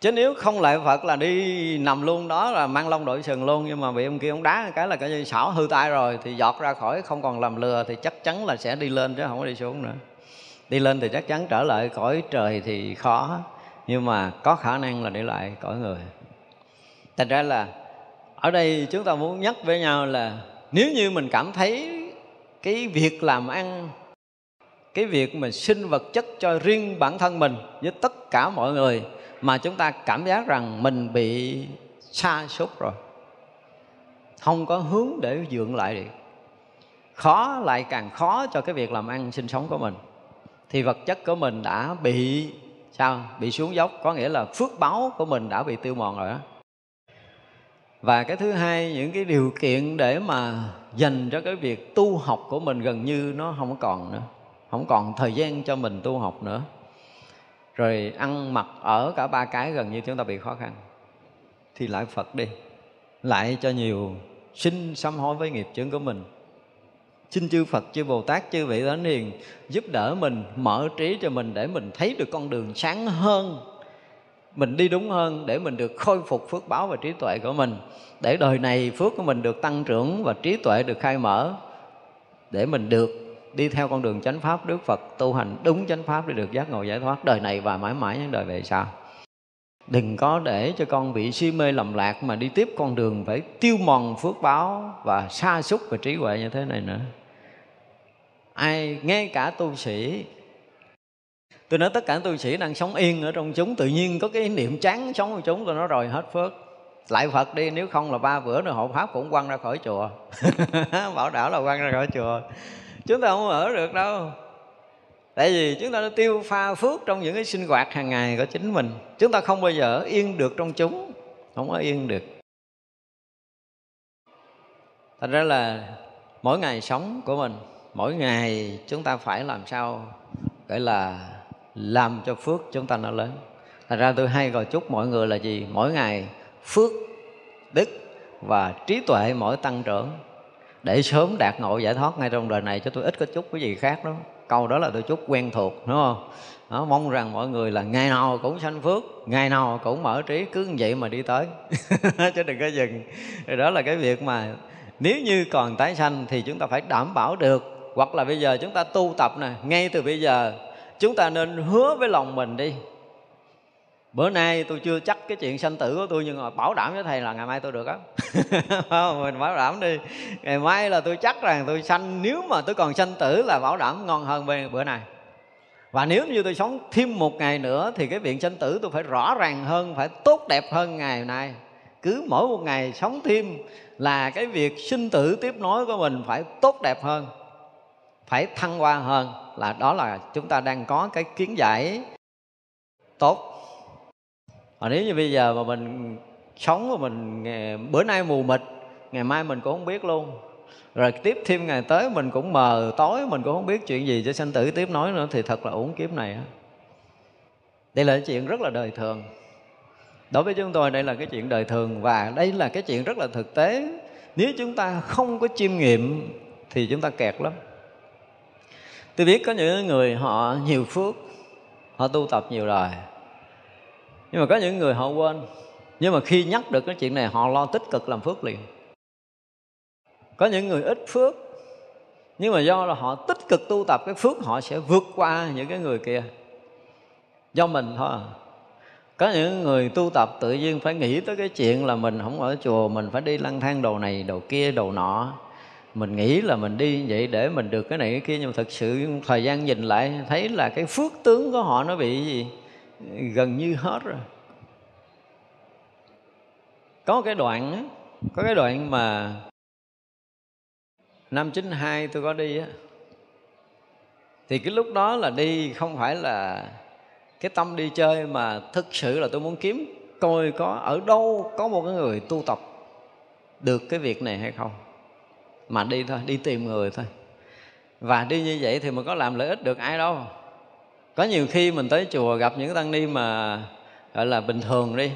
chứ nếu không lại phật là đi nằm luôn đó, là mang lông đội sừng luôn. Nhưng mà bị ông kia ông đá cái là cái như xỏ hư tay rồi, thì giọt ra khỏi không còn làm lừa thì chắc chắn là sẽ đi lên chứ không có đi xuống nữa. Đi lên thì chắc chắn trở lại cõi trời thì khó, nhưng mà có khả năng là để lại cõi người. Thành ra là ở đây chúng ta muốn nhắc với nhau là nếu như mình cảm thấy cái việc làm ăn, cái việc mà sinh vật chất cho riêng bản thân mình với tất cả mọi người mà chúng ta cảm giác rằng mình bị xa sút rồi. Không có hướng để dượng lại được. Khó lại càng khó cho cái việc làm ăn sinh sống của mình. Thì vật chất của mình đã bị, sao? Bị xuống dốc. Có nghĩa là phước báo của mình đã bị tiêu mòn rồi đó và cái thứ hai, những cái điều kiện để mà dành cho cái việc tu học của mình gần như nó không còn nữa. Không còn thời gian cho mình tu học nữa rồi ăn mặc ở cả ba cái gần như chúng ta bị khó khăn. Thì lại phật đi lại cho nhiều xin sám hối với nghiệp chướng của mình. Xin chư Phật, chư Bồ Tát, chư vị Thánh Hiền giúp đỡ mình, mở trí cho mình để mình thấy được con đường sáng hơn. Mình đi đúng hơn để mình được khôi phục phước báo và trí tuệ của mình. Để đời này phước của mình được tăng trưởng và trí tuệ được khai mở để mình được đi theo con đường chánh pháp, Đức Phật tu hành đúng chánh pháp để được giác ngộ giải thoát. Đời này và mãi mãi những đời về sau. Đừng có để cho con bị si mê lầm lạc mà đi tiếp con đường phải tiêu mòn phước báo và sa sút về trí huệ như thế này nữa. Ai, ngay cả tu sĩ, tôi nói tất cả tu sĩ đang sống yên ở trong chúng, tự nhiên có cái niệm chán sống trong chúng, tôi nói rồi hết phước. Lại phật đi, nếu không là ba bữa nữa, hộ pháp cũng quăng ra khỏi chùa. Bảo đảo là quăng ra khỏi chùa chúng ta không ở được đâu. Tại vì chúng ta đã tiêu pha phước trong những cái sinh hoạt hàng ngày của chính mình. Chúng ta không bao giờ yên được trong chúng. Không có yên được. Thành ra là mỗi ngày sống của mình, mỗi ngày chúng ta phải làm sao gọi là làm cho phước chúng ta nó lớn. Thành ra tôi hay gọi chúc mọi người là gì? Mỗi ngày phước, đức và trí tuệ mỗi tăng trưởng để sớm đạt ngộ giải thoát ngay trong đời này cho tôi ít có chút cái gì khác đó. Câu đó là tôi chúc quen thuộc đúng không? Đó, mong rằng mọi người là ngày nào cũng sanh phước ngày nào cũng mở trí cứ như vậy mà đi tới. Chứ đừng có dừng. Thì đó là cái việc mà nếu như còn tái sanh thì chúng ta phải đảm bảo được. Hoặc là bây giờ chúng ta tu tập nè ngay từ bây giờ chúng ta nên hứa với lòng mình đi bữa nay tôi chưa chắc cái chuyện sanh tử của tôi, nhưng mà bảo đảm với thầy là ngày mai tôi được á. Mình bảo đảm đi. Ngày mai là tôi chắc rằng tôi sanh, nếu mà tôi còn sanh tử là bảo đảm ngon hơn bên bữa nay. Và nếu như tôi sống thêm một ngày nữa thì cái viện sanh tử tôi phải rõ ràng hơn, phải tốt đẹp hơn ngày nay. Cứ mỗi một ngày sống thêm là cái việc sinh tử tiếp nối của mình phải tốt đẹp hơn, phải thăng hoa hơn. Là đó là chúng ta đang có cái kiến giải tốt và nếu như bây giờ mà mình sống mà mình bữa nay mù mịt, ngày mai mình cũng không biết luôn. Rồi tiếp thêm ngày tới mình cũng mờ, tối mình cũng không biết chuyện gì cho sanh tử tiếp nói nữa, thì thật là uổng kiếp này á. Đây là chuyện rất là đời thường. Đối với chúng tôi đây là cái chuyện đời thường và đây là cái chuyện rất là thực tế. Nếu chúng ta không có chiêm nghiệm thì chúng ta kẹt lắm. Tôi biết có những người họ nhiều phước, họ tu tập nhiều rồi nhưng mà có những người họ quên. Nhưng mà khi nhắc được cái chuyện này, họ lo tích cực làm phước liền. Có những người ít phước, nhưng mà do là họ tích cực tu tập, cái phước họ sẽ vượt qua những cái người kia. Do mình thôi à. có những người tu tập tự nhiên phải nghĩ tới cái chuyện là mình không ở chùa, mình phải đi lang thang đồ này, đồ kia, đồ nọ. Mình nghĩ là mình đi vậy để mình được cái này cái kia, nhưng mà thực sự thời gian nhìn lại, thấy là cái phước tướng của họ nó bị gì? Gần như hết rồi. Có cái đoạn á, có cái đoạn mà năm 92 tôi có đi á, thì cái lúc đó là đi không phải là cái tâm đi chơi mà thực sự là tôi muốn kiếm coi có ở đâu có một cái người tu tập được cái việc này hay không. Mà đi thôi, đi tìm người thôi. Và đi như vậy thì mình có làm lợi ích được ai đâu có nhiều khi mình tới chùa gặp những tăng ni mà gọi là bình thường đi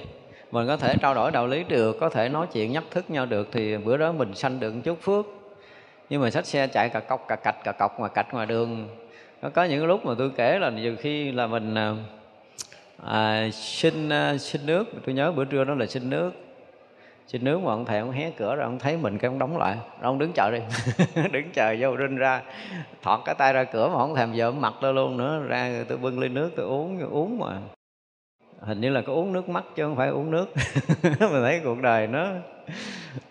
mình có thể trao đổi đạo lý được có thể nói chuyện nhắc thức nhau được thì bữa đó mình sanh được một chút phước. Nhưng mà xách xe chạy cà cọc cà cạch cà cọc ngoài cạch ngoài đường. Có, có những lúc mà tôi kể là nhiều khi là mình à, à, xin à, xin nước. Tôi nhớ bữa trưa đó là xin nước xin nếu mà ông thầy ông hé cửa rồi ông thấy mình cái ông đóng lại. Ông đứng chờ đi. Đứng chờ vô rinh ra. Thọt cái tay ra cửa mà không thèm giờ mặt tôi luôn nữa. Ra tôi bưng ly nước, tôi uống uống mà. Hình như là có uống nước mắt chứ không phải uống nước. Mình thấy cuộc đời nó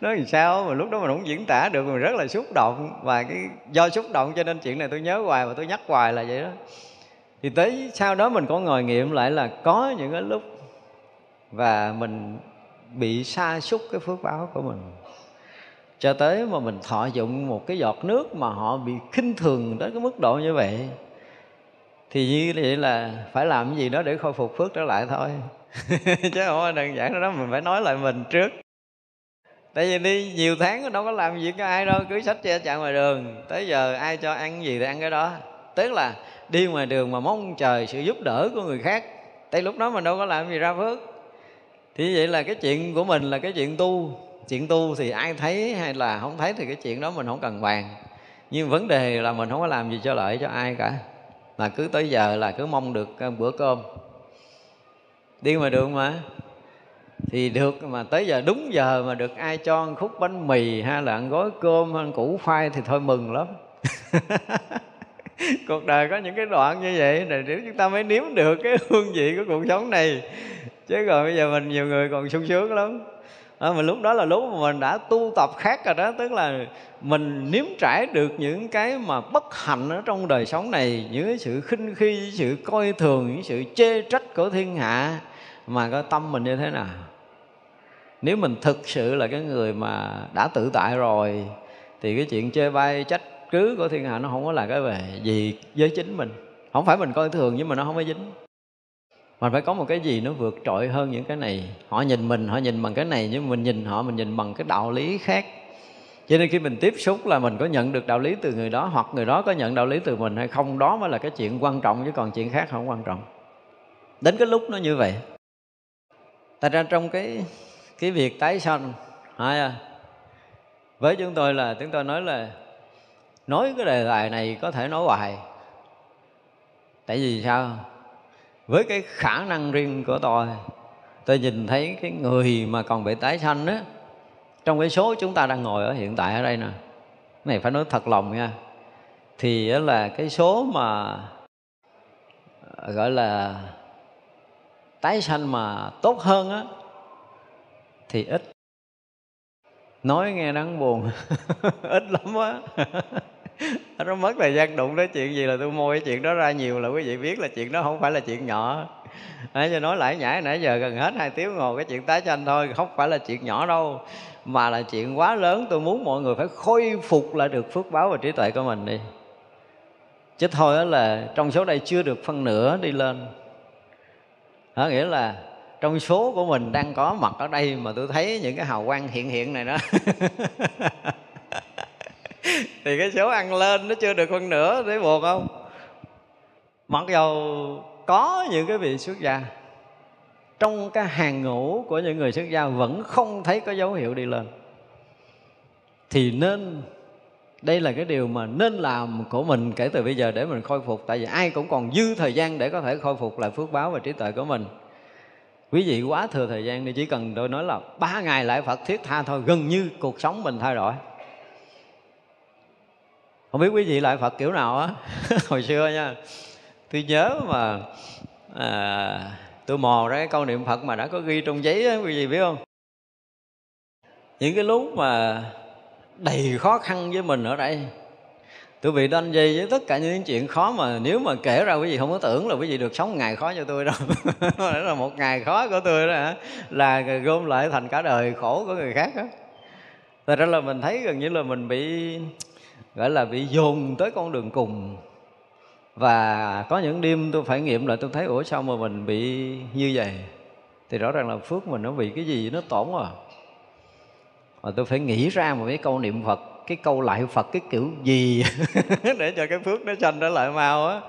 nó làm sao mà lúc đó mình không diễn tả được, mình rất là xúc động. Và cái, do xúc động cho nên chuyện này tôi nhớ hoài và tôi nhắc hoài là vậy đó. Thì tới sau đó mình có ngồi nghiệm lại là có những cái lúc và mình bị sa sút cái phước báo của mình. Cho tới mà mình thọ dụng một cái giọt nước mà họ bị khinh thường đến cái mức độ như vậy, thì như vậy là phải làm cái gì đó để khôi phục phước trở lại thôi. Chứ không phải đơn giản đó, mình phải nói lại mình trước. Tại vì đi, nhiều tháng đâu có làm gì cho ai đâu, cứ sách che chạy ngoài đường. Tới giờ ai cho ăn gì thì ăn cái đó. Tức là đi ngoài đường mà mong chờ sự giúp đỡ của người khác tại lúc đó mình đâu có làm gì ra phước thì vậy là cái chuyện của mình là cái chuyện tu. Chuyện tu thì ai thấy hay là không thấy thì cái chuyện đó mình không cần bàn. Nhưng vấn đề là mình không có làm gì cho lợi cho ai cả. Mà cứ tới giờ là cứ mong được ờ, bữa cơm. Đi mà đường mà. Thì được mà tới giờ, đúng giờ mà được ai cho một khúc bánh mì hay là ăn gói cơm ăn củ khoai thì thôi mừng lắm. Cuộc đời có những cái đoạn như vậy để chúng ta mới nếm được cái hương vị của cuộc sống này chứ còn bây giờ mình nhiều người còn sung sướng lắm. À, mà lúc đó là lúc mà mình đã tu tập khác rồi đó tức là mình nếm trải được những cái mà bất hạnh ở trong đời sống này những cái sự khinh khi sự coi thường những sự chê trách của thiên hạ. Mà cái tâm mình như thế nào? Nếu mình thực sự là cái người mà đã tự tại rồi thì cái chuyện chê bai trách cứ của thiên hạ nó không có là cái về gì với chính mình. Không phải mình coi thường nhưng mà nó không có dính mình phải có một cái gì nó vượt trội hơn những cái này. Họ nhìn mình họ nhìn bằng cái này nhưng mình nhìn họ mình nhìn bằng cái đạo lý khác. Cho nên khi mình tiếp xúc là mình có nhận được đạo lý từ người đó hoặc người đó có nhận đạo lý từ mình hay không đó mới là cái chuyện quan trọng chứ còn chuyện khác không quan trọng. Đến cái lúc nó như vậy tại ra trong cái cái việc tái sanh à, với chúng tôi là chúng tôi nói là nói cái đề tài này có thể nói hoài. Tại vì sao? Với cái khả năng riêng của tôi tôi nhìn thấy cái người mà còn bị tái sanh á, trong cái số chúng ta đang ngồi ở hiện tại ở đây nè, cái này phải nói thật lòng nha, thì là cái số mà ờ, gọi là, tái sanh mà tốt hơn á, thì ít. Nói nghe đáng buồn, ít lắm á. nó mất thời gian đụng tới chuyện gì là tôi môi cái chuyện đó ra nhiều là quý vị biết là chuyện đó không phải là chuyện nhỏ. Đấy, cho nói lại nhảy nãy giờ gần hết hai tiếng ngồi cái chuyện tái tranh thôi không phải là chuyện nhỏ đâu mà là chuyện quá lớn. Tôi muốn mọi người phải khôi phục lại được phước báo và trí tuệ của mình đi. Chứ thôi đó là trong số đây chưa được phân nửa đi lên. Đó nghĩa là trong số của mình đang có mặt ở đây mà tôi thấy những cái hào quang hiện hiện này đó. thì cái số ăn lên nó chưa được phân nửa, thấy buồn không? Mặc dầu có những cái vị xuất gia, trong cái hàng ngũ của những người xuất gia vẫn không thấy có dấu hiệu đi lên. Thì nên, đây là cái điều mà nên làm của mình kể từ bây giờ để mình khôi phục. Tại vì ai cũng còn dư thời gian để có thể khôi phục lại phước báo và trí tuệ của mình. Quý vị quá thừa thời gian thì chỉ cần tôi nói là ba ngày lại phật thiết tha thôi, gần như cuộc sống mình thay đổi không biết quý vị lại phật kiểu nào á. Hồi xưa nha. Tôi nhớ mà à, tôi mò ra cái câu niệm phật mà đã có ghi trong giấy á quý vị biết không? Những cái lúc mà đầy khó khăn với mình ở đây tôi bị đanh dây với tất cả những chuyện khó mà nếu mà kể ra quý vị không có tưởng là quý vị được sống ngày khó cho tôi đâu. Đó là một ngày khó của tôi đó là gom lại thành cả đời khổ của người khác đó thật ra là mình thấy gần như là mình bị gọi là bị dồn tới con đường cùng. Và có những đêm tôi phải nghiệm lại, tôi thấy, ủa, sao mà mình bị như vậy? Thì rõ ràng là phước mình nó bị cái gì nó tổn rồi và tôi phải nghĩ ra một cái câu niệm phật cái câu lại phật cái kiểu gì? Để cho cái phước nó sanh trở lại mau á.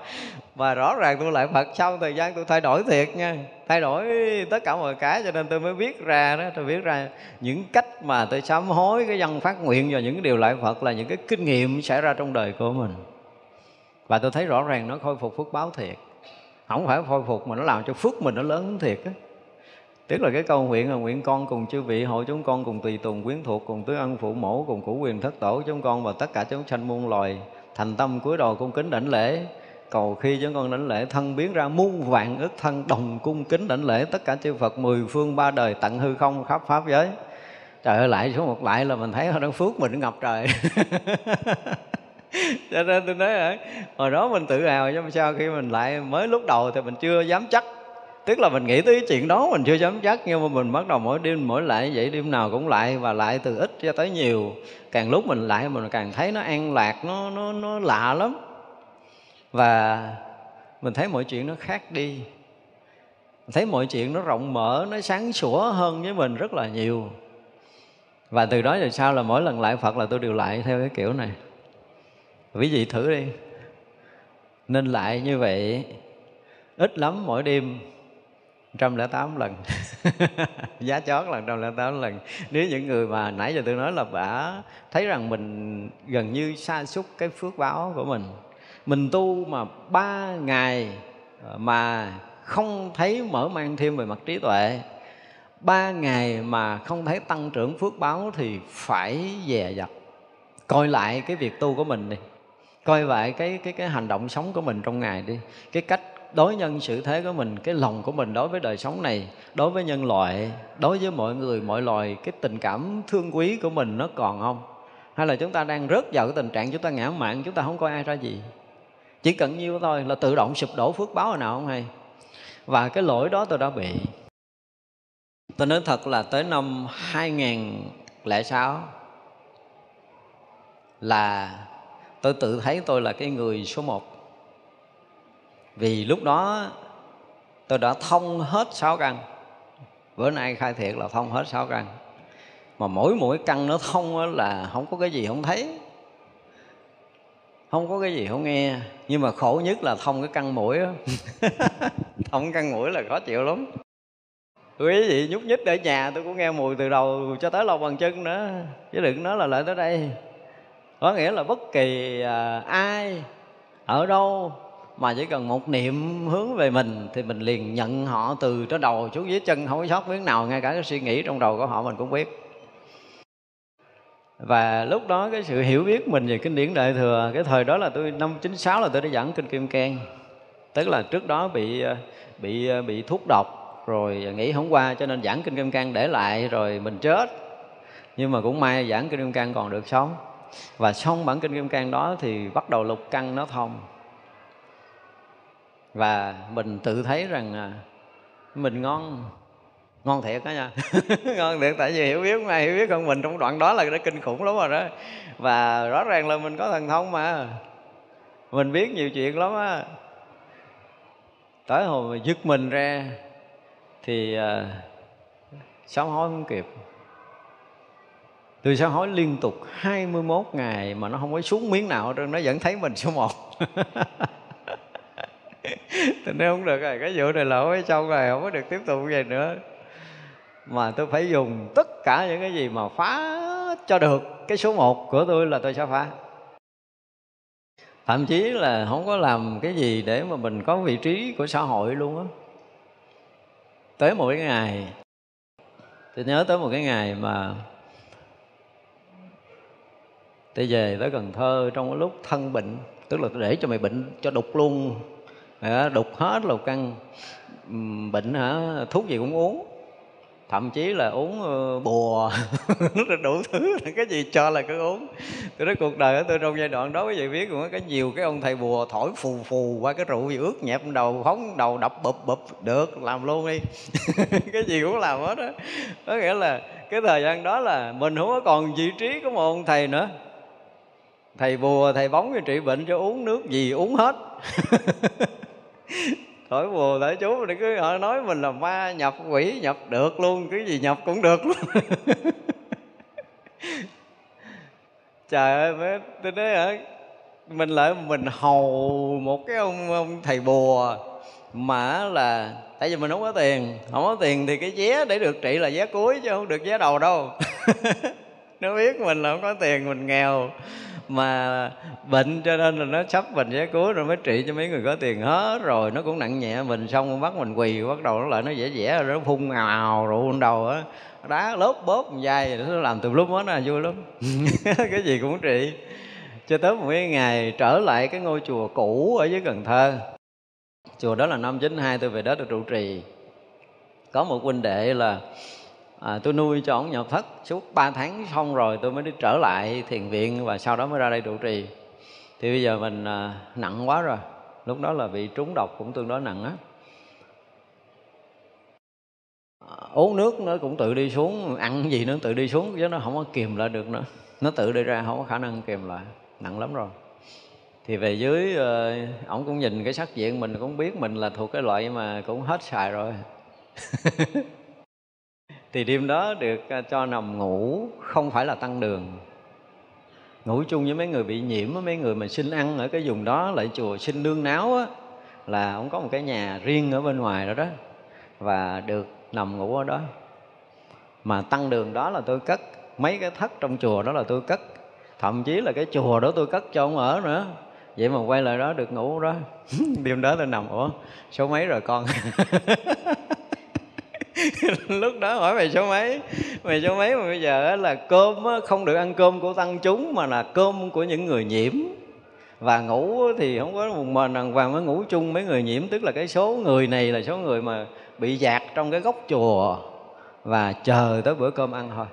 Và rõ ràng tôi lại phật, sau thời gian tôi thay đổi thiệt nha. Thay đổi tất cả mọi cái cho nên tôi mới viết ra đó. Tôi viết ra những cách mà tôi sám hối cái văn phát nguyện và những cái điều lại phật là những cái kinh nghiệm xảy ra trong đời của mình. Và tôi thấy rõ ràng nó khôi phục phước báo thiệt. Không phải khôi phục mà nó làm cho phước mình nó lớn thiệt á tức là cái câu nguyện là nguyện con cùng chư vị hộ chúng con cùng tùy tùng quyến thuộc, cùng tứ ân phụ mẫu, cùng củ quyền thất tổ chúng con và tất cả chúng sanh muôn loài. Thành tâm cúi đầu cung kính đảnh lễ. Cầu khi chúng con đảnh lễ, thân biến ra muôn vạn ức thân đồng cung kính đảnh lễ tất cả chư Phật mười phương ba đời tận hư không khắp pháp giới. Trời ơi, lại số một lại là mình thấy nó phước mình ngập trời. Cho nên tôi nói hồi đó mình tự hào nhưng mà sao, khi mình lại mới lúc đầu thì mình chưa dám chắc tức là mình nghĩ tới cái chuyện đó, mình chưa dám chắc, nhưng mà mình bắt đầu mỗi đêm, mỗi lại vậy, đêm nào cũng lại, và lại từ ít cho tới nhiều. Càng lúc mình lại, mình càng thấy nó an lạc, nó nó nó lạ lắm. Và mình thấy mọi chuyện nó khác đi. Mình thấy mọi chuyện nó rộng mở, nó sáng sủa hơn với mình rất là nhiều. Và từ đó về sau là mỗi lần lại phật là tôi đều lại theo cái kiểu này. Quý vị thử đi. Nên lại như vậy, ít lắm mỗi đêm. 108 lần. Giá chót là 108 lần. Nếu những người mà nãy giờ tôi nói là đã thấy rằng mình gần như sa sút cái phước báo của mình mình tu mà ba ngày ờ, mà không thấy mở mang thêm về mặt trí tuệ, ba ngày mà không thấy tăng trưởng phước báo thì phải dè dặt. Coi lại cái việc tu của mình đi, coi lại cái cái cái hành động sống của mình trong ngày đi, cái cách đối nhân xử thế của mình cái lòng của mình đối với đời sống này đối với nhân loại đối với mọi người mọi loài cái tình cảm thương quý của mình nó còn không? Hay là chúng ta đang rớt vào cái tình trạng chúng ta ngã mạng, chúng ta không coi ai ra gì? Chỉ cần nhiêu thôi là tự động sụp đổ phước báo hồi nào không hay? Và cái lỗi đó tôi đã bị. Tôi nói thật là tới năm 2006 là tôi tự thấy tôi là cái người số một vì lúc đó tôi đã thông hết sáu căn. Bữa nay khai thiệt là thông hết sáu căn. Mà mỗi mỗi căn nó thông là không có cái gì không thấy. Không có cái gì không nghe. Nhưng mà khổ nhất là thông cái căn mũi đó thông căn mũi là khó chịu lắm. Quý vị nhúc nhích ở nhà tôi cũng nghe mùi từ đầu cho tới lòng bằng chân nữa. Chứ đừng nói là lại tới đây. Có nghĩa là bất kỳ à, ai, ở đâu mà chỉ cần một niệm hướng về mình thì mình liền nhận họ từ trên đầu xuống dưới chân, không có sót miếng nào, ngay cả cái suy nghĩ trong đầu của họ mình cũng biết. Và lúc đó cái sự hiểu biết mình về kinh điển đại thừa, cái thời đó là tôi, năm 96 là tôi đã giảng kinh kim cang. Tức là trước đó bị bị bị thuốc độc, rồi nghĩ không qua, cho nên giảng kinh kim cang để lại, rồi mình chết. Nhưng mà cũng may giảng kinh kim cang còn được sống. Và xong bản kinh kim cang đó thì bắt đầu lục căn nó thông và mình tự thấy rằng à, mình ngon ngon thiệt đó nha. Ngon thiệt tại vì hiểu biết mà hiểu biết con mình trong đoạn đó là đã kinh khủng lắm rồi đó. Và rõ ràng là mình có thần thông mà. Mình biết nhiều chuyện lắm á. Tới hồi mà dứt mình ra thì uh, sám hối không kịp. Tôi sám hối liên tục 21 ngày mà nó không có xuống miếng nào trơn nó vẫn thấy mình số một. thì nếu không được rồi, cái vụ này là không xong rồi, không có được tiếp tục vậy nữa. Mà tôi phải dùng tất cả những cái gì mà phá cho được cái số một của tôi là tôi sẽ phá. Thậm chí là không có làm cái gì để mà mình có vị trí của xã hội luôn á. Tới một cái ngày, tôi nhớ tới một cái ngày mà tôi về tới Cần Thơ trong cái lúc thân bệnh, tức là tôi để cho mày bệnh cho đục luôn đục hết lục căn bệnh hả thuốc gì cũng uống. Thậm chí là uống uh, bùa. Đủ thứ cái gì cho là cứ uống. Tôi nói cuộc đời của tôi trong giai đoạn đó quý vị biết cũng có nhiều cái ông thầy bùa thổi phù phù qua cái rượu gì ướt nhẹp đầu phóng đầu đập bụp bụp. Được làm luôn đi. Cái gì cũng làm hết á. Có nghĩa là cái thời gian đó là mình không có còn vị trí của một ông thầy nữa. Thầy bùa thầy bóng trị bệnh cho uống nước gì uống hết. thổi bùa thổi chú thì cứ, họ nói mình là ma nhập, quỷ nhập được luôn, cái gì nhập cũng được luôn. Trời ơi tôi nói hả, mình lại mình hầu một cái ông ông thầy bùa mà là, tại vì mình không có tiền, không có tiền thì cái vé để được trị là vé cuối chứ không được vé đầu đâu. nó biết mình là không có tiền, mình nghèo. Mà bệnh cho nên là nó sắp bệnh giá cuối rồi mới trị cho mấy người có tiền hết rồi. Nó cũng nặng nhẹ mình, xong bắt mình quỳ, bắt đầu nó lại nó dễ dẻ, rồi nó phun ào ào rượu đầu á. Đá lốp bóp dai nó làm từ lúc đó là vui lắm. Cái gì cũng trị. Cho tới một cái ngày trở lại cái ngôi chùa cũ ở dưới Cần Thơ. Chùa đó là năm 92 tôi về đó tôi trụ trì. Có một huynh đệ là à, tôi nuôi cho ông nhập thất suốt 3 tháng xong rồi tôi mới đi trở lại thiền viện và sau đó mới ra đây trụ trì. Thì bây giờ mình à, nặng quá rồi. Lúc đó là bị trúng độc cũng tương đối nặng á. À, uống nước nó cũng tự đi xuống ăn gì nó tự đi xuống chứ nó không có kìm lại được nữa. Nó tự đi ra không có khả năng kìm lại. Nặng lắm rồi. Thì về dưới ờ, ổng cũng nhìn cái sắc diện mình cũng biết mình là thuộc cái loại mà cũng hết xài rồi. thì đêm đó được à, cho nằm ngủ, không phải là tăng đường. Ngủ chung với mấy người bị nhiễm mấy người mà xin ăn ở cái vùng đó, lại chùa xin nương náo á, là ông có một cái nhà riêng ở bên ngoài đó đó, và được nằm ngủ ở đó. Mà tăng đường đó là tôi cất, mấy cái thất trong chùa đó là tôi cất. Thậm chí là cái chùa đó tôi cất cho ông ở nữa. Vậy mà quay lại đó được ngủ đó. Đêm đó tôi nằm, ủa, số mấy rồi con? lúc đó hỏi mày số mấy? Mày số mấy mà bây giờ là cơm không được ăn cơm của tăng chúng mà là cơm của những người nhiễm. Và ngủ thì không có một mình đàng hoàng mới ngủ chung mấy người nhiễm. Tức là cái số người này là số người mà bị dạt trong cái góc chùa và chờ tới bữa cơm ăn thôi.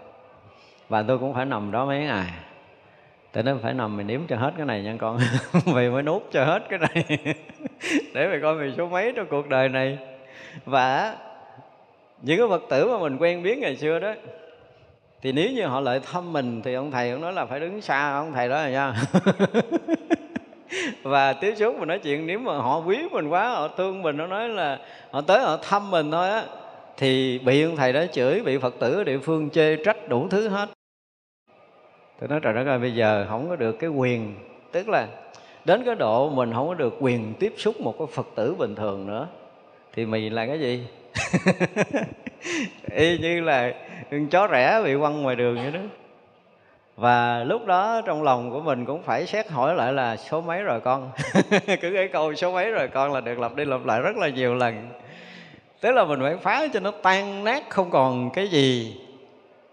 Và tôi cũng phải nằm đó mấy ngày. Tại nên phải nằm mình nếm cho hết cái này nha con. Mày mới nuốt cho hết cái này. Để mày coi mày số mấy trong cuộc đời này. Và những cái phật tử mà mình quen biết ngày xưa đó, thì nếu như họ lại thăm mình thì ông thầy cũng nói là phải đứng xa ông thầy đó rồi nha. Và tiếp xúc mình nói chuyện, nếu mà họ quý mình quá, họ thương mình, nó nói là họ tới họ thăm mình thôi á, thì bị ông thầy đó chửi, bị phật tử ở địa phương chê trách đủ thứ hết. Tôi nói, trời đất ơi, bây giờ không có được cái quyền. Tức là đến cái độ mình không có được quyền tiếp xúc một cái phật tử bình thường nữa, thì mình là cái gì? Y như là con chó rẻ bị quăng ngoài đường vậy đó. Và lúc đó trong lòng của mình cũng phải xét hỏi lại là số mấy rồi con? Cứ cái câu số mấy rồi con là được lặp đi lặp lại rất là nhiều lần. Tức là mình phải phá cho nó tan nát, không còn cái gì.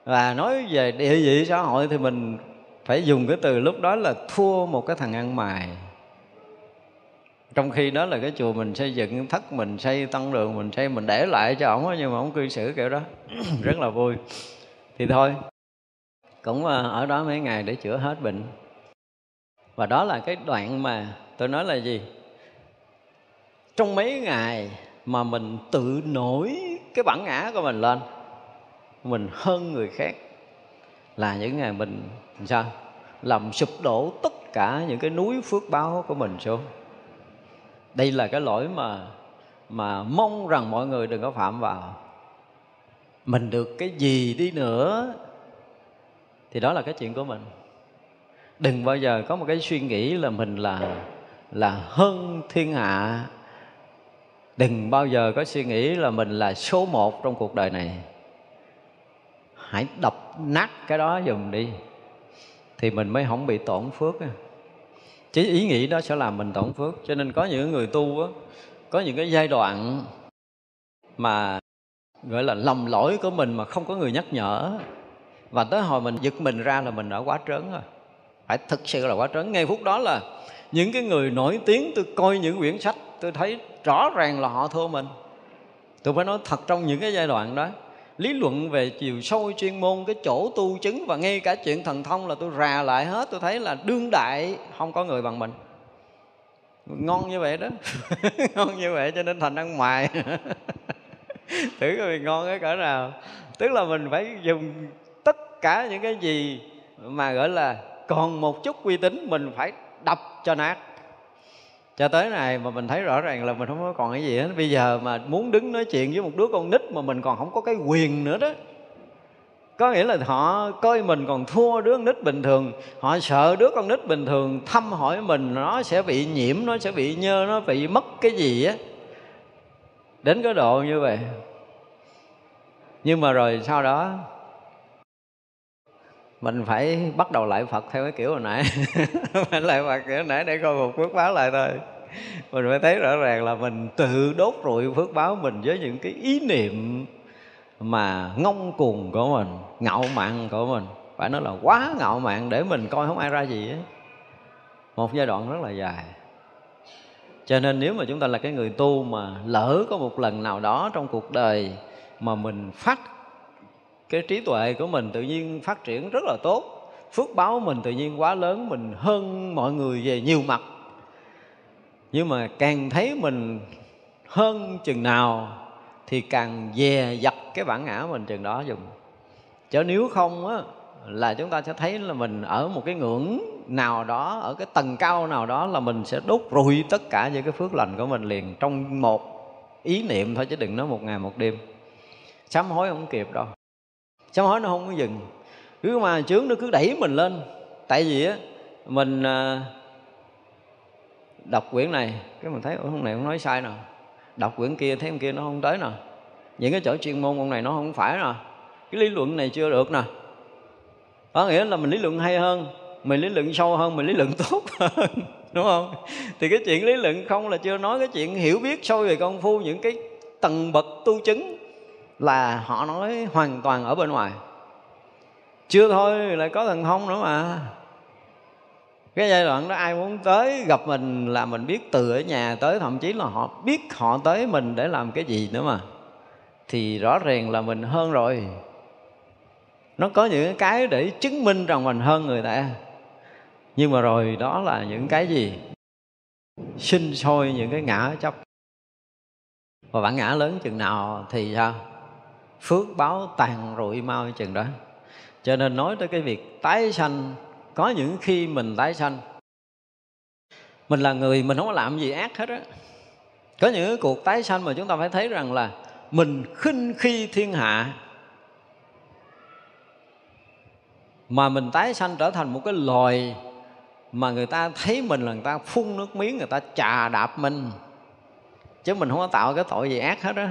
Và nói về địa vị xã hội thì mình phải dùng cái từ lúc đó là thua một cái thằng ăn mày trong khi đó là cái chùa mình xây dựng, thất mình xây, tăng đường mình xây, mình để lại cho ổng nhưng mà ổng cư xử kiểu đó. Rất là vui. Thì thôi, cũng ờ, ở đó mấy ngày để chữa hết bệnh. Và đó là cái đoạn mà tôi nói là gì? Trong mấy ngày mà mình tự nổi cái bản ngã của mình lên, mình hơn người khác, là những ngày mình, sao? Làm sụp đổ tất cả những cái núi phước báo của mình xuống đây là cái lỗi mà mà mong rằng mọi người đừng có phạm vào. Mình được cái gì đi nữa thì đó là cái chuyện của mình. Đừng bao giờ có một cái suy nghĩ là mình là là hơn thiên hạ. Đừng bao giờ có suy nghĩ là mình là số một trong cuộc đời này. Hãy đập nát cái đó dùm đi thì mình mới không bị tổn phước chứ ý nghĩ đó sẽ làm mình tổn phước. Cho nên có những người tu á, có những cái giai đoạn mà, gọi là, lầm lỗi của mình mà không có người nhắc nhở. Và tới hồi mình giật mình ra là mình đã quá trớn rồi. Phải thực sự là quá trớn. Ngay phút đó là những cái người nổi tiếng, tôi coi những quyển sách, tôi thấy rõ ràng là họ thua mình. Tôi phải nói thật trong những cái giai đoạn đó lý luận về chiều sâu chuyên môn, cái chỗ tu chứng và ngay cả chuyện thần thông là tôi rà lại hết, tôi thấy là đương đại, không có người bằng mình. Ngon như vậy đó. Ngon như vậy cho nên thành ăn mài thử coi ngon cái cỡ nào. Tức là mình phải dùng tất cả những cái gì mà gọi là còn một chút uy tín, mình phải đập cho nát cho tới này mà mình thấy rõ ràng là mình không có còn cái gì hết. Bây giờ mà muốn đứng nói chuyện với một đứa con nít mà mình còn không có cái quyền nữa đó. Có nghĩa là họ coi mình còn thua đứa con nít bình thường. Họ sợ đứa con nít bình thường thăm hỏi mình, nó sẽ bị nhiễm, nó sẽ bị nhơ, nó bị mất cái gì á. Đến cái độ như vậy. Nhưng mà rồi sau đó mình phải bắt đầu lại Phật theo cái kiểu hồi nãy. Mình lại Phật kiểu hồi nãy để coi một phước báo lại thôi. Mình phải thấy rõ ràng là mình tự đốt rụi phước báo mình với những cái ý niệm mà ngông cuồng của mình, ngạo mạn của mình. Phải nói là quá ngạo mạn để mình coi không ai ra gì ấy. một giai đoạn rất là dài. Cho nên nếu mà chúng ta là cái người tu mà lỡ có một lần nào đó trong cuộc đời mà mình phát cái trí tuệ của mình tự nhiên phát triển rất là tốt. Phước báo mình tự nhiên quá lớn, mình hơn mọi người về nhiều mặt. Nhưng mà càng thấy mình hơn chừng nào thì càng dè dặt cái bản ngã mình chừng đó dùng chứ nếu không á, là chúng ta sẽ thấy là mình ở một cái ngưỡng nào đó, ở cái tầng cao nào đó là mình sẽ đốt rụi tất cả những cái phước lành của mình liền trong một ý niệm thôi, chứ đừng nói một ngày một đêm. Sám hối không kịp đâu sám hối nó không có dừng. Cứ mà chướng nó cứ đẩy mình lên. Tại vì á, mình à, đọc quyển này, cái mình thấy ông này không nói sai nè. Đọc quyển kia, thấy ông kia nó không tới nè. Những cái chỗ chuyên môn ông này nó không phải nè. Cái lý luận này chưa được nè. Có nghĩa là mình lý luận hay hơn, mình lý luận sâu hơn, mình lý luận tốt hơn, đúng không? Thì cái chuyện lý luận không là chưa nói cái chuyện hiểu biết sâu về công phu, những cái tầng bậc tu chứng là họ nói hoàn toàn ở bên ngoài. Chưa thôi, lại có thần thông nữa mà. Cái giai đoạn đó ai muốn tới gặp mình là mình biết từ ở nhà tới, thậm chí là họ biết họ tới mình để làm cái gì nữa mà. Thì rõ ràng là mình hơn rồi. Nó có những cái để chứng minh rằng mình hơn người ta. Nhưng mà rồi đó là những cái gì? Sinh sôi những cái ngã chấp và bản ngã lớn chừng nào thì sao? Phước báo tàn rụi mau chừng đó. Cho nên nói tới cái việc tái sanh, có những khi mình tái sanh, mình là người mình không có làm gì ác hết á. Có những cái cuộc tái sanh mà chúng ta phải thấy rằng là mình khinh khi thiên hạ, mà mình tái sanh trở thành một cái loài mà người ta thấy mình là người ta phun nước miếng, người ta chà đạp mình, chứ mình không có tạo cái tội gì ác hết á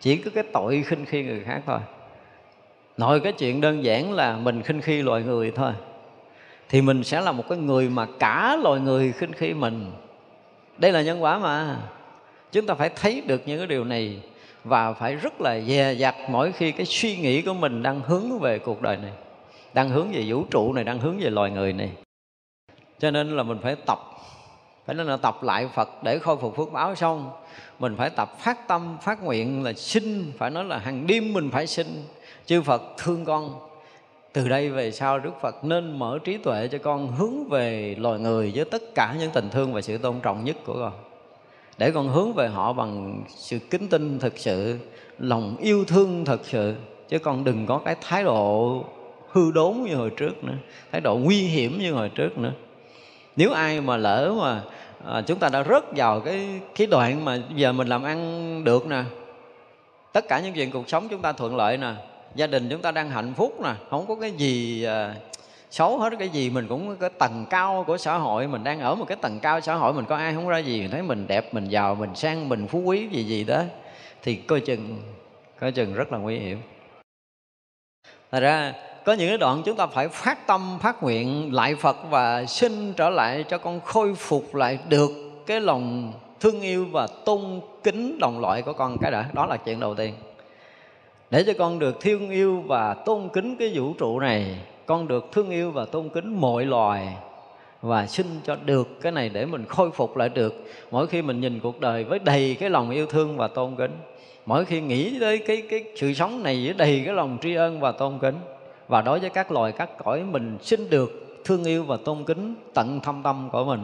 chỉ có cái tội khinh khi người khác thôi. Nội cái chuyện đơn giản là mình khinh khi loài người thôi. Thì mình sẽ là một cái người mà cả loài người khinh khi mình. Đây là nhân quả mà. Chúng ta phải thấy được những cái điều này và phải rất là dè dặt mỗi khi cái suy nghĩ của mình đang hướng về cuộc đời này, đang hướng về vũ trụ này, đang hướng về loài người này. Cho nên là mình phải tập, phải nên là tập lại Phật để khôi phục phước báo xong mình phải tập phát tâm, phát nguyện là sinh, phải nói là hàng đêm mình phải sinh. Chư Phật thương con, từ đây về sau Đức Phật nên mở trí tuệ cho con hướng về loài người với tất cả những tình thương và sự tôn trọng nhất của con. Để con hướng về họ bằng sự kính tinh thực sự, lòng yêu thương thực sự. Chứ con đừng có cái thái độ hư đốn như hồi trước nữa, thái độ nguy hiểm như hồi trước nữa. Nếu ai mà lỡ mà à, chúng ta đã rớt vào cái cái đoạn mà giờ mình làm ăn được nè. Tất cả những chuyện cuộc sống chúng ta thuận lợi nè. Gia đình chúng ta đang hạnh phúc nè. Không có cái gì à, xấu hết cái gì mình cũng cái tầng cao của xã hội. Mình đang ở một cái tầng cao xã hội mình có ai không ra gì. Mình thấy mình đẹp mình giàu mình sang mình phú quý gì gì đó. Thì coi chừng coi chừng rất là nguy hiểm. Thật ra có những cái đoạn chúng ta phải phát tâm, phát nguyện lại Phật và xin trở lại cho con khôi phục lại được cái lòng thương yêu và tôn kính đồng loại của con cái đã. Đó là chuyện đầu tiên. Để cho con được thương yêu và tôn kính cái vũ trụ này, con được thương yêu và tôn kính mọi loài và xin cho được cái này để mình khôi phục lại được. Mỗi khi mình nhìn cuộc đời với đầy cái lòng yêu thương và tôn kính, mỗi khi nghĩ tới cái cái sự sống này với đầy cái lòng tri ân và tôn kính và đối với các loài các cõi mình xin được, thương yêu và tôn kính, tận thâm tâm của mình.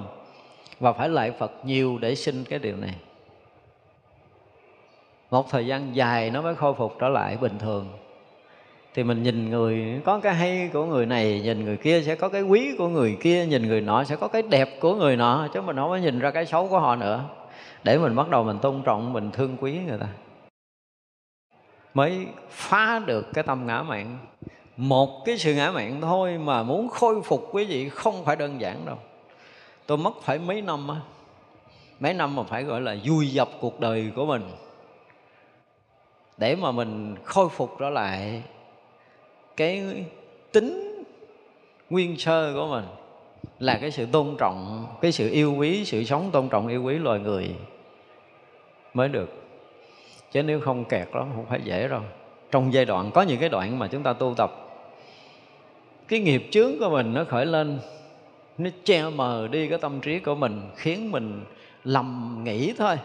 Và phải lại Phật nhiều để xin cái điều này. Một thời gian dài nó mới khôi phục trở lại bình thường. Thì mình nhìn người, có cái hay của người này, nhìn người kia sẽ có cái quý của người kia, nhìn người nọ sẽ có cái đẹp của người nọ, chứ mình không có nhìn ra cái xấu của họ nữa. Để mình bắt đầu mình tôn trọng, mình thương quý người ta. Mới phá được cái tâm ngã mạn một cái sự ngã mạn thôi mà muốn khôi phục quý vị không phải đơn giản đâu. Tôi mất phải mấy năm á, mấy năm mà phải gọi là vui dập cuộc đời của mình. Để mà mình khôi phục trở lại cái tính nguyên sơ của mình là cái sự tôn trọng, cái sự yêu quý, sự sống tôn trọng yêu quý loài người mới được. Chứ nếu không kẹt đó không phải dễ đâu. Trong giai đoạn, có những cái đoạn mà chúng ta tu tập cái nghiệp chướng của mình nó khởi lên, nó che mờ đi cái tâm trí của mình, khiến mình lầm nghĩ thôi,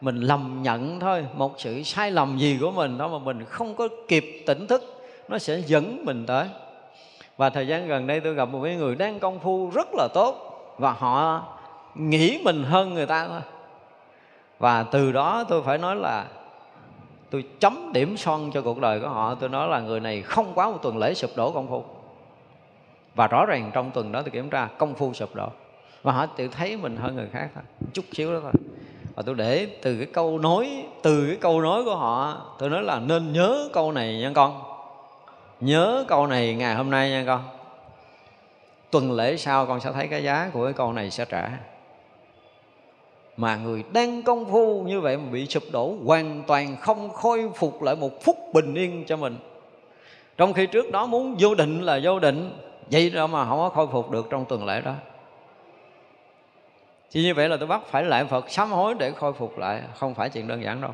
mình lầm nhận thôi. Một sự sai lầm gì của mình đó mà mình không có kịp tỉnh thức, nó sẽ dẫn mình tới. Và thời gian gần đây tôi gặp một cái người đang công phu rất là tốt và họ nghĩ mình hơn người ta thôi. Và từ đó tôi phải nói là tôi chấm điểm son cho cuộc đời của họ. Tôi nói là người này không quá một tuần lễ sụp đổ công phu và rõ ràng trong tuần đó tôi kiểm tra công phu sụp đổ. Và họ tự thấy mình hơn người khác thôi, chút xíu đó thôi. Và tôi để từ cái câu nói, từ cái câu nói của họ, tôi nói là nên nhớ câu này nha con. Nhớ câu này ngày hôm nay nha con. Tuần lễ sau con sẽ thấy cái giá của cái câu này sẽ trả. Mà người đang công phu như vậy mà bị sụp đổ hoàn toàn không khôi phục lại một phút bình yên cho mình. Trong khi trước đó muốn vô định là vô định vậy đó mà không có khôi phục được trong tuần lễ đó. Thì như vậy là tôi bắt phải lại Phật sám hối để khôi phục lại Không phải chuyện đơn giản đâu.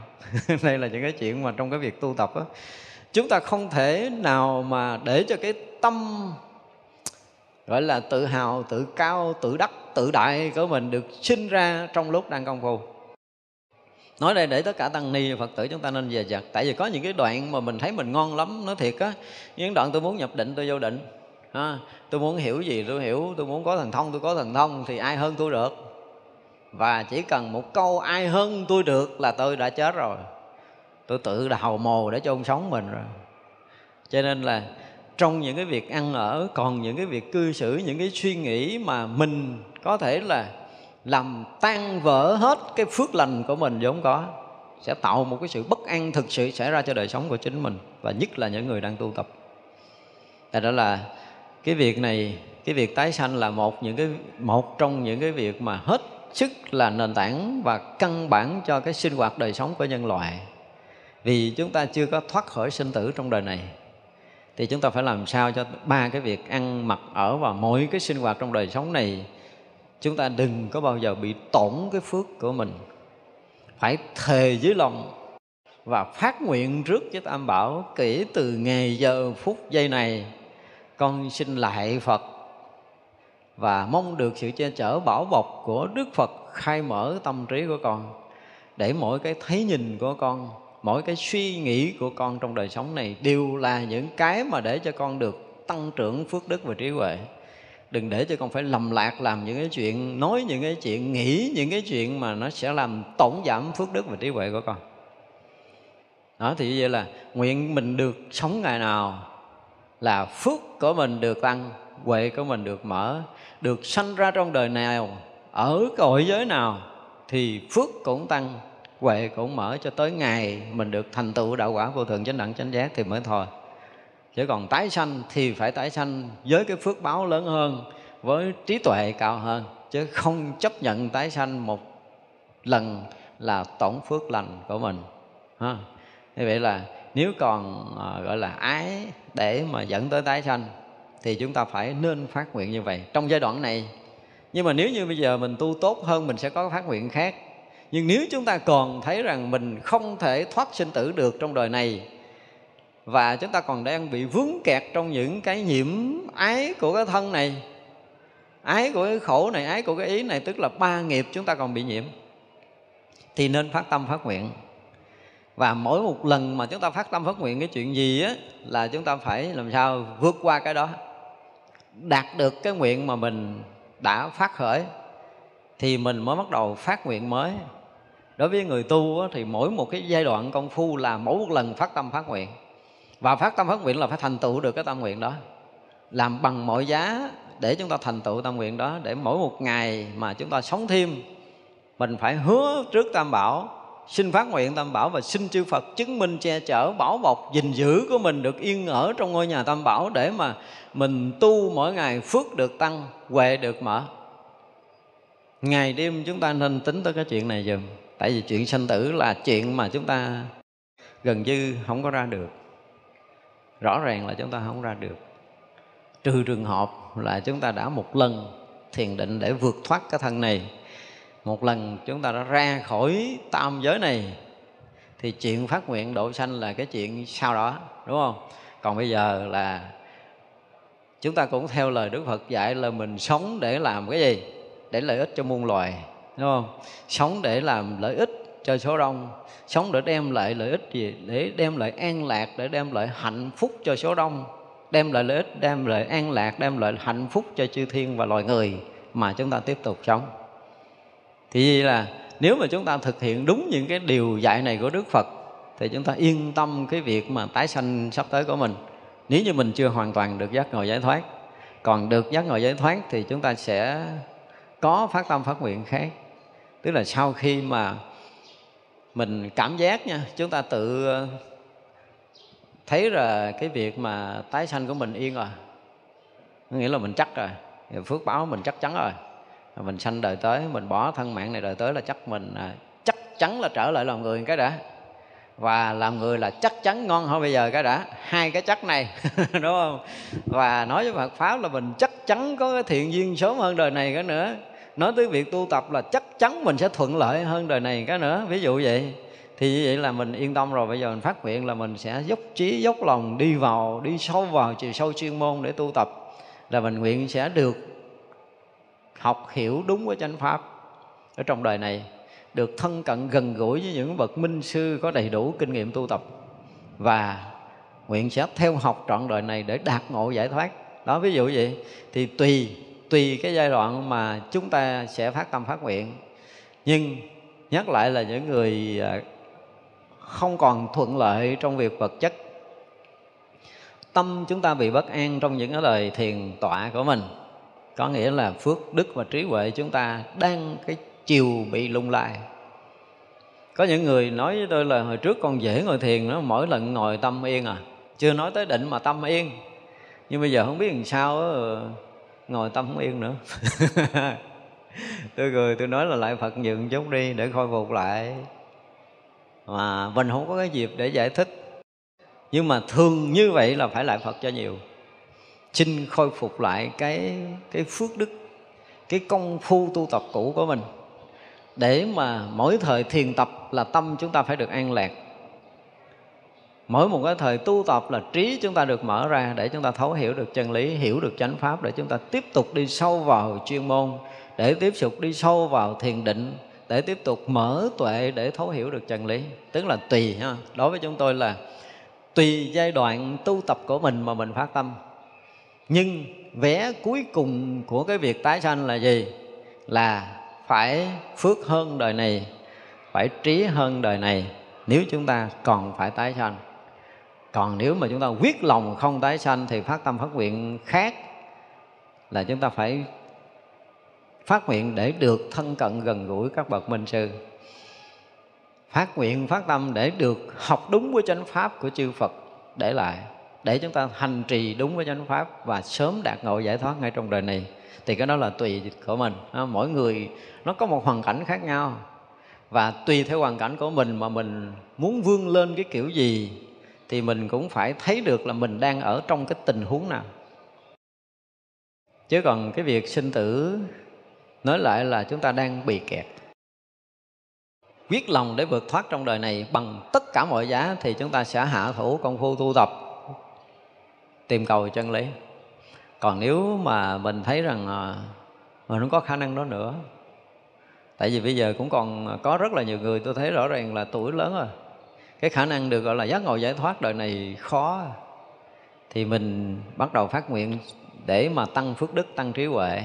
Đây là những cái chuyện mà trong cái việc tu tập đó, Chúng ta không thể nào mà để cho cái tâm Gọi là tự hào, tự cao, tự đắc, tự đại của mình Được sinh ra trong lúc đang công phu. Nói đây để tất cả tăng ni Phật tử chúng ta nên về giặt Tại vì có những cái đoạn mà mình thấy mình ngon lắm Nói thiệt á. Những đoạn tôi muốn nhập định tôi vô định ha, Tôi muốn hiểu gì tôi hiểu Tôi muốn có thần thông tôi có thần thông Thì ai hơn tôi được? Và chỉ cần một câu ai hơn tôi được là tôi đã chết rồi. Tôi tự đào mồ để chôn sống mình rồi. Cho nên là trong những cái việc ăn ở còn những cái việc cư xử những cái suy nghĩ mà mình có thể là làm tan vỡ hết cái phước lành của mình vốn có. Sẽ tạo một cái sự bất an thực sự xảy ra cho đời sống của chính mình và nhất là những người đang tu tập. Tại đó là cái việc này, cái việc tái sanh là một những cái, một trong những cái việc mà hết sức là nền tảng và căn bản cho cái sinh hoạt đời sống của nhân loại. Vì chúng ta chưa có thoát khỏi sinh tử trong đời này, thì chúng ta phải làm sao cho ba cái việc ăn mặc ở và mỗi cái sinh hoạt trong đời sống này, chúng ta đừng có bao giờ bị tổn cái phước của mình. Phải thề dưới lòng và phát nguyện trước với tam bảo kể từ ngày giờ phút giây này con xin lại phật và mong được sự che chở bảo bọc của Đức Phật khai mở tâm trí của con, để mỗi cái thấy nhìn của con, mỗi cái suy nghĩ của con trong đời sống này đều là những cái mà để cho con được tăng trưởng phước đức và trí huệ. Đừng để cho con phải lầm lạc làm những cái chuyện, nói những cái chuyện, nghĩ những cái chuyện mà nó sẽ làm tổn giảm phước đức và trí huệ của con. Đó, thì như vậy là nguyện mình được sống ngày nào là phước của mình được tăng huệ của mình được mở, được sanh ra trong đời nào, ở cõi giới nào thì phước cũng tăng, huệ cũng mở cho tới ngày mình được thành tựu đạo quả vô thượng chánh đẳng chánh giác thì mới thôi. Chứ còn tái sanh thì phải tái sanh với cái phước báo lớn hơn, với trí tuệ cao hơn, chứ không chấp nhận tái sanh một lần là tổn phước lành của mình. Ha, như vậy là nếu còn à, gọi là ái để mà dẫn tới tái sanh, thì chúng ta phải nên phát nguyện như vậy. Trong giai đoạn này, nhưng mà nếu như bây giờ mình tu tốt hơn, mình sẽ có phát nguyện khác. Nhưng nếu chúng ta còn thấy rằng mình không thể thoát sinh tử được trong đời này, và chúng ta còn đang bị vướng kẹt trong những cái nhiễm ái của cái thân này, ái của cái khổ này, ái của cái ý này, tức là ba nghiệp chúng ta còn bị nhiễm, thì nên phát tâm phát nguyện và mỗi một lần mà chúng ta phát tâm phát nguyện cái chuyện gì á là chúng ta phải làm sao vượt qua cái đó. Đạt được cái nguyện mà mình đã phát khởi thì mình mới bắt đầu phát nguyện mới. Đối với người tu á, thì mỗi một cái giai đoạn công phu là mỗi một lần phát tâm phát nguyện. Và phát tâm phát nguyện là phải thành tựu được cái tâm nguyện đó. Làm bằng mọi giá để chúng ta thành tựu tâm nguyện đó để mỗi một ngày mà chúng ta sống thêm mình phải hứa trước tam bảo xin phát nguyện tam bảo và xin chư Phật chứng minh che chở bảo bọc gìn giữ của mình được yên ở trong ngôi nhà tam bảo để mà mình tu mỗi ngày phước được tăng, huệ được mở. Ngày đêm chúng ta nên tính tới cái chuyện này dùm tại vì chuyện sanh tử là chuyện mà chúng ta gần như không có ra được. Rõ ràng là chúng ta không ra được. Trừ trường hợp là chúng ta đã một lần thiền định để vượt thoát cái thân này một lần chúng ta đã ra khỏi tam giới này, thì chuyện phát nguyện độ sanh là cái chuyện sau đó, đúng không? Còn bây giờ là chúng ta cũng theo lời đức phật dạy là mình sống để làm cái gì? Để lợi ích cho muôn loài, đúng không? Sống để làm lợi ích cho số đông, sống để đem lại lợi ích gì? Để đem lại an lạc, để đem lại hạnh phúc cho số đông. Đem lại lợi ích, đem lại an lạc, đem lại hạnh phúc cho chư thiên và loài người mà chúng ta tiếp tục sống thì là nếu mà chúng ta thực hiện đúng những cái điều dạy này của đức phật, thì chúng ta yên tâm cái việc mà tái sanh sắp tới của mình. Nếu như mình chưa hoàn toàn được giác ngộ giải thoát, còn được giác ngộ giải thoát thì chúng ta sẽ có phát tâm phát nguyện khác. Tức là sau khi mà mình cảm giác nha, chúng ta tự ờ, thấy là cái việc mà tái sanh của mình yên rồi. Nghĩa là mình chắc rồi, phước báo mình chắc chắn rồi mình sanh đời tới, mình bỏ thân mạng này đời tới là chắc mình à, chắc chắn là trở lại làm người cái đã. Và làm người là chắc chắn ngon hơn bây giờ cái đã. Hai cái chắc này, đúng không? Và nói với Phật pháp là mình chắc chắn có cái thiện duyên sớm hơn đời này cái nữa. Nói tới việc tu tập là chắc chắn mình sẽ thuận lợi hơn đời này cái nữa. Ví dụ vậy, thì như vậy là mình yên tâm rồi. Bây giờ mình phát nguyện là mình sẽ dốc trí, dốc lòng đi vào, đi sâu vào chiều sâu chuyên môn để tu tập. Là mình nguyện sẽ được học hiểu đúng cái chánh pháp. Ở trong đời này, được thân cận gần gũi với những bậc minh sư có đầy đủ kinh nghiệm tu tập. Và nguyện sẽ theo học trọn đời này để đạt ngộ giải thoát. Đó, ví dụ vậy, thì tùy tùy cái giai đoạn mà chúng ta sẽ phát tâm phát nguyện. Nhưng nhắc lại là những người à, không còn thuận lợi trong việc vật chất. Tâm chúng ta bị bất an trong những cái lời thiền tọa của mình có nghĩa là phước đức và trí huệ chúng ta đang cái chiều bị lung lai. Có những người nói với tôi là hồi trước con dễ ngồi thiền nó mỗi lần ngồi tâm yên à. Chưa nói tới định mà tâm yên. Nhưng bây giờ không biết làm sao đó, ngồi tâm không yên nữa. Tôi cười tôi nói là lại phật nhượng chút đi để khôi phục lại. Mà mình không có cái dịp để giải thích. Nhưng mà thường như vậy là phải lại phật cho nhiều xin khôi phục lại cái cái phước đức, cái công phu tu tập cũ của mình. Để mà mỗi thời thiền tập là tâm chúng ta phải được an lạc. Mỗi một cái thời tu tập là trí chúng ta được mở ra để chúng ta thấu hiểu được chân lý, hiểu được chánh pháp, để chúng ta tiếp tục đi sâu vào chuyên môn, để tiếp tục đi sâu vào thiền định, để tiếp tục mở tuệ để thấu hiểu được chân lý. Tức là tùy ha. Đối với chúng tôi là tùy giai đoạn tu tập của mình mà mình phát tâm nhưng vé cuối cùng của cái việc tái sanh là gì? Là phải phước hơn đời này, phải trí hơn đời này nếu chúng ta còn phải tái sanh. Còn nếu mà chúng ta quyết lòng không tái sanh thì phát tâm phát nguyện khác là chúng ta phải phát nguyện để được thân cận gần gũi các bậc minh sư. Phát nguyện, phát tâm để được học đúng với chánh pháp của chư Phật để lại để chúng ta hành trì đúng với chánh pháp và sớm đạt ngộ giải thoát ngay trong đời này, thì cái đó là tùy của mình. À, mỗi người nó có một hoàn cảnh khác nhau. Và tùy theo hoàn cảnh của mình mà mình muốn vươn lên cái kiểu gì, thì mình cũng phải thấy được là mình đang ở trong cái tình huống nào. Chứ còn cái việc sinh tử, nói lại là chúng ta đang bị kẹt. Quyết lòng để vượt thoát trong đời này bằng tất cả mọi giá, thì chúng ta sẽ hạ thủ công phu tu tập tìm cầu chân lý. Còn nếu mà mình thấy rằng ờ, mình không có khả năng đó nữa, tại vì bây giờ cũng còn có rất là nhiều người tôi thấy rõ ràng là tuổi lớn rồi. Cái khả năng được, gọi là, giác ngộ giải thoát đời này khó. Thì mình bắt đầu phát nguyện để mà tăng phước đức, tăng trí huệ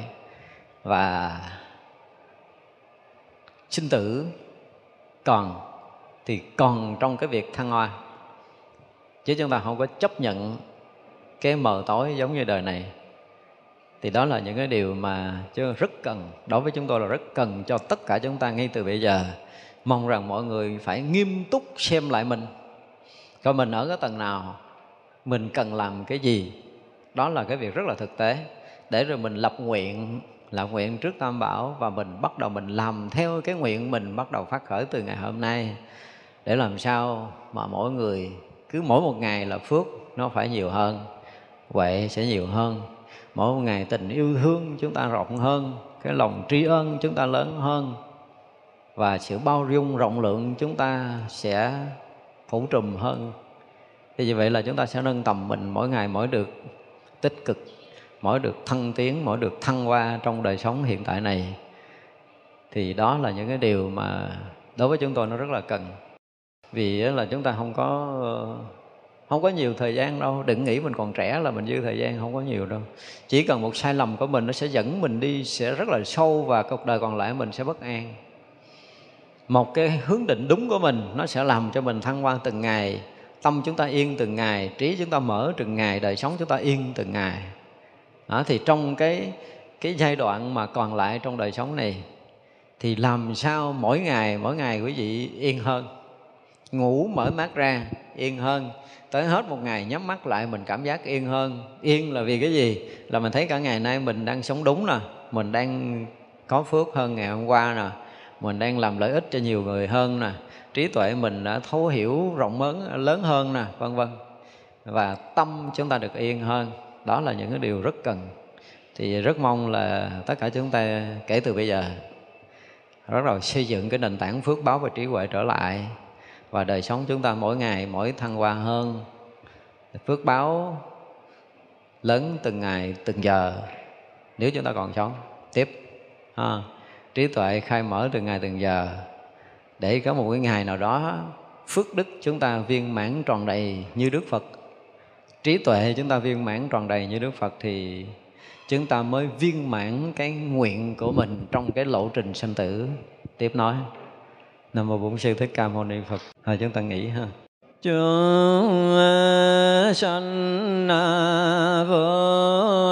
và sinh tử còn, thì còn trong cái việc thăng hoa. Chứ chúng ta không có chấp nhận cái mờ tối giống như đời này. Thì đó là những cái điều mà chứ rất cần, đối với chúng tôi là rất cần cho tất cả chúng ta ngay từ bây giờ. Mong rằng mọi người phải nghiêm túc xem lại mình. Coi mình ở cái tầng nào, mình cần làm cái gì. Đó là cái việc rất là thực tế. Để rồi mình lập nguyện lập nguyện trước tam bảo và mình bắt đầu mình làm theo cái nguyện mình bắt đầu phát khởi từ ngày hôm nay. Để làm sao mà mỗi người, cứ mỗi một ngày là phước, nó phải nhiều hơn huệ sẽ nhiều hơn. Mỗi một ngày tình yêu thương chúng ta rộng hơn, cái lòng tri ân chúng ta lớn hơn. Và sự bao dung rộng lượng chúng ta sẽ phủ trùm hơn. Thì như vậy là chúng ta sẽ nâng tầm mình mỗi ngày mỗi được tích cực, mỗi được thăng tiến, mỗi được thăng hoa trong đời sống hiện tại này. Thì đó là những cái điều mà đối với chúng tôi nó rất là cần. Vì là chúng ta không có không có nhiều thời gian đâu. Đừng nghĩ mình còn trẻ là mình dư thời gian không có nhiều đâu. Chỉ cần một sai lầm của mình nó sẽ dẫn mình đi sẽ rất là sâu và cuộc đời còn lại mình sẽ bất an. Một cái hướng định đúng của mình nó sẽ làm cho mình thăng hoa từng ngày. Tâm chúng ta yên từng ngày trí chúng ta mở từng ngày đời sống chúng ta yên từng ngày. Đó, thì trong cái cái giai đoạn mà còn lại trong đời sống này thì làm sao mỗi ngày mỗi ngày quý vị yên hơn? Ngủ, mở mắt ra, yên hơn. Tới hết một ngày nhắm mắt lại, mình cảm giác yên hơn. Yên là vì cái gì? Là mình thấy cả ngày nay mình đang sống đúng nè, mình đang có phước hơn ngày hôm qua nè, mình đang làm lợi ích cho nhiều người hơn nè, trí tuệ mình đã thấu hiểu rộng lớn lớn hơn nè, vân vân. Và tâm chúng ta được yên hơn, đó là những cái điều rất cần. Thì rất mong là tất cả chúng ta kể từ bây giờ, bắt đầu xây dựng cái nền tảng phước báo và trí huệ trở lại và đời sống chúng ta mỗi ngày, mỗi thăng hoa hơn. Phước báo lớn từng ngày, từng giờ. Nếu chúng ta còn sống, tiếp. Ha. trí tuệ khai mở từng ngày, từng giờ. Để có một cái ngày nào đó, phước đức chúng ta viên mãn tròn đầy như đức phật. Trí tuệ chúng ta viên mãn tròn đầy như đức phật thì chúng ta mới viên mãn cái nguyện của mình trong cái lộ trình sanh tử. Tiếp nói nam mô bổn sư thích ca mâu ni phật. À, chúng ta nghĩ ha. Chúng sanh vô